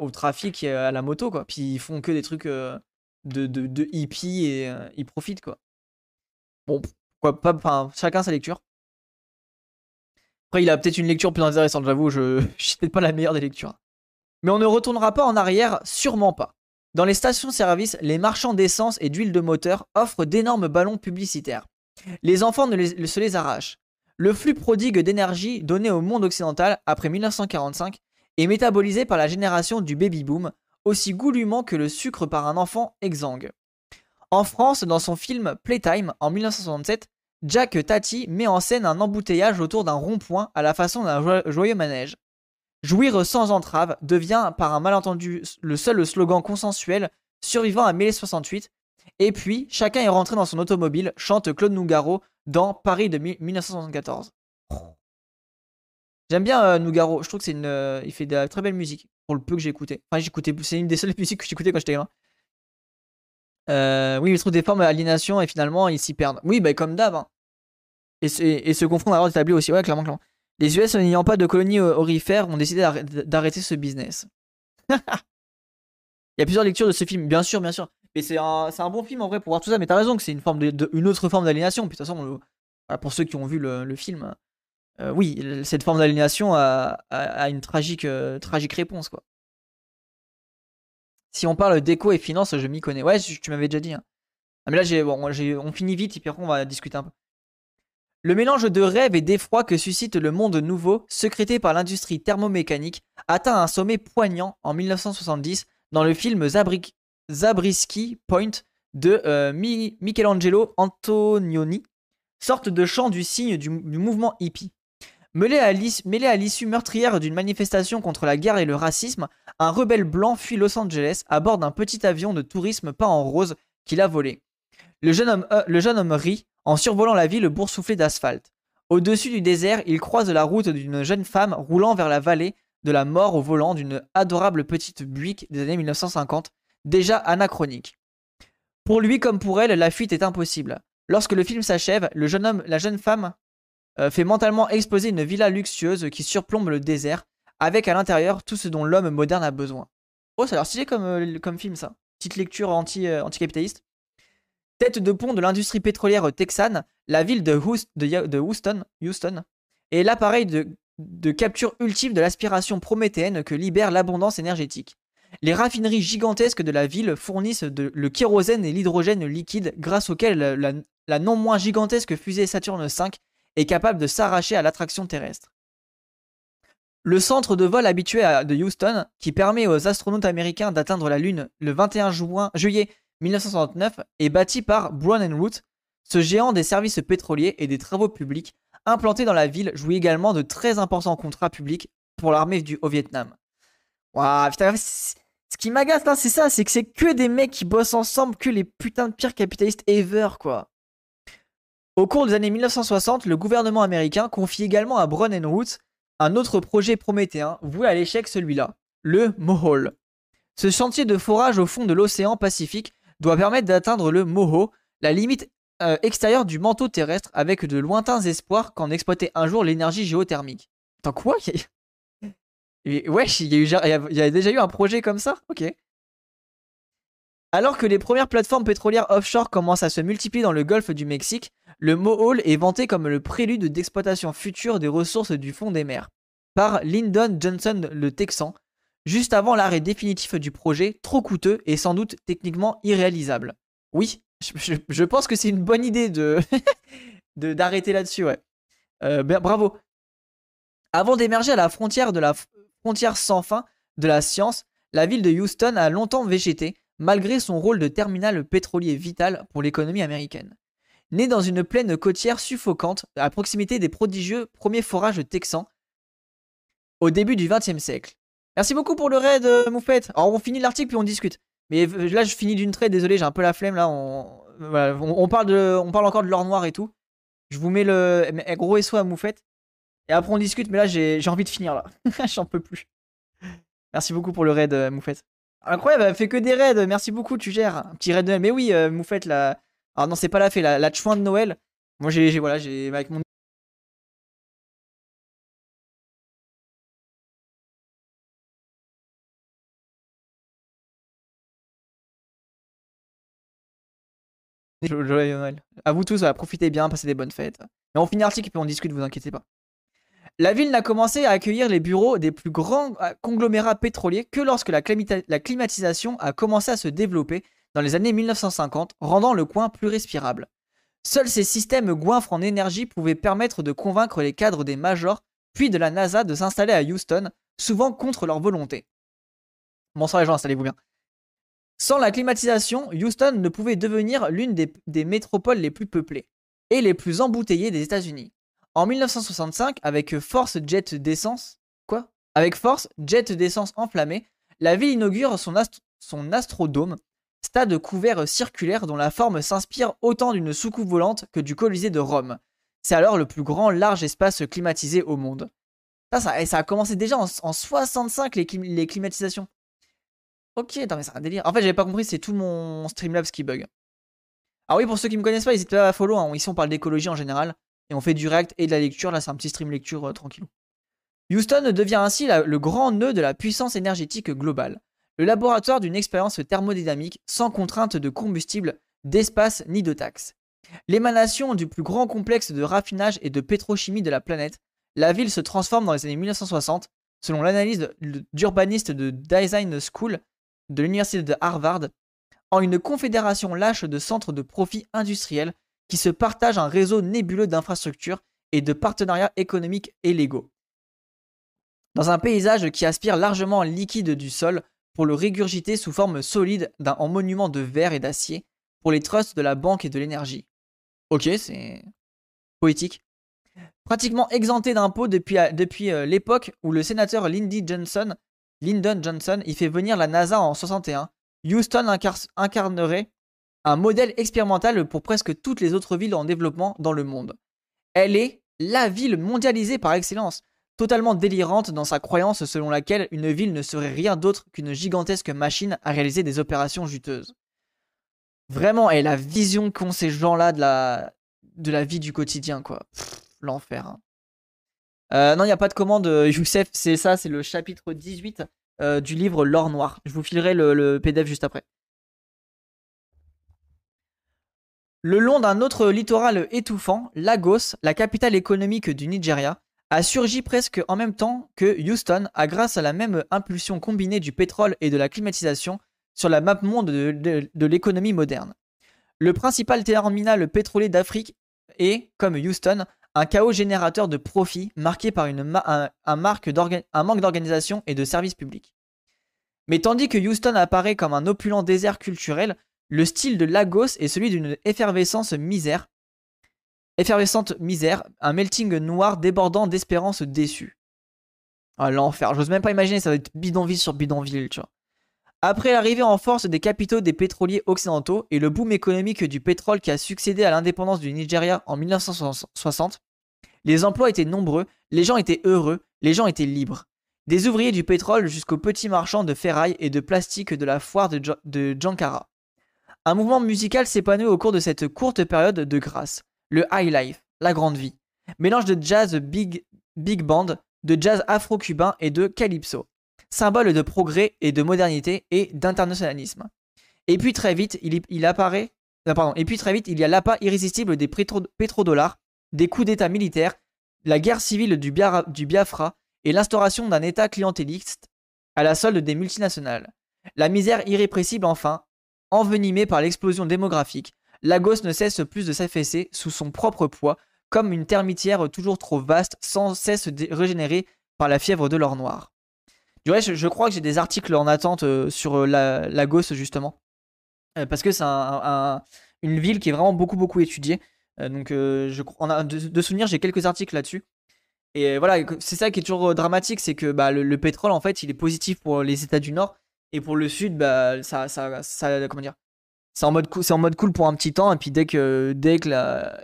au trafic et à la moto, quoi. Puis ils font que des trucs euh, de, de, de et euh, ils profitent, quoi. Bon, pourquoi pas, enfin, chacun sa lecture. Après, il a peut-être une lecture plus intéressante, j'avoue, je, suis peut-être pas la meilleure des lectures. Mais on ne retournera pas en arrière, sûrement pas. Dans les stations-service, les marchands d'essence et d'huile de moteur offrent d'énormes ballons publicitaires. Les enfants ne se les arrachent. Le flux prodigue d'énergie donné au monde occidental après 1945 est métabolisé par la génération du baby-boom, aussi goulûment que le sucre par un enfant exsangue. En France, dans son film Playtime en 1967, Jack Tati met en scène un embouteillage autour d'un rond-point à la façon d'un jo- joyeux manège. Jouir sans entrave devient par un malentendu le seul slogan consensuel survivant à mai 68. Et puis, chacun est rentré dans son automobile, chante Claude Nougaro dans Paris de mi- 1974. J'aime bien euh, Nougaro, je trouve que c'est une, euh, il fait de la très belle musique le peu que j'ai écouté. J'écoutais, c'est une des seules musiques que j'écoutais quand j'étais gamin. Euh, oui, il trouve des formes d'aliénation et finalement ils s'y perdent. Oui, bah comme d'hab. hein. Et, se- confondre à l'ordre établi aussi. Ouais, clairement. Les US n'ayant pas de colonies euh, orifères ont décidé d'arrê- d'arrêter ce business. il y a plusieurs lectures de ce film, bien sûr, bien sûr. Mais c'est un, bon film en vrai pour voir tout ça. Mais t'as raison que c'est une, forme une autre forme d'aliénation. Puis de toute façon, pour ceux qui ont vu le film, euh, oui, cette forme d'aliénation a, une tragique, euh, réponse. Si on parle déco et finance, je m'y connais. Ouais, tu m'avais déjà dit. hein. Ah, mais là, on finit vite et puis après, on va discuter un peu. Le mélange de rêve et d'effroi que suscite le monde nouveau, secrété par l'industrie thermomécanique, atteint un sommet poignant en 1970 dans le film Zabri- Zabriskie Point de euh, Mi- Michelangelo Antonioni, sorte de chant du signe du mouvement hippie. Mêlé à l'issue meurtrière d'une manifestation contre la guerre et le racisme, un rebelle blanc fuit Los Angeles à bord d'un petit avion de tourisme peint en rose qu'il a volé. Le jeune homme, euh, le jeune homme rit en survolant la ville boursouflée d'asphalte. Au-dessus du désert, il croise la route d'une jeune femme roulant vers la vallée de la mort au volant d'une adorable petite Buick des années 1950, déjà anachronique. Pour lui comme pour elle, la fuite est impossible. Lorsque le film s'achève, le jeune homme, la jeune femme euh, fait mentalement exploser une villa luxueuse qui surplombe le désert, avec à l'intérieur tout ce dont l'homme moderne a besoin. Oh, ça a l'air stylé comme, euh, comme film ça. Petite lecture anti, euh, anticapitaliste. Tête de pont de l'industrie pétrolière texane, la ville de, Houst- de Houston, Houston est l'appareil de, capture ultime de l'aspiration prométhéenne que libère l'abondance énergétique. Les raffineries gigantesques de la ville fournissent le kérosène et l'hydrogène liquide grâce auquel la non moins gigantesque fusée Saturne V est capable de s'arracher à l'attraction terrestre. Le centre de vol habitué de Houston, qui permet aux astronautes américains d'atteindre la Lune le 21 juin- juillet 1969 est bâti par Brown Root. Ce géant des services pétroliers et des travaux publics implanté dans la ville jouit également de très importants contrats publics pour l'armée du au Vietnam. Waouh, ce qui m'agace là, c'est ça, c'est que c'est que des mecs qui bossent ensemble, que les putains de pires capitalistes ever, quoi. Au cours des années 1960, le gouvernement américain confie également à Brown Roots un autre projet prométhéen, voué à l'échec celui-là, le Mohole. Ce chantier de forage au fond de l'océan Pacifique doit permettre d'atteindre le Moho, la limite euh, extérieure du manteau terrestre, avec de lointains espoirs qu'en exploiter un jour l'énergie géothermique. Attends, quoi? Wesh, il y, a déjà eu un projet comme ça? Ok. Alors que les premières plateformes pétrolières offshore commencent à se multiplier dans le golfe du Mexique, le Mohole est vanté comme le prélude d'exploitation future des ressources du fond des mers par Lyndon Johnson le Texan, juste avant l'arrêt définitif du projet, trop coûteux et sans doute techniquement irréalisable. Oui, je, pense que c'est une bonne idée de d'arrêter là-dessus, ouais. Euh, ben, bravo. Avant d'émerger à la frontière de la frontière sans fin de la science, la ville de Houston a longtemps végété, malgré son rôle de terminal pétrolier vital pour l'économie américaine. Née dans une plaine côtière suffocante, à proximité des prodigieux premiers forages texans, au début du XXe siècle. Merci beaucoup pour le raid, euh, Moufette. Alors, on finit l'article puis on discute. Mais euh, là, je finis d'une traite, désolé, j'ai un peu la flemme là. On, parle de, on parle encore de l'or noir et tout. Je vous mets le gros SO à Moufette. Et après, on discute, mais là, j'ai envie de finir là. J'en peux plus. Merci beaucoup pour le raid, euh, Moufette. Incroyable, elle fait que des raids. Merci beaucoup, tu gères. Un petit raid de Noël. Mais oui, Moufette, là. Alors, non, c'est pas la fée, la, la chouin de Noël. Moi, j'ai, voilà, j'ai, avec mon Joyeux Noël. À vous tous, profitez bien, passez des bonnes fêtes. Mais on finit l'article et puis on discute, vous inquiétez pas. La ville n'a commencé à accueillir les bureaux des plus grands euh, conglomérats pétroliers que lorsque la, la climatisation a commencé à se développer dans les années 1950, rendant le coin plus respirable. Seuls ces systèmes goinfres en énergie pouvaient permettre de convaincre les cadres des majors, puis de la NASA de s'installer à Houston, souvent contre leur volonté. Bonsoir les gens, installez-vous bien. Sans la climatisation, Houston ne pouvait devenir l'une des, métropoles les plus peuplées et les plus embouteillées des États-Unis. En 1965, avec Force Jet d'essence, quoi? Avec Force Jet d'essence enflammée, la ville inaugure son, astrodome, stade couvert circulaire dont la forme s'inspire autant d'une soucoupe volante que du Colisée de Rome. C'est alors le plus grand large espace climatisé au monde. Ça, ça, a commencé déjà en, 65 les climatisations. Ok, attends, mais c'est un délire. En fait, j'avais pas compris, c'est tout mon Streamlabs qui bug. Ah oui, pour ceux qui me connaissent pas, n'hésitez pas à follow. Hein. Ici, on parle d'écologie en général. On fait du React et de la lecture. Là, c'est un petit stream lecture euh. Houston devient ainsi le grand nœud de la puissance énergétique globale. Le laboratoire d'une expérience thermodynamique sans contrainte de combustible, d'espace ni de taxes. L'émanation du plus grand complexe de raffinage et de pétrochimie de la planète, la ville se transforme dans les années 1960, selon l'analyse d'urbaniste de Design School de l'université de Harvard en une confédération lâche de centres de profit industriels qui se partagent un réseau nébuleux d'infrastructures et de partenariats économiques et légaux. Dans un paysage qui aspire largement liquide du sol pour le régurgiter sous forme solide d'un en monument de verre et d'acier pour les trusts de la banque et de l'énergie. Ok, c'est poétique. Pratiquement exempté d'impôts depuis, depuis euh, l'époque où le sénateur Lindy Johnson Lyndon Johnson y fait venir la NASA en 61. Houston incarnerait un modèle expérimental pour presque toutes les autres villes en développement dans le monde. Elle est la ville mondialisée par excellence, totalement délirante dans sa croyance selon laquelle une ville ne serait rien d'autre qu'une gigantesque machine à réaliser des opérations juteuses. Vraiment, et la vision qu'ont ces gens-là de la, vie du quotidien, quoi. L'enfer. Hein. Euh, non, il n'y a pas de commande, euh, Youssef, c'est ça, c'est le chapitre 18 euh, du livre L'or noir. Je vous filerai le, PDF juste après. Le long d'un autre littoral étouffant, Lagos, la capitale économique du Nigeria, a surgi presque en même temps que Houston a grâce à la même impulsion combinée du pétrole et de la climatisation sur la map monde de l'économie moderne. Le principal terminal pétrolier d'Afrique est, comme Houston, un chaos générateur de profits marqué par un, manque d'organisation et de services publics. Mais tandis que Houston apparaît comme un opulent désert culturel, Le style de Lagos est celui d'une effervescence misère. Effervescente misère, un melting noir débordant d'espérance déçue. Ah, l'enfer, j'ose même pas imaginer, ça va être bidonville sur bidonville, tu vois. Après l'arrivée en force des capitaux des pétroliers occidentaux et le boom économique du pétrole qui a succédé à l'indépendance du Nigeria en 1960, les emplois étaient nombreux, les gens étaient heureux, les gens étaient libres. Des ouvriers du pétrole jusqu'aux petits marchands de ferraille et de plastique de la foire de, Jankara. Un mouvement musical s'épanouit au cours de cette courte période de grâce, le high life, la grande vie. Mélange de jazz big, big band, de jazz afro-cubain et de calypso symbole de progrès et de modernité et d'internationalisme. Et puis très vite, il, apparaît, euh, pardon, et puis très vite, il y a l'appât irrésistible des pétrodollars, des coups d'État militaires, la guerre civile du, Biafra et l'instauration d'un État clientéliste à la solde des multinationales. La misère irrépressible enfin, envenimée par l'explosion démographique, Lagos ne cesse plus de s'affaisser sous son propre poids, comme une termitière toujours trop vaste, sans cesse régénérée par la fièvre de l'or noir. Ouais, je, crois que j'ai des articles en attente euh, sur euh, la, Lagos justement. Euh, parce que c'est une ville qui est vraiment beaucoup beaucoup étudiée. donc je, de, de souvenir, j'ai quelques articles là-dessus. Et voilà, c'est ça qui est toujours dramatique, c'est que bah, le, pétrole en fait, il est positif pour les États du Nord et pour le Sud, bah ça, ça, ça comment dire, c'est en mode c'est en mode cool pour un petit temps et puis dès que dès que la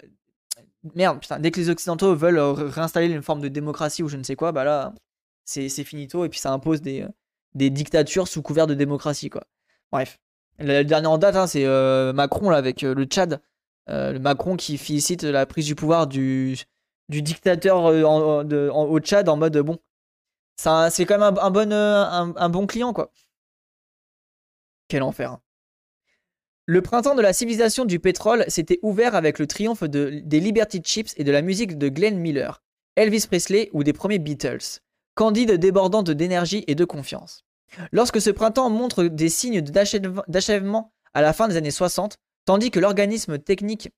merde putain, dès que les Occidentaux veulent réinstaller une forme de démocratie ou je ne sais quoi, bah là c'est finito, et puis ça impose des, dictatures sous couvert de démocratie, quoi. Bref. Le, dernier en date, hein, c'est euh, Macron, là, avec euh, le Tchad. Euh, le Macron qui félicite la prise du pouvoir du, dictateur au Tchad en mode, bon, c'est quand même un, bon, un, bon client, quoi. Quel enfer. Hein. Le printemps de la civilisation du pétrole s'était ouvert avec le triomphe de, des Liberty Chips et de la musique de Glenn Miller, Elvis Presley ou des premiers Beatles candide débordante d'énergie et de confiance. Lorsque ce printemps montre des signes d'achèvement à la fin des années 60, tandis que l'organisme technique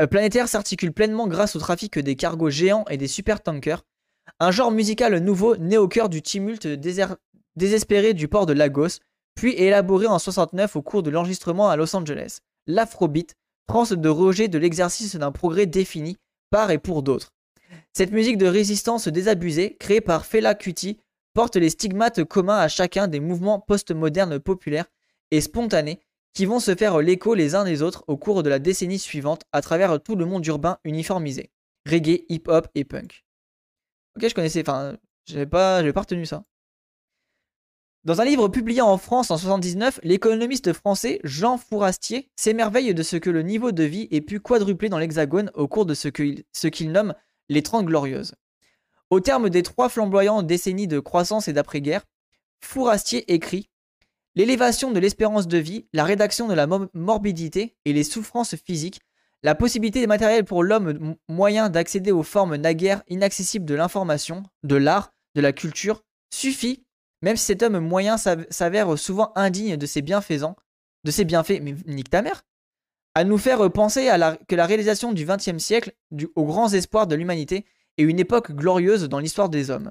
euh, planétaire s'articule pleinement grâce au trafic des cargos géants et des supertankers, un genre musical nouveau naît au cœur du tumulte désespéré du port de Lagos, puis élaboré en 69 au cours de l'enregistrement à Los Angeles. L'afrobeat, France de rejet de l'exercice d'un progrès défini par et pour d'autres. Cette musique de résistance désabusée, créée par Fela Kuti, porte les stigmates communs à chacun des mouvements postmodernes populaires et spontanés qui vont se faire l'écho les uns des autres au cours de la décennie suivante à travers tout le monde urbain uniformisé. Reggae, hip-hop et punk. Ok, je connaissais, enfin, j'avais pas, pas retenu ça. Dans un livre publié en France en 79, l'économiste français Jean Fourastier s'émerveille de ce que le niveau de vie ait pu quadrupler dans l'Hexagone au cours de ce qu'il nomme les Trente Glorieuses. Au terme des trois flamboyantes décennies de croissance et d'après-guerre, Fourastier écrit L'élévation de l'espérance de vie, la rédaction de la morbidité et les souffrances physiques, la possibilité matérielle pour l'homme moyen d'accéder aux formes naguère inaccessibles de l'information, de l'art, de la culture, suffit, même si cet homme moyen s'avère souvent indigne de ses bienfaisants, de ses bienfaits, mais nique ta mère, à nous faire penser que la réalisation du XXe siècle, aux grands espoirs de l'humanité, est une époque glorieuse dans l'histoire des hommes.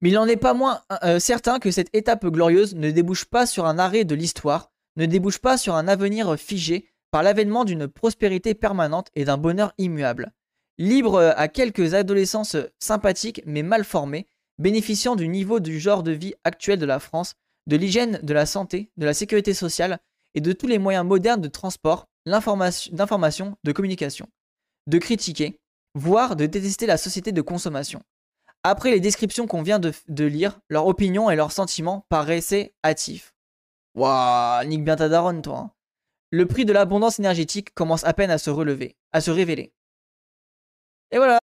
Mais il n'en est pas moins euh, certain que cette étape glorieuse ne débouche pas sur un arrêt de l'histoire, ne débouche pas sur un avenir figé par l'avènement d'une prospérité permanente et d'un bonheur immuable. Libre à quelques adolescences sympathiques mais mal formées, bénéficiant du niveau du genre de vie actuel de la France, de l'hygiène, de la santé, de la sécurité sociale, et de tous les moyens modernes de transport, d'information, de communication, de critiquer, voire de détester la société de consommation. Après les descriptions qu'on vient de, lire, leur opinion et leurs sentiments paraissaient hâtifs. Waouh, nique bien ta daronne, toi. Hein. Le prix de l'abondance énergétique commence à peine à se relever, à se révéler. Et voilà